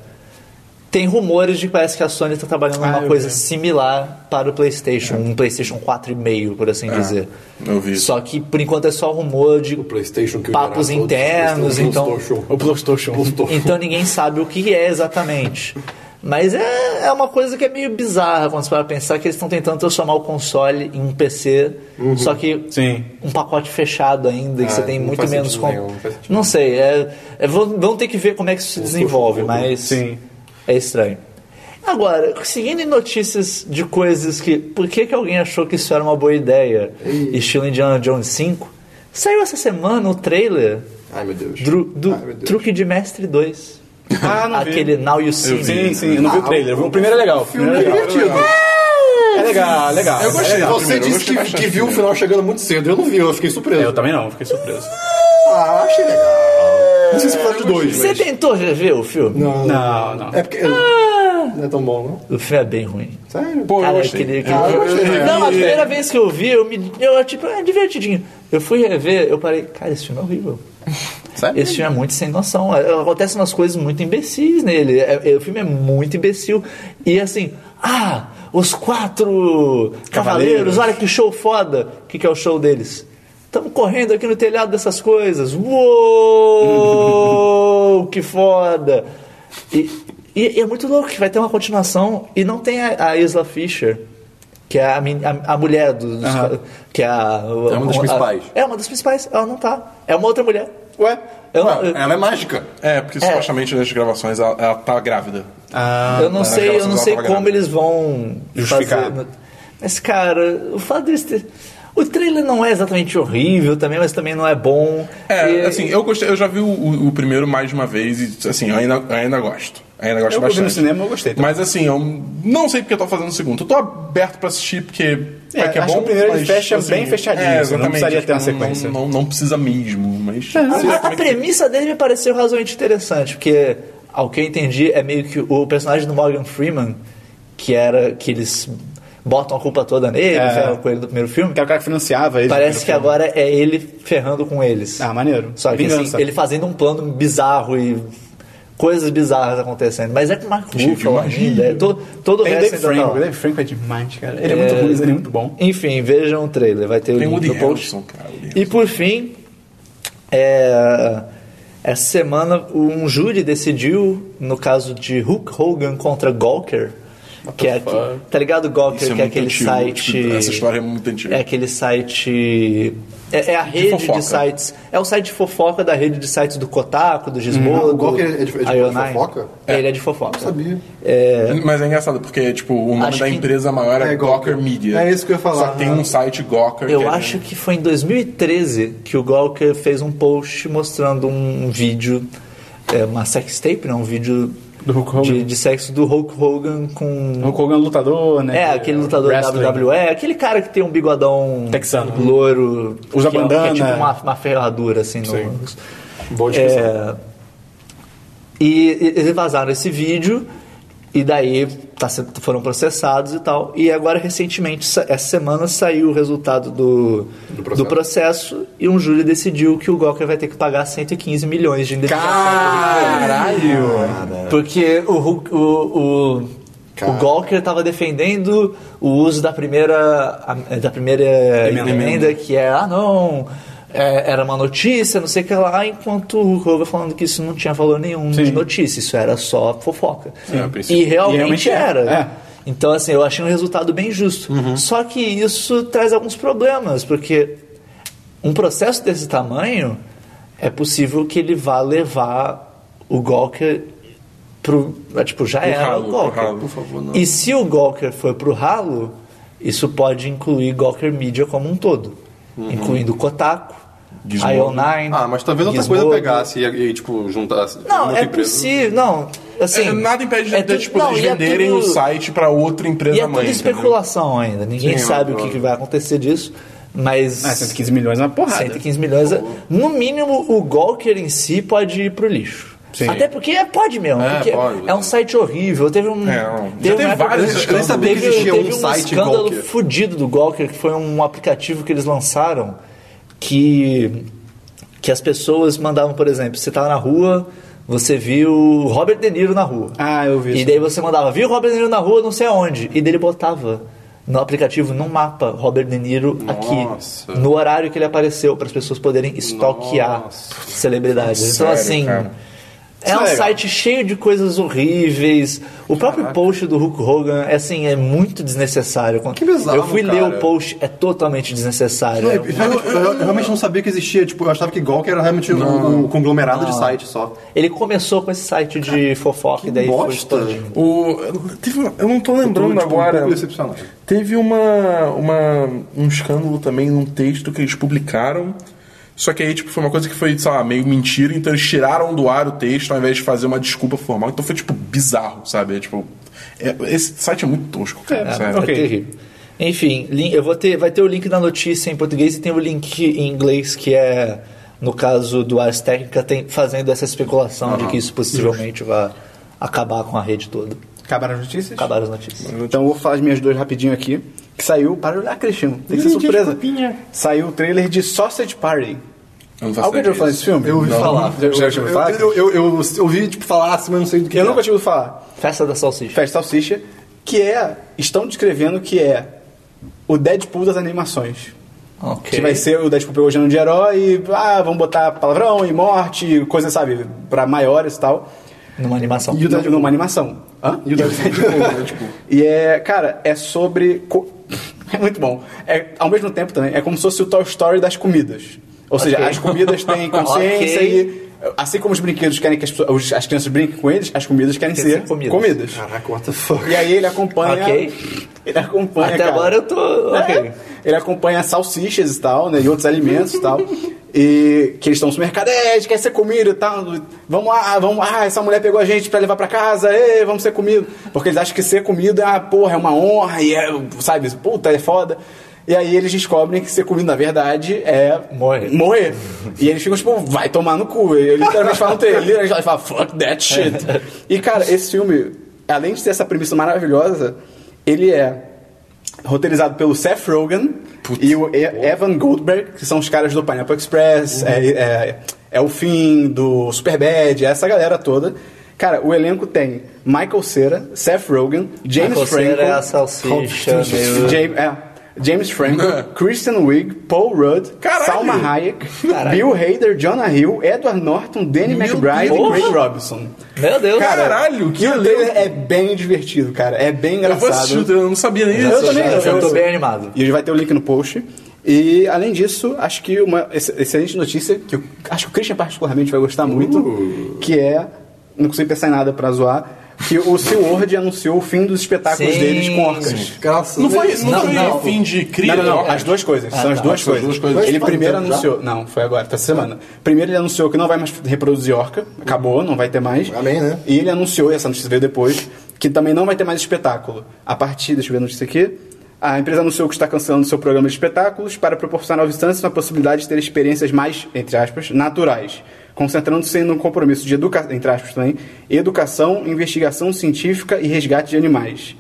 Tem rumores de que parece que a Sony está trabalhando Ah, numa eu coisa vi. similar para o PlayStation, um PlayStation 4,5, por assim dizer. eu vi isso. Só que por enquanto é só rumor de O PlayStation que papos todos, internos, PlayStation, então. O PlayStation. Então ninguém sabe o que é exatamente. Mas é, é uma coisa que é meio bizarra quando você vai pensar que eles estão tentando transformar o console em um PC, só que Sim. um pacote fechado ainda, e que Ah, você tem não muito menos. nenhum, não Não sei, é, é- vão, vão ter que ver como é que isso se desenvolve, mas Sim. É estranho. Agora, seguindo em notícias de coisas que. Por que, que alguém achou que isso era uma boa ideia? Estilo Indiana Jones 5? Saiu essa semana o trailer Ai, meu Deus. do, do Ai, meu Deus. Truque de Mestre 2. Ah, não vi. Aquele Now You See Me. Sim, sim, eu não vi o trailer. O primeiro é legal. O filme é é legal. divertido. É legal, legal. Eu gostei. É legal. Você disse que, que viu o final chegando muito cedo. Eu não vi, eu fiquei surpreso. Eu também não, fiquei surpreso. Ah, achei legal. Não sei se foi dois, Você mas... tentou rever o filme? Não, Não, não. É porque... Não é tão bom, não? O filme é bem ruim. Sério? Pô, eu Cara, gostei. aquele, aquele- Ah, eu né? Não, a primeira vez que eu vi, eu me. Eu, tipo, é divertidinho. Eu fui rever, eu parei, cara, esse filme é horrível. Sério? Esse filme é muito sem noção. É, Acontecem umas coisas muito imbecis nele. É- é- o filme é muito imbecil. E assim, ah, os quatro cavaleiros, Cavaleiros. olha que show foda. O que, que é o show deles? Estamos correndo aqui no telhado dessas coisas. Uou, que foda! E, e- e é muito louco que vai ter uma continuação e não tem a, a Isla Fisher, que é a, a- a mulher dos. Aham. Que é a. É uma das a- principais. é uma das principais. Ela não tá. É uma outra mulher. Ué? Eu, não- ela é mágica. É, porque supostamente nas gravações ela, ela tá grávida. Ah, eu não sei, eu não sei ela como tava eles vão Justificar. fazer. Mas, cara, o fato deles ter. O trailer não é exatamente horrível também, mas também não é bom. É, E- assim, eu gostei, eu já vi o, o- o primeiro mais de uma vez e, assim, eu ainda, eu ainda gosto. Ainda gosto Eu vi bastante. no cinema, eu gostei também. Mas assim, eu não sei porque eu tô fazendo o segundo. Eu tô aberto pra assistir porque É, vai que é acho bom. que o primeiro ele mas, fecha assim, bem fechadinho, É, assim, não exatamente. precisaria ter uma Tipo, não- sequência. Não, não, precisa mesmo, mas... A, a premissa dele me pareceu razoavelmente interessante, porque, ao que eu entendi, é meio que o personagem do Morgan Freeman, que era que eles botam a culpa toda nele, É. ferram com ele do primeiro filme, Que era o cara que financiava ele. parece que agora é ele ferrando com eles. Ah, maneiro. Só que Vingança. assim, ele fazendo um plano bizarro e coisas bizarras acontecendo. Mas é com o Mark Ruffalo ainda. É, todo, todo o Tem o resto Dave tá Franco. O Dave Franco é demais, cara. Ele é, muito ruim, ele é muito bom. Enfim, vejam o trailer, vai ter o Tem o link Woody no post. Cara. E por fim, é, essa semana um júri decidiu, no caso de Hulk Hogan contra Gawker, que é, tá ligado Gawker, Isso é que é aquele antigo, site... tipo, essa história é muito antiga. É aquele site... É, é a rede de, fofoca. sites... É o site de fofoca da rede de sites do Kotaku, do Gizmodo, O Gawker é de- é de- é de IO9. fofoca? Ele é de fofoca. sabia. Mas é engraçado, porque, tipo, o nome Acho da que- empresa maior é, É, Gawker. Media. É isso que eu ia falar. Só que tem um site Gawker Eu que é- acho que foi em 2013 que o Gawker fez um post mostrando um vídeo, é, uma sex tape, não, um vídeo. De, de sexo do Hulk Hogan com... O Hogan é lutador, né? É, aquele lutador Wrestling. WWE, aquele cara que tem um bigodão Texano. louro, Usa que é- bandana. que é tipo uma, uma ferradura assim no. Boa descrição. é, e e- eles vazaram esse vídeo e daí tá foram processados e tal. E agora, recentemente, sa- essa semana saiu o resultado do, do, processo. processo. e um júri decidiu que o Gawker vai ter que pagar 115 milhões de indenização. Caralho! Porque o, o, o, o. Gawker estava defendendo o uso da primeira, da primeira Emenda. emenda, que é, ah não, é, era uma notícia, não sei o que lá, enquanto o Hogan falando que isso não tinha valor nenhum de Sim. notícia, isso era só fofoca. É, e realmente, E realmente é, era. é. Então, assim, eu achei um resultado bem justo. Só que isso traz alguns problemas, porque um processo desse tamanho é possível que ele vá levar o Gawker pro. é, Tipo, já era ralo, o pro Gawker. ralo. Favor. E se o Gawker for pro ralo, isso pode incluir Gawker Media como um todo, incluindo Kotaku, Gizmodo. IO9. Ah, mas talvez outra Gizmodo. coisa pegasse e, e, tipo, juntasse. Não, é empresa. possível. Não, assim. É, nada impede de, é de, tudo- tipo, não, eles é venderem tudo- o site pra outra empresa E é mãe. tudo entendeu? especulação ainda. Ninguém Sim, sabe o óbvio. que, que vai acontecer disso. Mas. Ah, 115 milhões é uma porrada. 115 milhões. é- No mínimo, o Gawker em si pode ir pro lixo. Sim. Até porque pode mesmo. É, porque pode. é um site horrível. Teve um. É, não. teve Já tem uma época- vários Eu nem escândalos. sabia que teve, existia teve um um site escândalo Gawker. fudido do Gawker, que foi um aplicativo que eles lançaram que, que as pessoas mandavam, por exemplo, você tava na rua, você viu Robert De Niro na rua. Ah, eu vi E isso. daí você mandava, viu Robert De Niro na rua, não sei aonde. E daí ele botava no aplicativo, no mapa, Robert De Niro Nossa. aqui, no horário que ele apareceu, para as pessoas poderem Nossa. celebridades. então, Sério, assim, cara? É um legal. site cheio de coisas horríveis. O próprio post do Hulk Hogan, é assim, é muito desnecessário. Que bizarro, Eu fui ler cara. o post, é totalmente desnecessário. Não, É eu, um- realmente, eu- eu realmente não sabia que existia, tipo, eu achava que Gawk era realmente um, um conglomerado de site só. Ele começou com esse site de fofoca e daí foi bosta. expandindo. O, teve, eu não tô lembrando tipo, um agora. decepcionado. Teve uma, uma, um escândalo também num texto que eles publicaram. Só que aí, tipo, foi uma coisa que foi, sei lá, meio mentira, então eles tiraram do ar o texto ao invés de fazer uma desculpa formal. Então foi, tipo, bizarro, sabe? É, tipo, é- esse site é muito tosco, cara. É, sério. ok. é terrível. Enfim, eu vou ter, vai ter o link da notícia em português e tem o link em inglês que é, no caso do Ars Técnica, tem, fazendo essa especulação de que isso possivelmente vai acabar com a rede toda. Acabaram as notícias? Acabar as notícias. Então eu vou falar as minhas duas rapidinho aqui. Que saiu, para olhar, Cristiano. Tem que ser surpresa. desculpinha. Saiu o trailer de Sausage Party. Alguém já ideia ouviu falar disso. desse filme? Eu ouvi Não. falar. Já, já ouviu falar? Eu, eu, eu, eu ouvi, tipo, falar assim, mas não sei do que Eu que nunca é. tinha ouvido falar. Festa da Salsicha. Festa Salsicha, que é. Estão descrevendo que é o Deadpool das animações. Ok. Que vai ser o Deadpool pegou o gênero de herói e. Ah, vamos botar palavrão e morte, coisa, sabe, pra maiores e tal. Numa animação. E o Deadpool numa animação. Hã? E o Deadpool. e é, cara, é sobre. co- É muito bom. É, ao mesmo tempo também, é como se fosse o Toy Story das comidas. Ou seja, Ok. as comidas têm consciência Ok. e. Assim como os brinquedos querem que as, pessoas- as crianças brinquem com eles, as comidas querem Quer ser ser comidas. comidas. Caraca, what the fuck. E aí ele acompanha. Ok. Ele acompanha. Até cara. agora eu tô. É, Ok. ele acompanha salsichas e tal, né? E outros alimentos e tal. E que eles estão no supermercado, é, a gente quer ser comido e tal. Vamos lá, vamos lá, essa mulher pegou a gente pra levar pra casa, ê, vamos ser comido. Porque eles acham que ser comido é, ah, porra, é uma honra, e é, sabe, puta, é foda. E aí eles descobrem que ser comido, na verdade, é Morrer. morrer. E eles ficam, tipo, vai tomar no cu. E Eles literalmente falam, ele literalmente fala, fuck that shit. E, cara, esse filme, além de ter essa premissa maravilhosa, ele é roteirizado pelo Seth Rogen e o E- Evan Goldberg, que são os caras do Pineapple Express, é, é, é o fim do Superbad, essa galera toda. Cara, o elenco tem Michael Cera, Seth Rogen, James Michael Franco, Cera é a salsicha, James, é, James Franco, Kristen Wiig, Paul Rudd, Caralho! Salma Hayek, Caralho. Bill Hader, Jonah Hill, Edward Norton, Danny Meu McBride Deus! e Craig Robinson. Meu Deus. Caralho, que E o trailer é bem divertido, cara. É bem Eu vou engraçado. assistir, o trailer, eu não sabia nem Eu disso. também, cara. Eu, eu- tô bem animado. E vai ter o link no post. E, além disso, acho que uma ex- excelente notícia, que eu acho que o Christian particularmente vai gostar muito, que é... Não consigo pensar em nada pra zoar. Que o SeaWorld anunciou o fim dos espetáculos Sim. deles com orcas. Graças Não foi, não Não, foi não. o fim de cria Não, não, não. As duas coisas. são Ah, as tá. duas São as coisas. duas coisas. Ele primeiro tempo já? anunciou. Não, foi agora, essa semana. Primeiro ele anunciou que não vai mais reproduzir orca. Acabou, não vai ter mais. Amém, né? E ele anunciou, e essa notícia veio depois, que também não vai ter mais espetáculo. A partir, deixa eu ver a notícia aqui. A empresa anunciou que está cancelando seu programa de espetáculos para proporcionar aos visitantes uma possibilidade de ter experiências mais, entre aspas, naturais, concentrando-se no compromisso de educação, entre aspas também, educação, investigação científica e resgate de animais.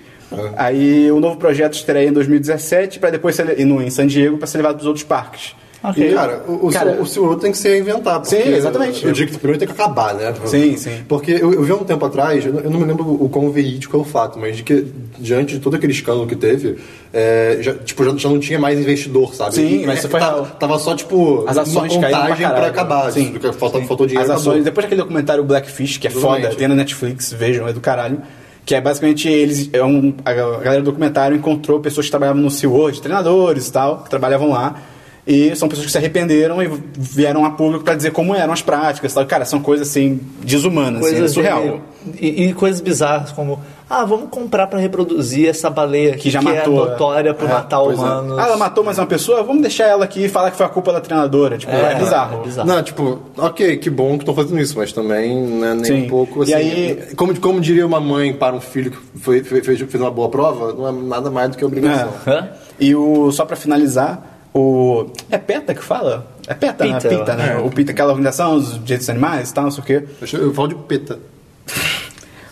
Aí o novo projeto estreia em 2017 para depois ser, no, em San Diego para ser levado para os outros parques. Ok. E, Cara, o, o, cara, o SeaWorld tem que ser inventado. Sim, exatamente. Eu digo que primeiro tem que acabar, né? Sim, sim. Porque eu, eu vi há um tempo atrás, eu não, eu não me lembro o quão verídico é o fato, mas de que diante de todo aquele escândalo que teve, é, já, tipo, já, já não tinha mais investidor, sabe? Sim, E, mas é, foi tava, tava só, tipo, As ações uma caíram pra contagem pra, caralho. acabar. Sim. Sim. Faltou, faltou dinheiro, As ações, depois daquele documentário Blackfish, que é Exatamente. foda, tem na Netflix, vejam, é do caralho. Que é basicamente eles. É um, a galera do documentário encontrou pessoas que trabalhavam no SeaWorld, treinadores e tal, que trabalhavam lá. E são pessoas que se arrependeram e vieram a público pra dizer como eram as práticas e tal. Cara, são coisas assim, desumanas, assim, é Coisas surreal. de- e, e coisas bizarras como ah vamos comprar pra reproduzir essa baleia Que já é matou. notória por É, matar é. humanos Ah, ela matou mais uma pessoa? Vamos deixar ela aqui e falar que foi a culpa da treinadora. Tipo, é, bizarro. é bizarro. Não, tipo, ok, que bom que estão fazendo isso, mas também não é nem Sim. um pouco E assim. aí- como, como diria uma mãe para um filho que foi, fez, fez, fez uma boa prova, não é nada mais do que obrigação. É. E o, só pra finalizar, o. É PETA que fala? É PETA, né? PETA, PETA, né? é. O PETA, aquela organização dos direitos dos animais e tal, não sei o quê. Eu, eu falo de peta.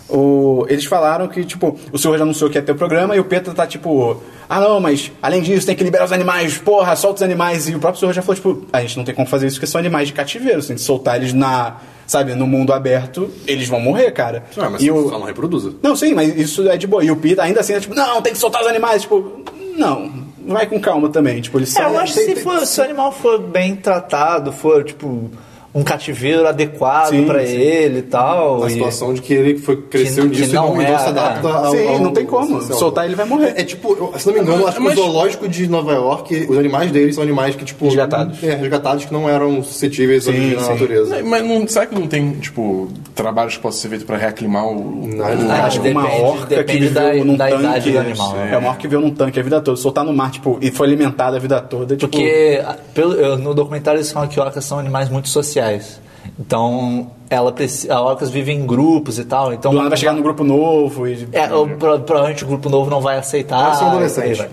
O, eles falaram que, tipo, o senhor já anunciou que ia ter o programa e o PETA tá tipo, ah não, mas além disso tem que liberar os animais, porra, solta os animais. E o próprio senhor já falou, tipo, a gente não tem como fazer isso porque são animais de cativeiro. Se a gente soltar eles na, sabe, no mundo aberto, eles vão morrer, cara. Ah, mas e só o, não reproduza. Não, sim, mas isso é de boa. E o PETA ainda assim é tipo, não, tem que soltar os animais. Tipo, não, vai com calma também. Tipo, eles É, são. eu acho que se, for- se o animal for bem tratado, for tipo um cativeiro adequado sim. ele e tal. A e- situação de que ele foi, cresceu Que- disso que e não, não e não é, se adapta é. ao, Sim, ao- não tem como. ao- Soltar ele vai morrer. É, é tipo, se não me engano, acho que Mas- o zoológico de Nova York, os animais deles são animais que, tipo. Resgatados. É, resgatados que não eram suscetíveis a Sim, viver na sim. natureza. Mas não, será que não tem, tipo, trabalhos que possam ser feitos pra reaclimar o. Não, Ah, Acho que uma depende- orca que depende viveu da- num da tanque. idade do animal. É uma orca que viveu num tanque a vida toda. Soltar no mar, tipo, e foi alimentada a vida toda. Tipo, Porque pelo- no documentário eles falam que orcas são animais muito sociais. Então, ela preci- a orcas vivem em grupos e tal. Então, do nada vai chegar num grupo novo e. É, o- pro- provavelmente o grupo novo não vai aceitar. Elas são adolescentes. aí vai.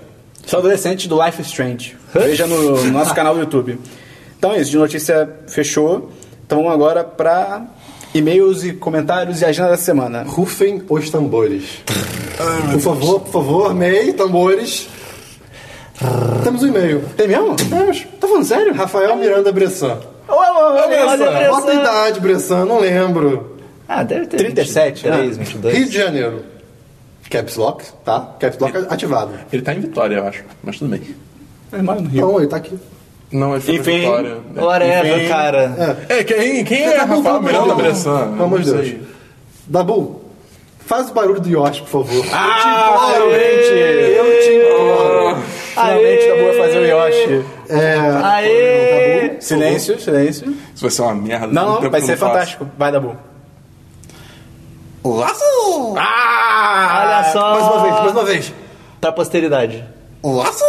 Sou adolescente do Life is Strange. Veja no, no nosso canal do YouTube. Então é isso, de notícia fechou. Então vamos agora para e-mails e comentários e agenda da semana. Rufem os tambores. por favor, por favor, May, tambores. Temos um e-mail. Tem mesmo? Temos. Tá falando sério? Rafael Miranda Bressan. Olha. Bota a idade, Bressan, não lembro. Ah, deve ter 37, 23, né? 22. Rio de Janeiro. Caps Lock, tá? Caps Lock ativado. Ele tá em Vitória, eu acho. Mas tudo bem. É, mano, no Rio. Não, ele tá aqui. Não, ele foi Enfim. Vitória. Whatever, Enfim. cara. É, quem, quem é bom, Rafael vamos, Miranda vamos. Bressan? Pelo amor de Deus. Dabu, faz o barulho do Yoshi, por favor. Ah, finalmente! Eu te imploro. Finalmente da boa fazer o Yoshi. É, Aê! Silêncio, silêncio. Isso vai ser uma merda. Não, não, vai que ser fantástico. Vai, Dabu. Laço! Ah! Olha só. Mais uma vez, mais uma vez. Pra posteridade. Laço!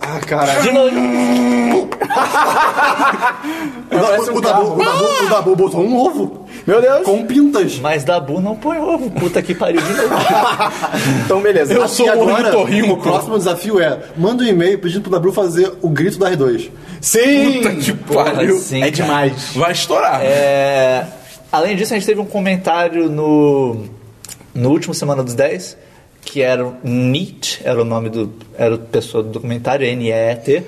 Ah, cara. De novo. O, Dabu, o, Dabu, o Dabu botou um ovo. Meu Deus! Com pintas. Mas Dabu não põe ovo. Puta que pariu de novo. Então, beleza. Eu sou um agora, ornitorrinco. o próximo desafio é: manda um e-mail pedindo pro Dabu fazer o grito da R2. Sim! Puta que pariu. sim, é cara. demais. Vai estourar. É, além disso, a gente teve um comentário no, no último Semana dos 10, que era o NEET, era o nome do. Era a pessoa do documentário, N-E-E-T,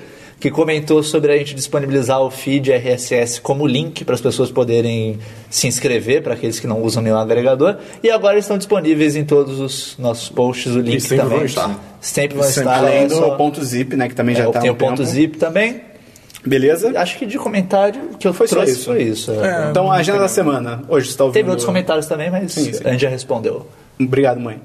que comentou sobre a gente disponibilizar o feed RSS como link para as pessoas poderem se inscrever, para aqueles que não usam nenhum agregador. E agora estão disponíveis em todos os nossos posts o link sempre também. vão estar. Sempre vão Sempre estar. além é do só- ponto zip, né? Que também é, já tá tem o ponto tempo. zip também. Beleza? Acho que de comentário que eu Foi só trouxe isso. foi isso. é. Então, a agenda da semana. Hoje você tá ouvindo... Teve outros comentários também, mas Sim, sim. a gente já respondeu. Obrigado, mãe.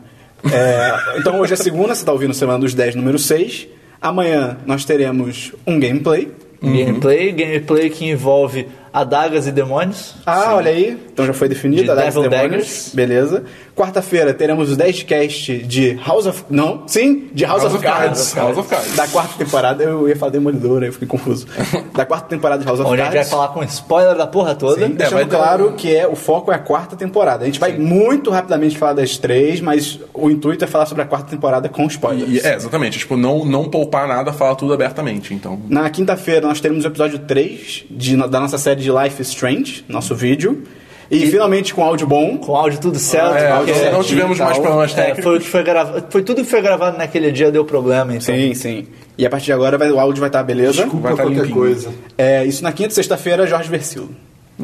É, então hoje é segunda, você está ouvindo Semana dos 10, número 6. Amanhã nós teremos um gameplay. Gameplay, gameplay que envolve adagas e demônios. Ah, olha aí. Então já foi definido. De a Daggers Devil Demônios. Daggers. Beleza. Quarta-feira teremos o 10 cast de House of... Não, sim, de House, House of, of Cards. Cards. House of Cards. Da quarta temporada. Eu ia falar Demolidor, aí eu fiquei confuso. Da quarta temporada de House of Onde a gente Cards. vai falar com spoiler da porra toda. Sim, deixando vai ter claro um- que é, o foco é a quarta temporada. A gente vai muito rapidamente falar das três, mas o intuito é falar sobre a quarta temporada com spoilers. E, é, exatamente. Tipo, não, não poupar nada, falar tudo abertamente. Então, Na quinta-feira nós teremos o episódio 3 de- da nossa série de Life is Strange, nosso vídeo. E, finalmente com áudio bom. Com áudio tudo certo. é, áudio certo. não tivemos mais problemas É, técnicos. foi, o que foi, grava... foi tudo que foi gravado naquele dia deu problema, então. Sim, sim. E a partir de agora vai- o áudio vai estar beleza. Desculpa Vai tá qualquer limpinho. coisa. É, isso na quinta e sexta-feira, Jorge Versilo.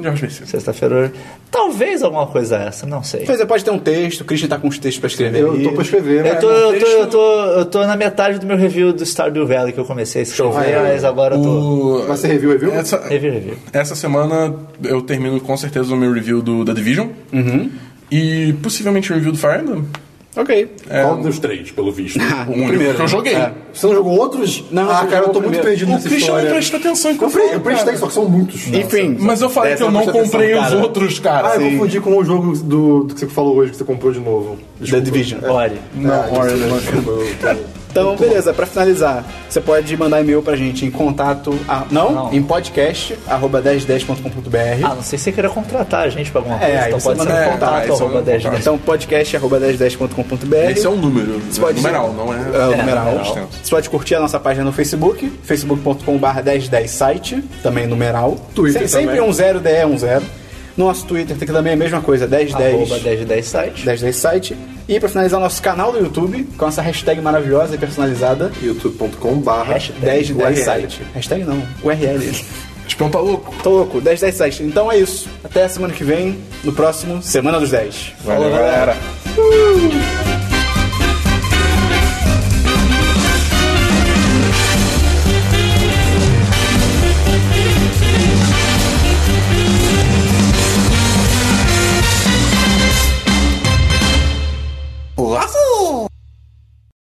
Jorge. Sexta-feira. Talvez alguma coisa essa, não sei. Pois é, pode ter um texto, o Christian tá com os textos pra escrever. Eu aí. tô pra escrever, né? Eu tô, eu, tô, eu, tô, eu tô na metade do meu review do Stardew Valley que eu comecei a escrever, Ah, é. mas agora eu tô. O- Vai ser review, review? Essa, Review, review. essa semana eu termino com certeza o meu review do The Division. Uhum. E possivelmente o review do Fire Emblem. Ok. Qual dos três, pelo visto? O único que eu joguei. É. Você não jogou outros? Não, ah, cara, eu tô o muito primeiro. perdido O nessa Christian não história. presta atenção em Eu pre- eu prestei, só que são muitos. Enfim. Mas eu falei que eu não presta atenção, comprei os cara. outros, cara. Ah, eu confundi com o jogo do, do que você falou hoje, que você comprou de novo. The Desculpa. Division. Ori. Não, Ori, Então, beleza, pra finalizar, você pode mandar e-mail pra gente em contato. a- não, Não. em podcast, arroba 1010.com.br. Ah, não sei se você queira contratar a gente pra alguma É, coisa, aí então pode ser manda no é, contato, é o arroba meu 10 contato. Então, podcast, arroba 1010.com.br. Esse é o número. Você pode numeral, não é. É, o É, numeral. numeral. Você pode curtir a nossa página no Facebook, facebook.com.br 1010 site, também numeral. Twitter Se- Sempre também. um zero, DE um zero. No nosso Twitter tem também a mesma coisa, 1010 Arroba 1010 site. 1010 site. E pra finalizar, nosso canal do YouTube, com essa hashtag maravilhosa e personalizada, youtube.com barra 1010 site. Hashtag não, URL. Tipo, tá louco. Tô louco, 1010 site. Então é isso. Até a semana que vem, no próximo Semana dos 10. Valeu, Falou, galera. galera.